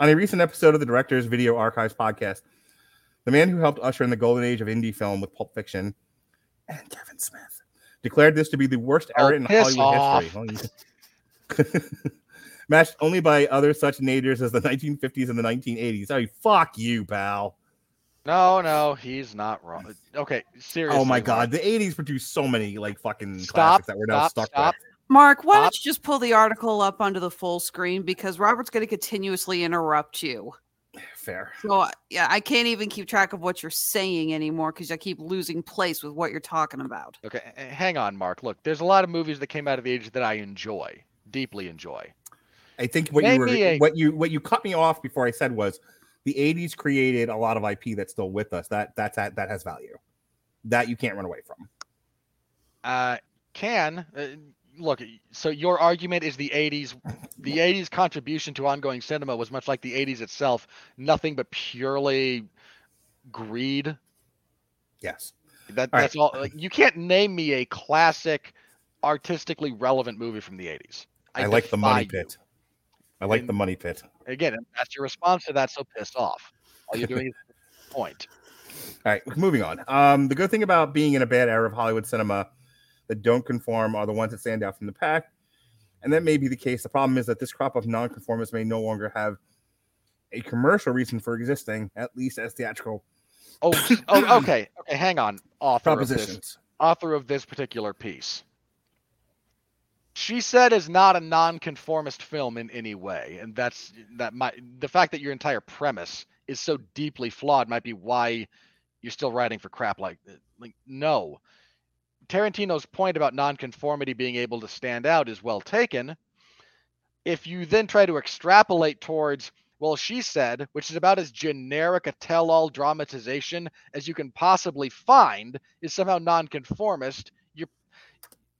On a recent episode of the Directors Video Archives podcast, the man who helped usher in the golden age of indie film with Pulp Fiction and Kevin Smith declared this to be the worst Oh, era in Hollywood history. Well, you- Matched only by other such nadirs as the 1950s and the 1980s. Oh, fuck you, pal. No, no, he's not wrong. Okay, seriously. Oh my god, the 80s produced so many like fucking Stop, classics that we're now stop, stuck stop. With. Mark, why don't you just pull the article up onto the full screen because Robert's going to continuously interrupt you. Fair. So yeah, I can't even keep track of what you're saying anymore because I keep losing place with what you're talking about. Okay, hang on, Mark. Look, there's a lot of movies that came out of the age that I enjoy, deeply enjoy. I think what Name you were a- what you what you cut me off before I said was the 80s created a lot of IP that's still with us. That that's that that has value. That you can't run away from. Uh, can uh, look. So your argument is the '80s, the '80s contribution to ongoing cinema was much like the '80s itself, nothing but purely greed. Yes. That All right. that's all. Like, you can't name me a classic, artistically relevant movie from the '80s. I, like the defy money you. pit. I like And- the money pit. Again, that's your response to that. So pissed off. All you're doing is point. All right, moving on. Um, the good thing about being in a bad era of Hollywood cinema that don't conform are the ones that stand out from the pack. And that may be the case. The problem is that this crop of nonconformists may no longer have a commercial reason for existing, at least as theatrical Oh, oh, okay, okay. Hang on, author of this. propositions. author of this particular piece. She said is not a nonconformist film in any way, and that's that might the fact that your entire premise is so deeply flawed might be why you're still writing for crap like like no. Tarantino's point about nonconformity being able to stand out is well taken. If you then try to extrapolate towards well, she said, which is about as generic a tell-all dramatization as you can possibly find, is somehow nonconformist. You're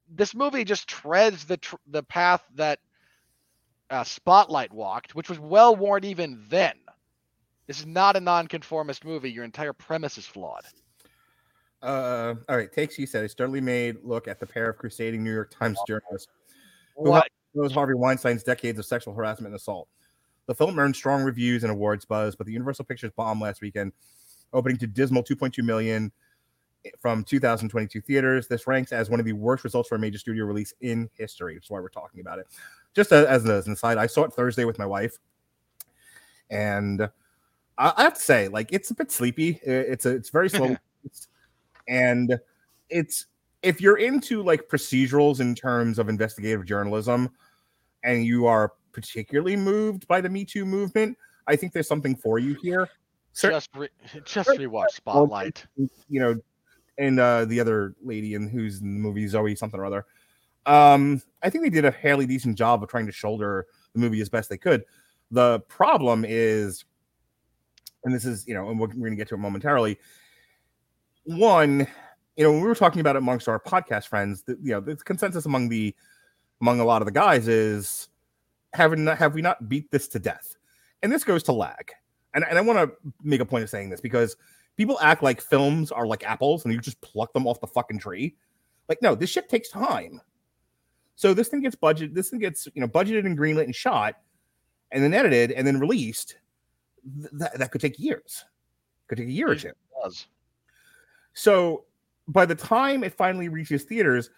this movie just treads the tr- the path that uh, Spotlight walked, which was well worn even then. This is not a nonconformist movie. Your entire premise is flawed. Uh, all right, takes you said a sternly made look at the pair of crusading New York Times journalists who knows Harvey Weinstein's decades of sexual harassment and assault. The film earned strong reviews and awards buzz, but the Universal Pictures bomb last weekend, opening to dismal 2.2 million from 2022 theaters. This ranks as one of the worst results for a major studio release in history. That's why we're talking about it. Just as, as, an aside, I saw it Thursday with my wife, and I, I have to say, like, it's a bit sleepy. It's a, it's very slow, and it's if you're into like procedurals in terms of investigative journalism, and you are particularly moved by the Me Too movement, I think there's something for you here. Just re- just rewatch Spotlight. you know, and uh, the other lady in who's in the movie Zoe something or other. Um, I think they did a fairly decent job of trying to shoulder the movie as best they could. The problem is, and this is you know, and we're, we're going to get to it momentarily. One, you know, when we were talking about it amongst our podcast friends, the, you know, the consensus among the among a lot of the guys is haven't have we not beat this to death? And this goes to lag. And, and I want to make a point of saying this because people act like films are like apples and you just pluck them off the fucking tree. Like, no, this shit takes time. So this thing gets budgeted, this thing gets, you know, budgeted and greenlit and shot and then edited and then released. Th- that, that could take years. Could take a year or two. does. So by the time it finally reaches theaters,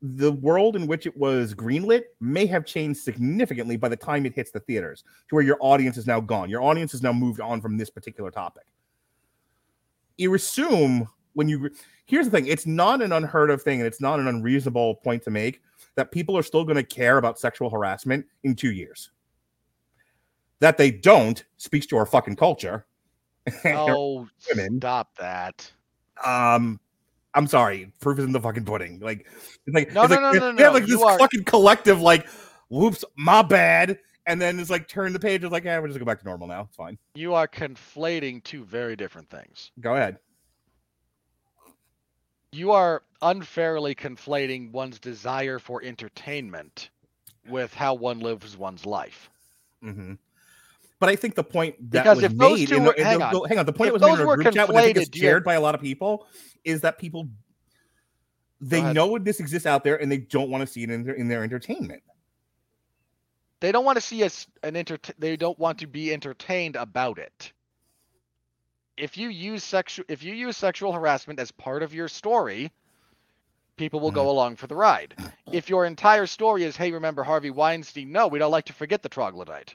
the world in which it was greenlit may have changed significantly by the time it hits the theaters to where your audience is now gone. Your audience has now moved on from this particular topic. You assume when you here's the thing, it's not an unheard of thing and it's not an unreasonable point to make that people are still going to care about sexual harassment in 2 years. That they don't speaks to our fucking culture. Oh, women. stop that. Um I'm sorry, proof is in the fucking pudding. Like it's like No, it's no, like, no, no, they have like this are- fucking collective like whoops, my bad. And then it's like turn the page, it's like, yeah, we're just go back to normal now. It's fine. You are conflating two very different things. Go ahead. You are unfairly conflating one's desire for entertainment with how one lives one's life. hmm But I think the point that Because was made, in were- in hang the- on. the- hang on, the point If that was made in our group chat, which I think is shared by a lot of people, is that people they know this exists out there and they don't want to see it in their in their entertainment. They don't want to see us an enter. They don't want to be entertained about it. If you use sexual, if you use sexual harassment as part of your story, people will go mm. along for the ride. If your entire story is, "Hey, remember Harvey Weinstein?" No, we don't like to forget the troglodyte.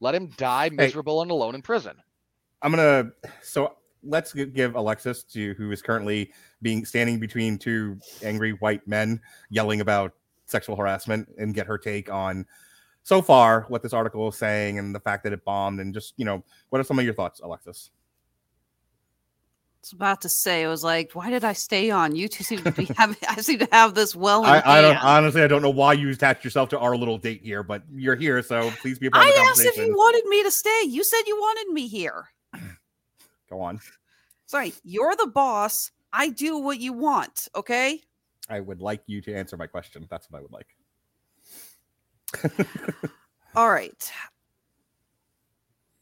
Let him die miserable and alone in prison. I'm gonna so let's give Alexis to who is currently being standing between two angry white men yelling about sexual harassment and get her take on so far what this article is saying and the fact that it bombed and just you know what are some of your thoughts, Alexis? Was about to say, I was like, why did I stay on? You two seem to be having, I seem to have this well I, I don't honestly I don't know why you attached yourself to our little date here, but you're here, so please be a part I asked if you wanted me to stay. You said you wanted me here. Go on. Sorry, you're the boss. I do what you want, okay? I would like you to answer my question. That's what I would like. All right.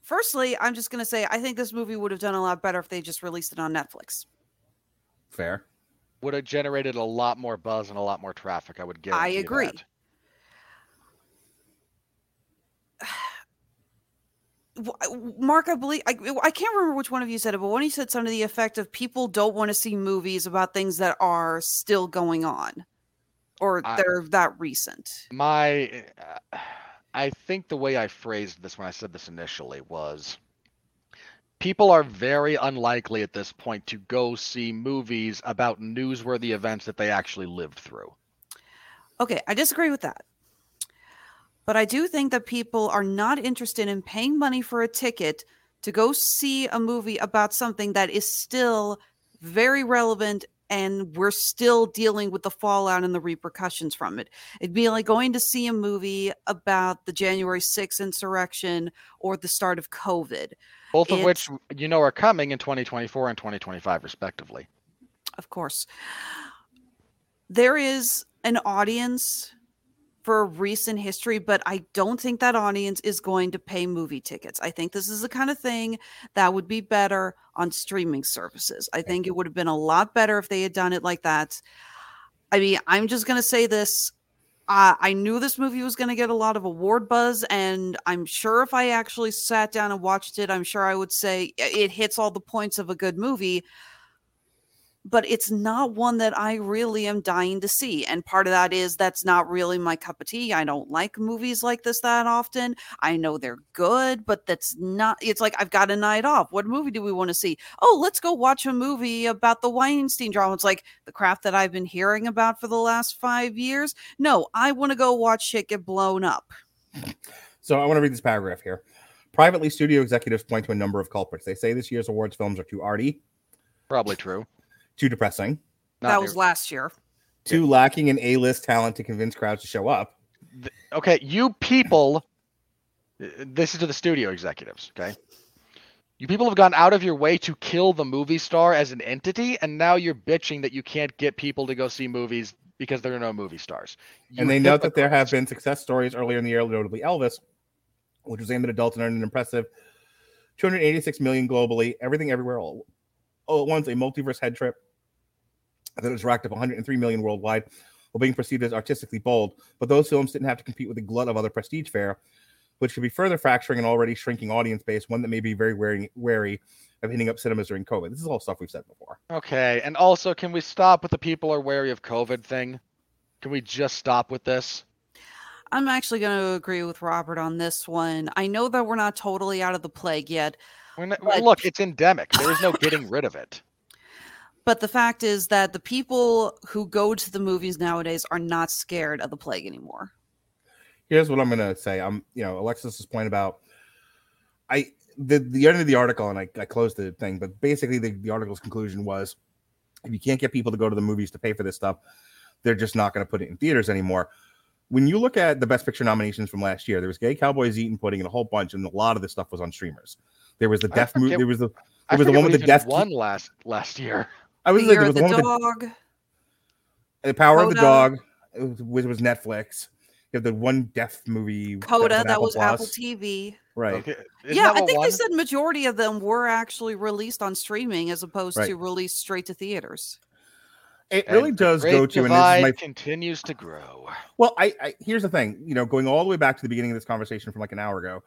Firstly, I'm just going to say I think this movie would have done a lot better if they just released it on Netflix. Fair. Would have generated a lot more buzz and a lot more traffic. I would guarantee. I agree. that. Mark, I believe I, I can't remember which one of you said it, but when you said something to the effect of people don't want to see movies about things that are still going on or I- they're that recent. my uh, i think the way i phrased this when i said this initially was people are very unlikely at this point to go see movies about newsworthy events that they actually lived through Okay, I disagree with that. But I do think that people are not interested in paying money for a ticket to go see a movie about something that is still very relevant and we're still dealing with the fallout and the repercussions from it. It'd be like going to see a movie about the January 6th insurrection or the start of COVID. both of which you know are coming in 2024 and 2025 respectively of course. There is an audience for recent history, but I don't think that audience is going to pay movie tickets. I think this is the kind of thing that would be better on streaming services. I think it would have been a lot better if they had done it like that. I mean, I'm just going to say this. Uh, I knew this movie was going to get a lot of award buzz, and I'm sure if I actually sat down and watched it, I'm sure I would say it hits all the points of a good movie but it's not one that I really am dying to see. And part of that is that's not really my cup of tea. I don't like movies like this that often. I know they're good, but that's not, it's like I've got a night off. What movie do we want to see? Oh, let's go watch a movie about the Weinstein drama. It's like the crap that I've been hearing about for the last five years. No, I want to go watch shit get blown up. So I want to read this paragraph here. Privately, studio executives point to a number of culprits. They say this year's awards films are too arty, probably true too depressing, Not that near- was last year. too lacking in A-list talent to convince crowds to show up. okay you people this is to the studio executives okay you people have gone out of your way to kill the movie star as an entity and now you're bitching that you can't get people to go see movies because there are no movie stars You and they note that there have been success stories earlier in the year, notably Elvis, which was aimed at adults and earned an impressive 286 million globally. Everything Everywhere All, all at once, a multiverse head trip that was racked up 103 million worldwide, while being perceived as artistically bold. But those films didn't have to compete with the glut of other prestige fare, which could be further fracturing an already shrinking audience base. One that may be very wary, wary of hitting up cinemas during COVID. This is all stuff we've said before. okay and also can we stop with the people are wary of covid thing can we just stop with this I'm actually going to agree with Robert on this one. I know that we're not totally out of the plague yet, We're not- But- look it's endemic there is no getting rid of it but the fact is that the people who go to the movies nowadays are not scared of the plague anymore. here's what I'm gonna say. I'm, you know, Alexis's point about I the the end of the article, and I, I closed the thing, but basically the, the article's conclusion was if you can't get people to go to the movies to pay for this stuff, they're just not gonna put it in theaters anymore. When you look at the best picture nominations from last year, there was Gay Cowboys Eating Pudding and a whole bunch, and a lot of this stuff was on streamers. There was the I deaf movie. There was the there was the one with the even deaf. won last last year I was the like, there of was the the one with the dog. the Power of the Dog, which was Netflix. You have the one deaf movie Coda, on that was Apple TV. right Okay. Yeah, I think won? they said majority of them were actually released on streaming as opposed Right. to released straight to theaters. it really And the does go to and this divide my continues to grow. Well, I, I here's the thing, you know, going all the way back to the beginning of this conversation from like an hour ago,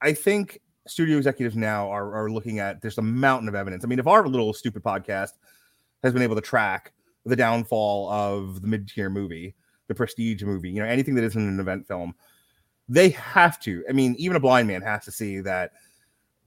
I think studio executives now are, are looking at there's a mountain of evidence. I mean, if our little stupid podcast has been able to track the downfall of the mid-tier movie, the prestige movie, you know, anything that isn't an event film, they have to. I mean, even a blind man has to see that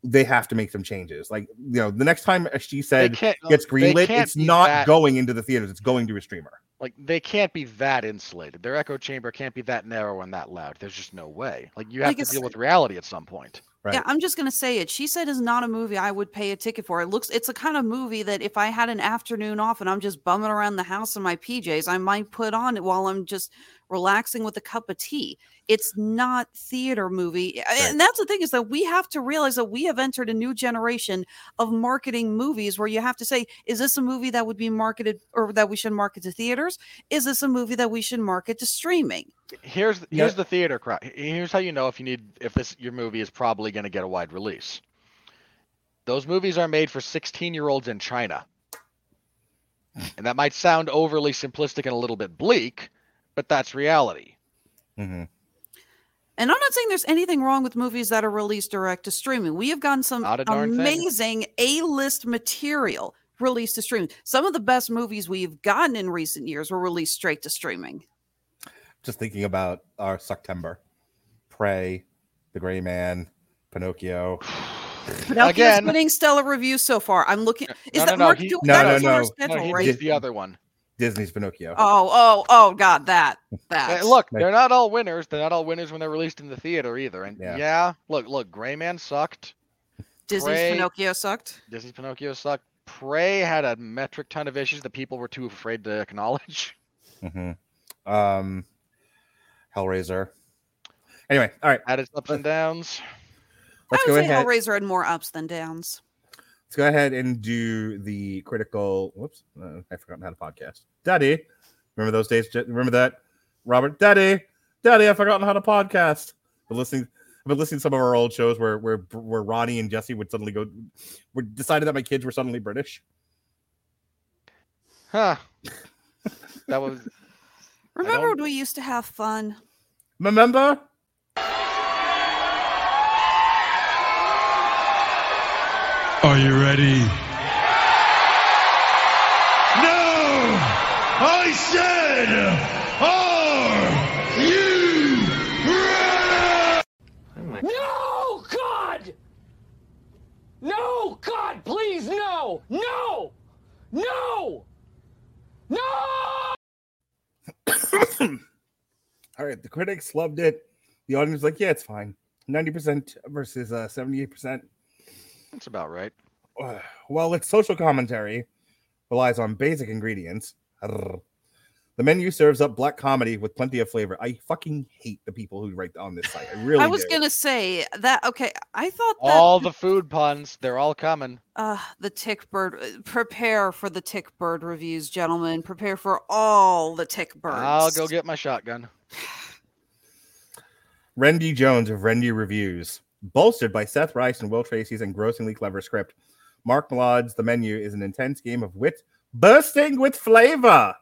they have to make some changes. Like, you know, the next time she said can't, gets greenlit, it's not that- going into the theaters, it's going to a streamer. like they can't be that insulated. Their echo chamber can't be that narrow and that loud. There's just no way. Like you have to deal with reality at some point. Right. Yeah, I'm just gonna say it. She said is not a movie I would pay a ticket for. It looks it's a kind of movie that if I had an afternoon off and I'm just bumming around the house in my PJs, I might put on it while I'm just relaxing with a cup of tea. It's not theater movie. And that's the thing is that we have to realize that we have entered a new generation of marketing movies where you have to say, is this a movie that would be marketed or that we should market to theaters? Is this a movie that we should market to streaming? Here's Yeah. here's the theater crowd. Here's how you know if you need if this your movie is probably going to get a wide release. Those movies are made for 16 year olds in China. And that might sound overly simplistic and a little bit bleak, but that's reality. Mhm. And I'm not saying there's anything wrong with movies that are released direct to streaming. We have gotten some Not a darn thing. amazing A-list material released to streaming. Some of the best movies we've gotten in recent years were released straight to streaming. just thinking about our September, Prey, The Gray Man, Pinocchio. Pinocchio's Again, getting stellar reviews so far. I'm looking. Is No, that no, no, Mark he- doing No, that no, is no. No, he right? did the other one. Disney's Pinocchio. Oh, oh, oh, God, that that. Hey, look, they're not all winners. They're not all winners when they're released in the theater either. And Yeah. yeah, look, look, Gray Man sucked. Disney's Prey- Pinocchio sucked. Disney's Pinocchio sucked. Prey had a metric ton of issues that people were too afraid to acknowledge. Mhm. Um, Hellraiser. Anyway, all right, Had its ups and downs. let's I go say ahead. Hellraiser had more ups than downs. Let's go ahead and do the critical. Whoops, uh, I've forgotten how to podcast. Daddy, remember those days? Remember that, Robert? Daddy, Daddy, I've forgotten how to podcast. But listening, I've been listening to some of our old shows where where where Ronnie and Jesse would suddenly go, we decided that my kids were suddenly British. Huh. that was Remember when we used to have fun? Remember? Ready? No! I said, are you ready? No, God! No, God, please, no! No! No! No! All right, the critics loved it. The audience was like, yeah, it's fine. 90% versus uh, 78%. that's about right. Uh, Well, its social commentary relies on basic ingredients. The menu serves up black comedy with plenty of flavor. I fucking hate the people who write on this site. I really I was do. gonna say that. Okay, I thought that All the food puns, they're all coming. uh the tick bird uh, prepare for the tick bird reviews gentlemen prepare for all the tick birds I'll go get my shotgun. Rendy Jones of Rendy Reviews, bolstered by Seth Reiss and Will Tracy's engrossingly clever script. Mark Mylod's The Menu is an intense game of wit, bursting with flavor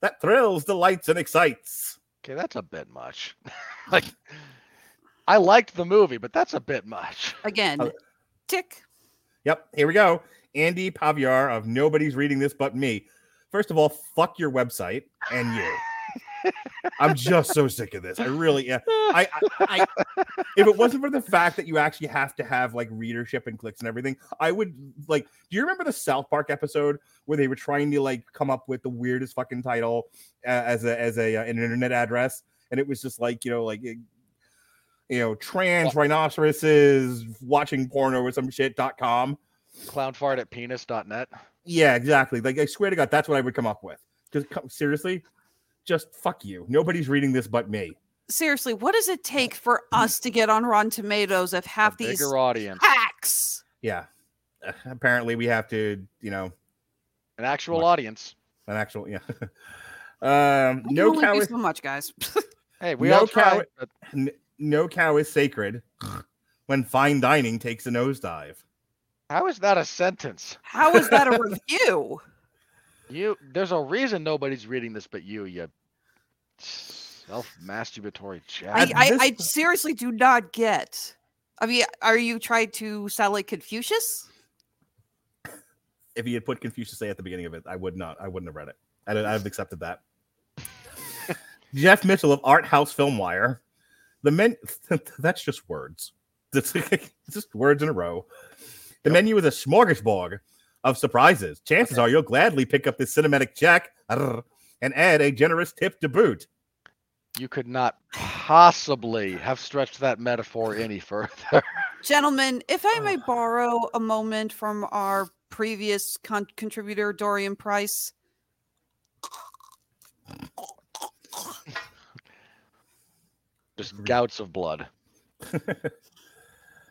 that thrills, delights, and excites. Okay, that's a bit much. like I liked the movie, but that's a bit much. again Uh, tick Yep, here we go. Andy Paviar of Nobody's Reading This But Me. First of all, fuck your website and you. I'm just so sick of this. I really am. I, I, I if it wasn't for the fact that you actually have to have like readership and clicks and everything, I would like. Do you remember the South Park episode where they were trying to like come up with the weirdest fucking title uh, as a as a uh, an internet address, and it was just like you know like it- you know trans rhinoceroses watching porno or some shit dot com. Clownfart at penis.net. Yeah, exactly. Like I swear to God, that's what I would come up with. Just come, seriously, just fuck you. Nobody's reading this but me. seriously what does it take for us to get on rotten tomatoes if half a these bigger audience. hacks Yeah. Uh, apparently, we have to, you know, An actual What? audience. an actual, yeah. um, I no cow do calories. so much guys Hey, we No all cow- tried, but N- no cow is sacred when fine dining takes a nosedive. how is that a sentence? How is that a review? You, there's a reason nobody's reading this but you, you self-masturbatory chat. I, I, I seriously do not get. I mean, are you trying to sound like Confucius? If he had put Confucius say at the beginning of it, I would not. I wouldn't have read it. I'd, I'd have accepted that. Jeff Mitchell of Art House Film Wire. The men. That's just words. That's just words in a row. The menu is a smorgasbord of surprises. Chances are you'll gladly pick up this cinematic check and add a generous tip to boot. You could not possibly have stretched that metaphor any further. Gentlemen, if I may borrow a moment from our previous con- contributor, Dorian Price. Just gouts of blood.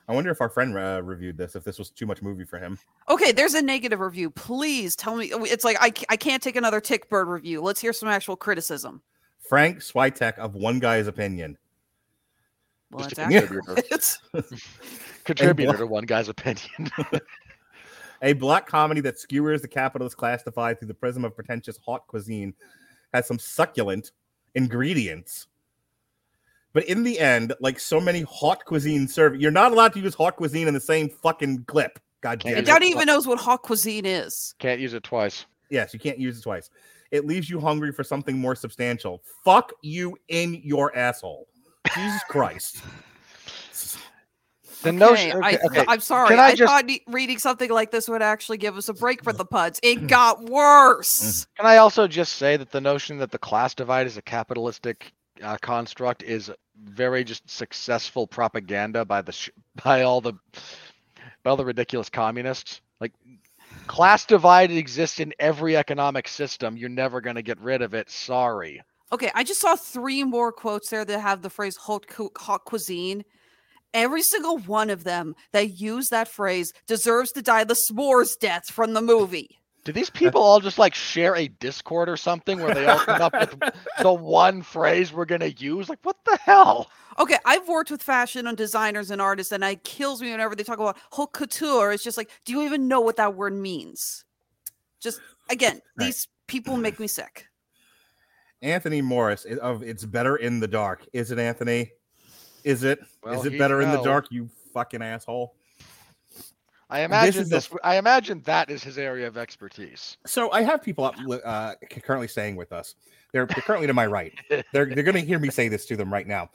I wonder if our friend uh, reviewed this, if this was too much movie for him. Okay, there's a negative review. Please tell me. It's like I, I can't take another tick bird review. Let's hear some actual criticism. Frank Swietek of One Guy's Opinion. Well, Just that's a accurate. contributor. Contributor to one guy's opinion. A black comedy that skewers the capitalist class divide through the prism of pretentious hot cuisine has some succulent ingredients. But in the end, like so many hot cuisine serve, you're not allowed to use hot cuisine in the same fucking clip. God damn it. use even knows what hot cuisine is. Can't use it twice. Yes, you can't use it twice. It leaves you hungry for something more substantial. Fuck you in your asshole. Jesus Christ. The Okay, notion. I, Okay, okay. I'm sorry. Can I, I just- thought reading something like this would actually give us a break for the puns. It got worse. Mm-hmm. Can I also just say that the notion that the class divide is a capitalistic uh, construct is very just successful propaganda by the sh- by all the by all the ridiculous communists. Like class divide exists in every economic system. You're never going to get rid of it. Sorry. Okay, I just saw three more quotes there that have the phrase hot, cu- hot cuisine. Every single one of them that use that phrase deserves to die the s'mores death from the movie. Do these people all just like share a Discord or something where they all come up with the one phrase we're going to use? Like, what the hell? Okay, I've worked with fashion and designers and artists, and it kills me whenever they talk about haute couture. It's just like, do you even know what that word means? Just again, Right. these people make me sick. Anthony Morris of It's Better in the Dark. Is it Anthony? Is it? Is Well, it he'd better in the dark, you fucking asshole? I imagine is the this. I imagine that is his area of expertise. So I have people up uh, currently staying with us. They're, they're currently to my right. They're they're going to hear me say this to them right now.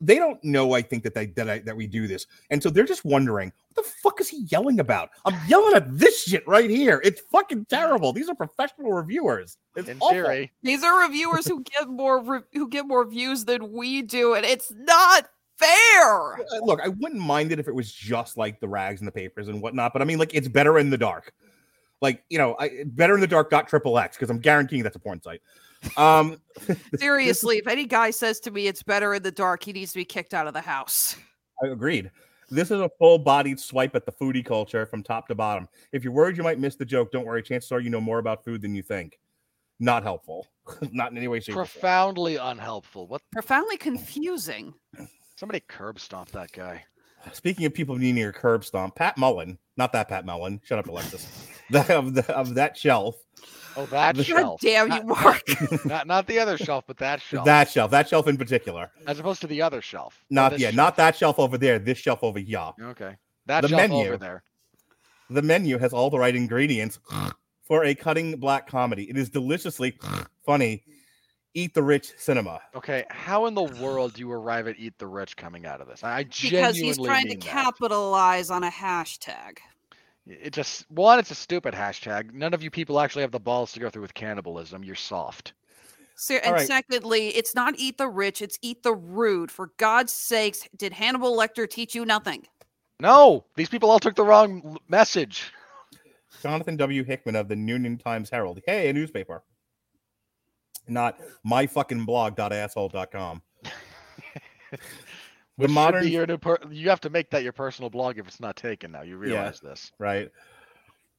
They don't know. I think that they that I, that we do this, and so they're just wondering what the fuck is he yelling about? I'm yelling at this shit right here. It's fucking terrible. These are professional reviewers. It's In awful. theory, These are reviewers who get more re- who get more views than we do, and it's not fair. Look, I wouldn't mind it if it was just like the rags and the papers and whatnot, but I mean, like it's better in the dark. Like you know, I, better in the dark. Dot triple X because I'm guaranteeing that's a porn site. Um, Seriously, if any guy says to me it's better in the dark, he needs to be kicked out of the house. I agreed. This is a full-bodied swipe at the foodie culture from top to bottom. If you're worried you might miss the joke, don't worry. Chances are you know more about food than you think. Not helpful. Not in any way, shape, profoundly unhelpful. What? Profoundly confusing. Somebody curb stomp that guy. Speaking of people needing a curb stomp, Pat Mullen, not that Pat Mullen. Shut up, Alexis. That of the of that shelf, Oh, that God God shelf. damn you, Mark. Not not the other shelf, but that shelf. that shelf, that shelf in particular. as opposed to the other shelf. Not this yeah, shelf. not that shelf over there. This shelf over here. Okay. That The shelf menu. over there. The menu has all the right ingredients for a cutting black comedy. It is deliciously funny. Eat the rich cinema. Okay, how in the world do you arrive at Eat the Rich coming out of this? I genuinely because he's trying to mean that. capitalize on a hashtag. It just one, it's a stupid hashtag. None of you people actually have the balls to go through with cannibalism. You're soft. So, and All right. secondly, it's not eat the rich, it's eat the rude. For God's sakes, did Hannibal Lecter teach you nothing? No, these people all took the wrong message. Jonathan W. Hickman of the Newnan Times Herald. Hey, a newspaper. Not my fucking blog.asshole.com. Which should modern- your new per- you have to make that your personal blog if it's not taken now. You realize this. right?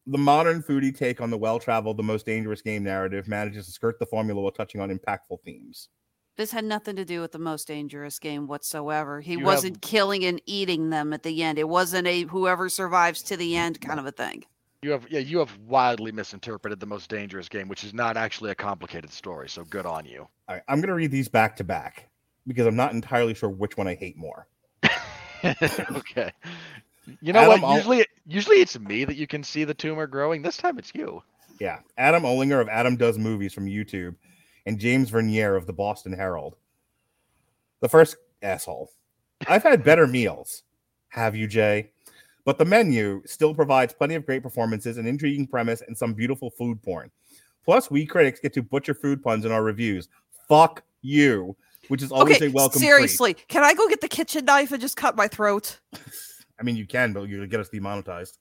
The modern foodie take on the well traveled, the most dangerous game narrative manages to skirt the formula while touching on impactful themes. This had nothing to do with the most dangerous game whatsoever. He You wasn't killing and eating them at the end. It wasn't a whoever survives to the end kind of a thing. You have yeah, you have wildly misinterpreted the most dangerous game, which is not actually a complicated story. So good on you. All right, I'm gonna read these back to back because I'm not entirely sure which one I hate more. okay. You know Adam, what? Usually, usually it's me that you can see the tumor growing. This time it's you. Yeah, Adam Olinger of Adam Does Movies from YouTube, and James Verniere of the Boston Herald. The first asshole. I've had better meals. Have you, Jay? But the menu still provides plenty of great performances, an intriguing premise, and some beautiful food porn. Plus, we critics get to butcher food puns in our reviews. Fuck you, which is always okay, a welcome treat. seriously, can I go get the kitchen knife and just cut my throat? I mean, you can, but you'll get us demonetized.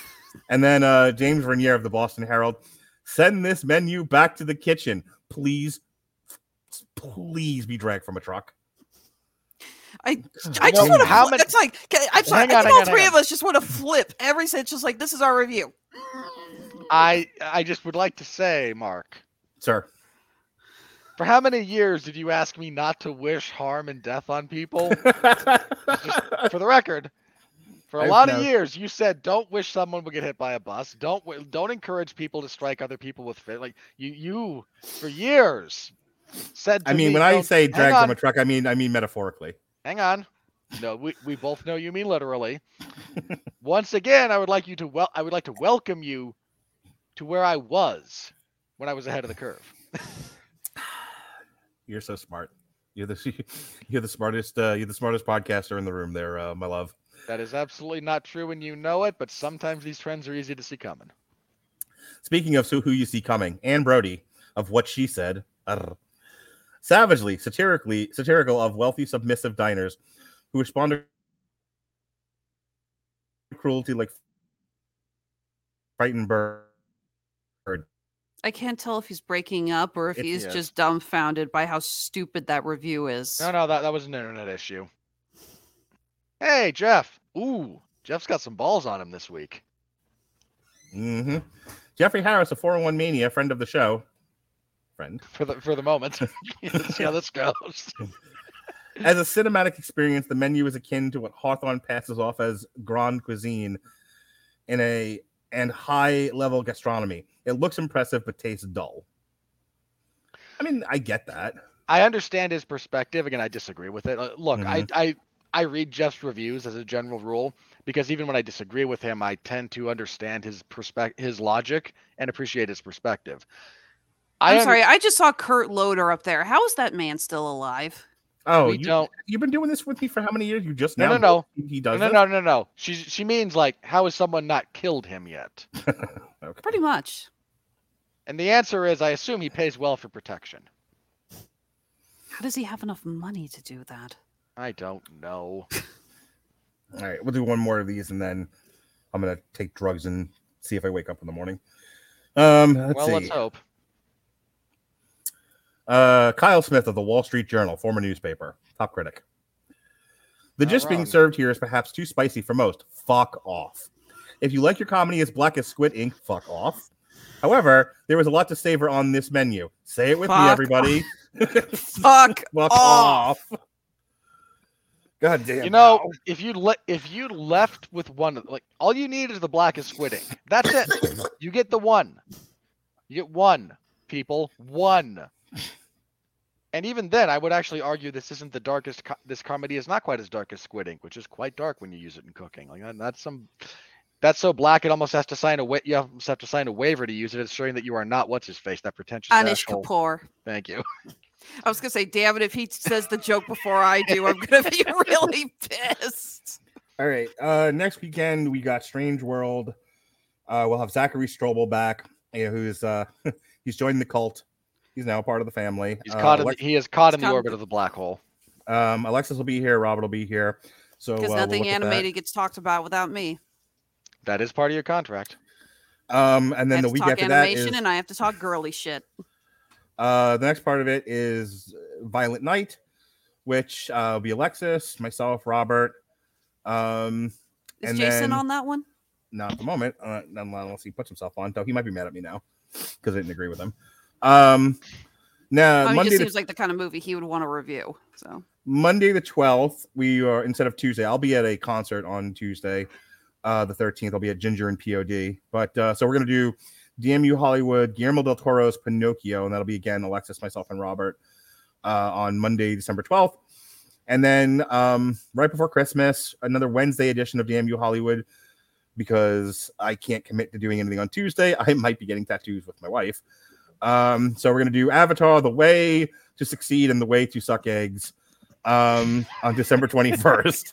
and then uh, James Verniere of the Boston Herald send this menu back to the kitchen, please. Please be dragged from a truck. I I just want to. how many- It's like I'm sorry. Hang I think hang all on, three hang of us just want to flip every single. Just like this is our review. I I just would like to say, Mark, Sir. for how many years did you ask me not to wish harm and death on people? Just for the record, for a I've lot of years, you said don't wish someone would get hit by a bus. Don't don't encourage people to strike other people with fit. Like you you for years said. I mean, me, when I say hang drag from on, a truck, I mean I mean metaphorically. Hang on. No, we, we both know you mean literally. Once again, I would like you to well I would like to welcome you to where I was when I was ahead of the curve. You're so smart. You're the you're the smartest uh, you're the smartest podcaster in the room there, uh, my love. That is absolutely not true and you know it, but sometimes these trends are easy to see coming. Speaking of so who you see coming, Anne Brody of what she said, arr, savagely, satirically, satirical of wealthy submissive diners who respond to cruelty like frightened bird. I can't tell if he's breaking up or if It he's is. just dumbfounded by how stupid that review is. No, no, that, that was an internet issue. Hey, Jeff. Ooh, Jeff's got some balls on him this week. Mm-hmm. Jeffrey Harris, a 401 mania, friend of the show. Friend. For the for the moment. Let's see how this goes. As a cinematic experience, the menu is akin to what Hawthorn passes off as grand cuisine in a and high level gastronomy. It looks impressive but tastes dull. I mean, I get that. I understand his perspective. Again, I disagree with it. Uh, Look, I, Mhm. I I read Jeff's reviews as a general rule because even when I disagree with him, I tend to understand his perspective, his logic, and appreciate his perspective. I I'm under- sorry. I just saw Kurt Loder up there. How is that man still alive? Oh, we you, don't. you've been doing this with me for how many years? You just No, now no, no. know He No, does no, this? no, no, no. She she means like, how has someone not killed him yet? Okay. Pretty much. And the answer is, I assume he pays well for protection. How does he have enough money to do that? I don't know. All right, we'll do one more of these, and then I'm gonna take drugs and see if I wake up in the morning. Um, let's well, see. let's hope. Uh, Kyle Smith of the Wall Street Journal, former newspaper, top critic. The Not gist being served here is perhaps too spicy for most. Fuck off. If you like your comedy as black as Squid Ink, fuck off. However, there was a lot to savor on this menu. Say it with me, Fuck everybody. Fuck Fuck off. off. God damn. You know, Kyle. if you le- if you left with one, like all you need is the blackest squid ink. That's it. you get the one. You get one, people, one. And even then, I would actually argue this isn't the darkest. Co- this comedy is not quite as dark as Squid Ink, which is quite dark when you use it in cooking. Like that's some. That's so black it almost has to sign a wa- you almost have to sign a waiver to use it. It's showing that you are not what's his face, that pretentious Anish asshole. Kapoor. Thank you. I was gonna say, damn it, if he says the joke before I do, I'm gonna be really pissed. All right. Uh, next weekend we got Strange World. Uh, we'll have Zachary Strobel back, who's uh, he's joined the cult. He's now part of the family. He's Uh, caught in. The, he is caught in the orbit of the black hole. um, Alexis will be here. Robert will be here. So Because uh, we'll nothing look at that. animated gets talked about without me. That is part of your contract. Um, and I then have the to week talk after that animation is and I have to talk girly shit. uh, the next part of it is Violent Night, which uh, will be Alexis, myself, Robert. Um, Is And Jason then- on that one? not at the moment, uh, unless he puts himself on. Though he might be mad at me now because I didn't agree with him. Um, Now I mean, it Monday just the seems like the kind of movie he would want to review. So Monday the 12th, we are instead of Tuesday, I'll be at a concert on Tuesday. Uh, the 13th, I'll be at Ginger and POD. But uh, so we're going to do DMU Hollywood, Guillermo del Toro's Pinocchio, and that'll be again Alexis, myself, and Robert uh, on Monday, December 12th. And then um, right before Christmas, another Wednesday edition of DMU Hollywood because I can't commit to doing anything on Tuesday. I might be getting tattoos with my wife. Um, so we're going to do Avatar, The Way to Succeed and The Way to Suck Eggs um, on December 21st.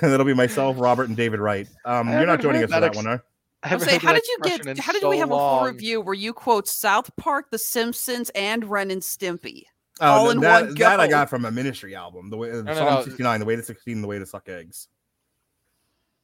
and it'll be myself, Robert, and David Wright. Um, you're not joining heard us for that that ex- one, are? I I say, how did you get? How did so we have a full review where you quote South Park, The Simpsons, and Ren and Stimpy? Oh, All no, in that, one that I got from a ministry album. The way no, Psalm no. 69, The Way to Succeed and The Way to Suck Eggs.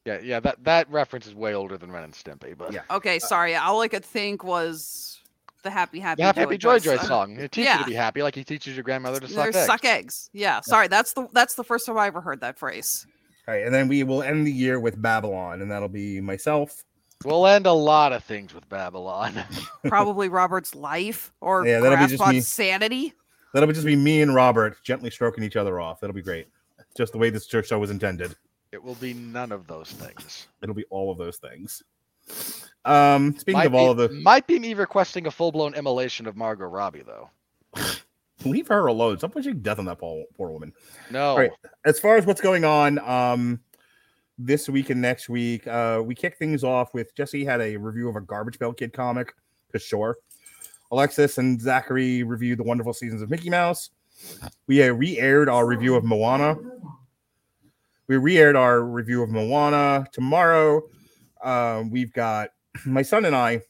Yeah, yeah, that that reference is way older than Ren and Stimpy, but Yeah. Okay, sorry. All I could think was the Happy Happy the Happy, Happy Joy Joy song. Uh, song. It teaches you to be happy, like he teaches your grandmother to suck eggs. suck eggs. Yeah, sorry. That's the that's the first time I ever heard that phrase. All right, and then we will end the year with Babylon, and that'll be myself. We'll end a lot of things with Babylon. Probably Robert's life or Yeah, that'll be just me. sanity. That'll be just be me and Robert gently stroking each other off. That'll be great. Just the way this church show was intended. it will be none of those things. It'll be all of those things. Um, speaking might of all be, of the, might be me requesting a full blown immolation of Margot Robbie though. leave her alone. Stop pushing death on that poor, poor woman. No, right. As far as what's going on, um, this week and next week, uh, we kick things off with Jesse had a review of a Garbage Pail Kid comic, for sure. Alexis and Zachary reviewed the wonderful seasons of Mickey Mouse. We uh, re-aired our review of Moana. We re-aired our review of Moana tomorrow. Um, we've got my son and I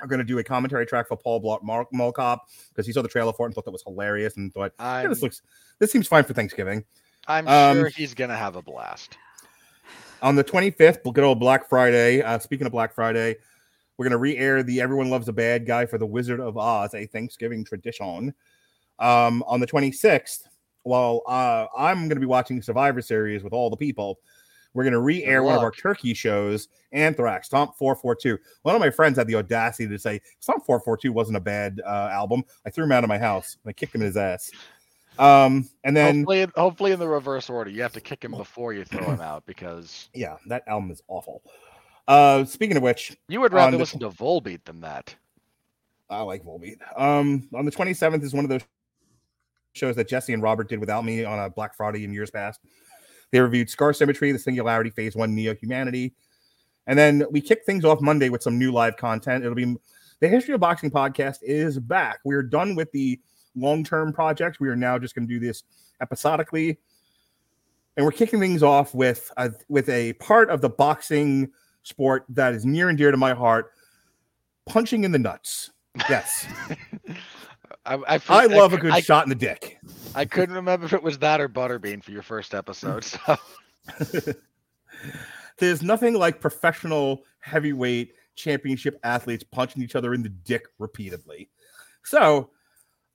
are going to do a commentary track for Paul Blart Mark Mall Cop because he saw the trailer for it and thought that was hilarious and thought, yeah, this looks, this seems fine for Thanksgiving. I'm um, sure he's gonna have a blast. On the 25th, good old Black Friday. Uh, speaking of Black Friday, we're going to re air the Everyone Loves a Bad Guy for the Wizard of Oz, a Thanksgiving tradition. Um, on the 26th, while uh, I'm going to be watching Survivor Series with all the people, we're going to re air one of our turkey shows, Anthrax, Stomp 442. One of my friends had the audacity to say Stomp 442 wasn't a bad uh, album. I threw him out of my house and I kicked him in his ass. Um, and then, hopefully, hopefully in the reverse order. You have to kick him before you throw him out because yeah, that album is awful. Uh, speaking of which, you would rather the- listen to Volbeat than that. I like Volbeat. Um, on the 27th is one of those shows that Jesse and Robert did without me on a Black Friday in years past. They reviewed Scar Symmetry, The Singularity, Phase One, Neo Humanity, and then we kick things off Monday with some new live content. It'll be the History of Boxing podcast is back. We're done with the long-term project. We are now just going to do this episodically, and we're kicking things off with a, with a part of the boxing sport that is near and dear to my heart: punching in the nuts. Yes. I, I, I love a good I, shot in the dick. I couldn't remember if it was that or Butterbean for your first episode. So There's nothing like professional heavyweight championship athletes punching each other in the dick repeatedly. So,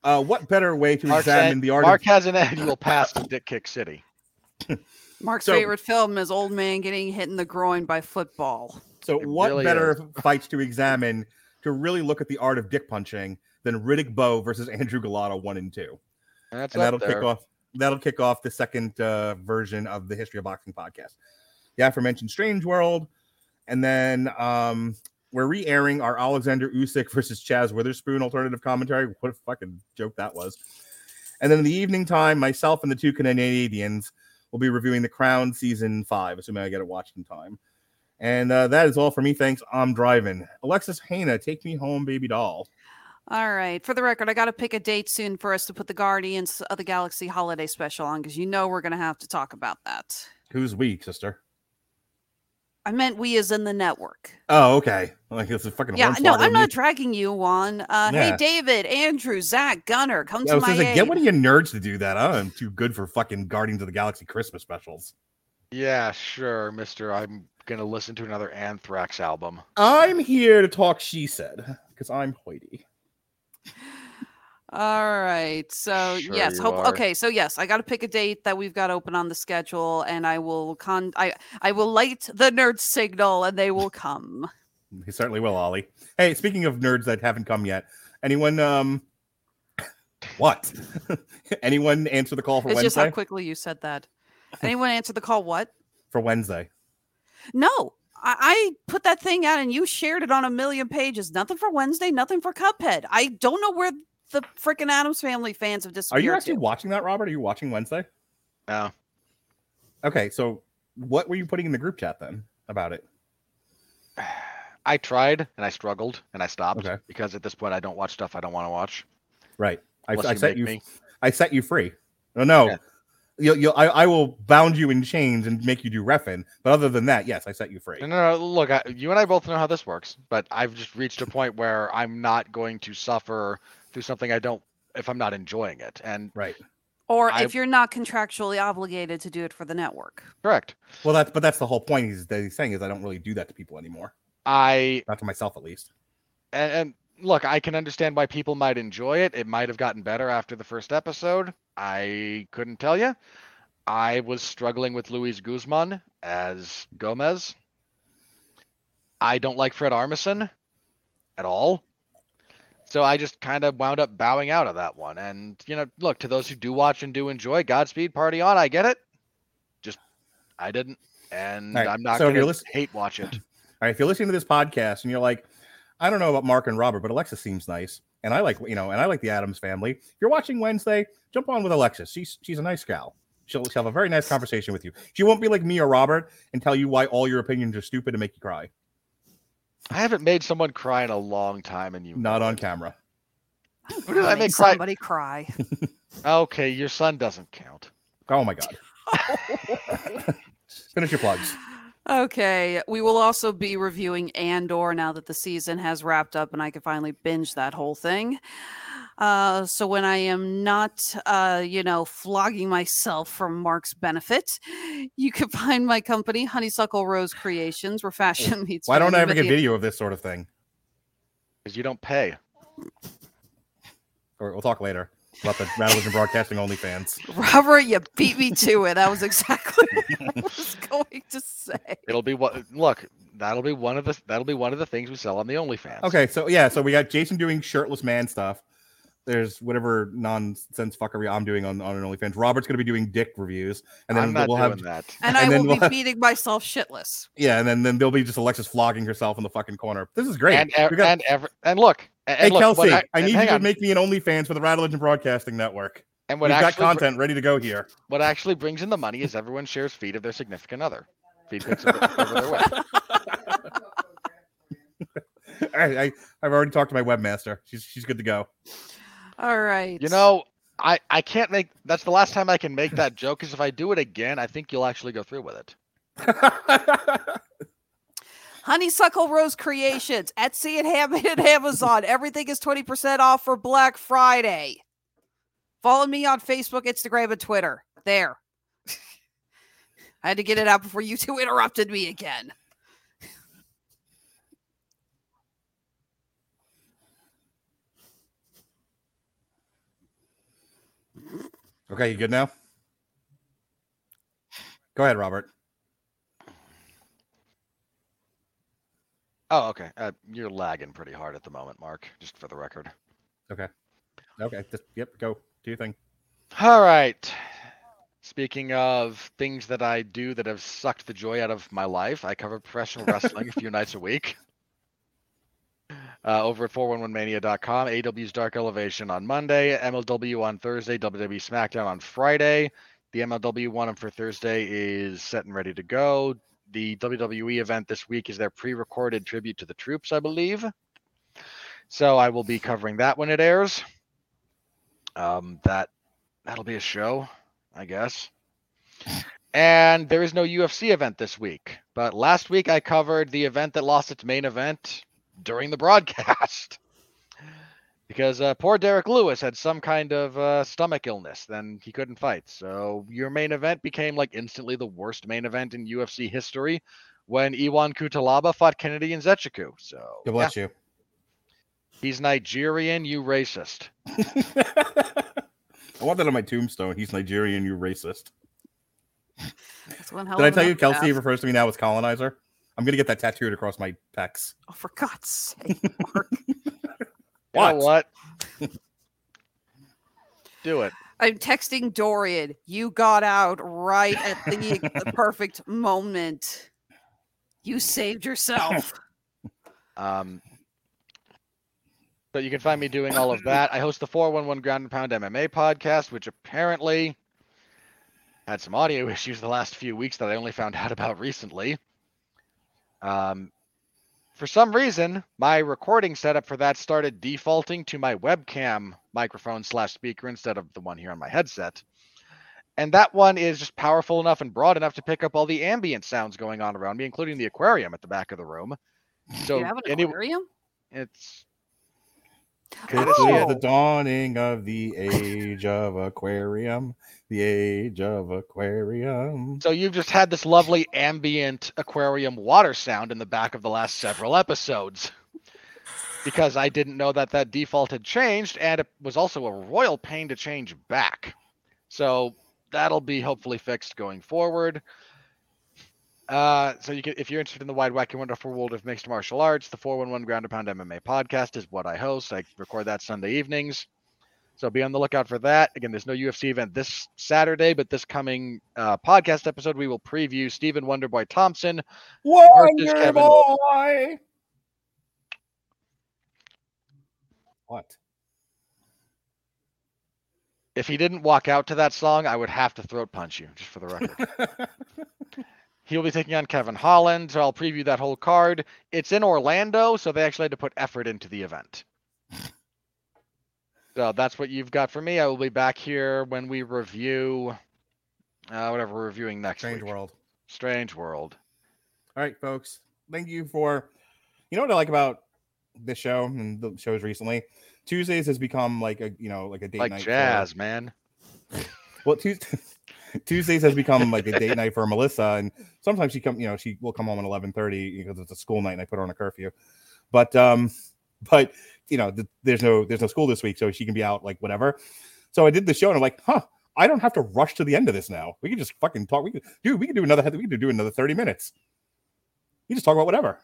uh, what better way to Mark, examine said- the art Mark of has an annual pass to Dick Kick City. Mark's So- favorite film is Old Man Getting Hit in the Groin by Football. so It what really better is. fights to examine to really look at the art of dick punching than Riddick Bowe versus Andrew Golota one and two? That's and that'll there. kick off that'll kick off the second uh, version of the history of boxing podcast. The aforementioned strange world and then um we're re-airing our alexander usyk versus chaz witherspoon alternative commentary. What a fucking joke that was. And then in the evening time myself and the two canadians will be reviewing the crown season five assuming i get it watched in time. And uh, that is all for me. Thanks. I'm driving. Alexis Hejna, take me home baby doll All right. For the record, I got to pick a date soon for us to put the Guardians of the Galaxy holiday special on because you know we're going to have to talk about that. who's we sister I meant we as in the network. oh okay like it's a fucking Yeah, no, I'm not dragging you on. Uh, Yeah. Hey, David, Andrew, Zach, Gunner, come Yeah, I to was my gonna say, aid. get one of you nerds to do that. I'm too good for fucking Guardians of the Galaxy Christmas specials. Yeah, sure, Mister. I'm gonna listen to another Anthrax album. I'm here to talk. She said, because I'm hoity. All right. So Sure yes, hope okay. So yes, I got to pick a date that we've got open on the schedule, and I will con. I I will light the nerd signal, and they will come. He certainly will, Ollie. Hey, speaking of nerds that haven't come yet, anyone um What? Anyone answer the call for it's just how quickly you said that. Anyone answer the call? What? For Wednesday. No, I, I put that thing out and you shared it on a million pages. Nothing for Wednesday, nothing for Cuphead. I don't know where the freaking Addams Family fans have disappeared. Are you actually to. watching that, Robert? Are you watching Wednesday? No. Okay, so what were you putting in the group chat then about it? I tried and I struggled and I stopped Okay. because at this point I don't watch stuff I don't want to watch. Right. I, I you set you. me. I set you free. No, no. Yeah. You'll, you'll, I, I will bound you in chains and make you do refin. But other than that, yes, I set you free. No, no, no, look, I, you and I both know how this works, but I've just reached a point where I'm not going to suffer through something I don't if I'm not enjoying it. And Right. Or I- if you're not contractually obligated to do it for the network. correct, Well, that's but that's the whole point. He's that he's saying is I don't really do that to people anymore. I Not to myself, at least. and, and look, I can understand why people might enjoy it. It might have gotten better after the first episode. I couldn't tell you. I was struggling with Luis Guzman as Gomez. I don't like Fred Armisen at all. So I just kind of wound up bowing out of that one. And, you know, look, to those who do watch and do enjoy, Godspeed, party on. I get it. Just, I didn't. And right, I'm not so going to listen- hate watch it. All right, if you're listening to this podcast and you're like, I don't know about Mark and Robert, but Alexis seems nice, and I like you know, and I like the Addams family. If you're watching Wednesday, jump on with Alexis. She's she's a nice gal. She'll, she'll have a very nice conversation with you. She won't be like me or Robert and tell you why all your opinions are stupid and make you cry. I haven't made someone cry in a long time, and you Not on camera. Who did I Make make cry? somebody cry. Okay, your son doesn't count. Oh my god. Finish your plugs. Okay, we will also be reviewing Andor now that the season has wrapped up and I can finally binge that whole thing. Uh, so when I am not, uh, you know, flogging myself for Mark's benefit, you can find my company, Honeysuckle Rose Creations, where fashion meets. Why don't I ever get video of this sort of thing? Because you don't pay. Or we'll talk later about the Rattlevision Broadcasting OnlyFans. Robert, you beat me to it. That was exactly what I was going to say. It'll be what. Look, that'll be one of the. That'll be one of the things we sell on the OnlyFans. Okay, so yeah, so we got Jason doing shirtless man stuff. There's whatever nonsense fuckery I'm doing on, on an OnlyFans. Robert's gonna be doing dick reviews, and then I'm not we'll doing have that. And, And I then will we'll be have- beating myself shitless. yeah, and then then there'll be just Alexis flogging herself in the fucking corner. This is great. And ev- got- and ever and look. And, hey and look, Kelsey, I, and need you to on, make me an OnlyFans for the Rattlevision Broadcasting Network. And what We've got actually br- content ready to go here. what actually brings in the money is everyone shares feed of their significant other. Feed pics of over their way. I, I I've already talked to my webmaster. She's she's good to go. All right. You know, I I can't make. That's the last time I can make that joke. Because if I do it again, I think you'll actually go through with it. Honeysuckle Rose Creations, Etsy and Ham and Amazon. Everything is 20% off for Black Friday. Follow me on Facebook, Instagram, and Twitter. There. I had to get it out before you two interrupted me again. okay, you good now? Go ahead, Robert. Oh, okay. Uh, you're lagging pretty hard at the moment, Mark. Just for the record. Okay, just yep, go do your thing. All right. Speaking of things that I do that have sucked the joy out of my life, I cover professional wrestling a few nights a week. Uh, over at 411mania.com, AW's Dark Elevation on Monday, MLW on Thursday, WWE SmackDown on Friday. The MLW one for Thursday is set and ready to go. The WWE event this week is their pre recorded tribute to the troops, I believe. So I will be covering that when it airs. Um, that that'll be a show, I guess. And there is no UFC event this week. But last week I covered the event that lost its main event during the broadcast. Because uh, poor Derrick Lewis had some kind of uh, stomach illness, then he couldn't fight. So your main event became like instantly the worst main event in UFC history when Ion Cutelaba fought Kennedy Nzechukwu. So God yeah, bless you. he's Nigerian, you racist. I want that on my tombstone. He's Nigerian, you racist. That's one hell Did I tell you Kelsey epitaph. refers to me now as colonizer? I'm gonna get that tattooed across my pecs. Oh, for God's sake, Mark. You know what? Do it. I'm texting Dorian. You got out right at the, the perfect moment. You saved yourself. Um, but you can find me doing all of that. I host the 411 Ground and Pound MMA podcast, which apparently had some audio issues the last few weeks that I only found out about recently. Um, for some reason, my recording setup for that started defaulting to my webcam microphone slash speaker instead of the one here on my headset. And that one is just powerful enough and broad enough to pick up all the ambient sounds going on around me, including the aquarium at the back of the room. So you have an any- aquarium? it's Could Oh. see the dawning of the age of aquarium. The age of aquarium. So you've just had this lovely ambient aquarium water sound in the back of the last several episodes. Because I didn't know that that default had changed, and it was also a royal pain to change back. So that'll be hopefully fixed going forward. Uh, so you can, if you're interested in the wide, wacky, wonderful world of mixed martial arts, the 411 Ground and Pound MMA podcast is what I host. I record that Sunday evenings. So be on the lookout for that. Again, there's no UFC event this Saturday, but this coming uh, podcast episode, we will preview Stephen Wonderboy Thompson. Wonder Kevin. boy. What? If he didn't walk out to that song, I would have to throat punch you, just for the record. He'll be taking on Kevin Holland, so I'll preview that whole card. It's in Orlando, so they actually had to put effort into the event. So that's what you've got for me. I will be back here when we review uh, whatever we're reviewing next Strange week. world. Strange World. All right, folks. Thank you for. You know what I like about this show and the shows recently? Tuesdays has become like a you know like a date Like night. jazz, man. well, Tuesday, Tuesdays has become like a date night for Melissa, and sometimes she come, you know, she will come home at eleven thirty because it's a school night, and I put her on a curfew. But um, but you know, th- there's no there's no school this week, so she can be out like whatever. So I did the show, and I'm like, huh, I don't have to rush to the end of this now. We can just fucking talk. We could, dude, we can do another. We can do another thirty minutes. You just talk about whatever.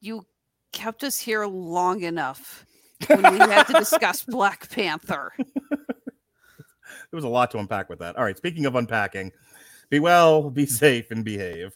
You kept us here long enough when we had to discuss Black Panther. Was a lot to unpack with that. All right, speaking of unpacking, be well, be safe, and behave.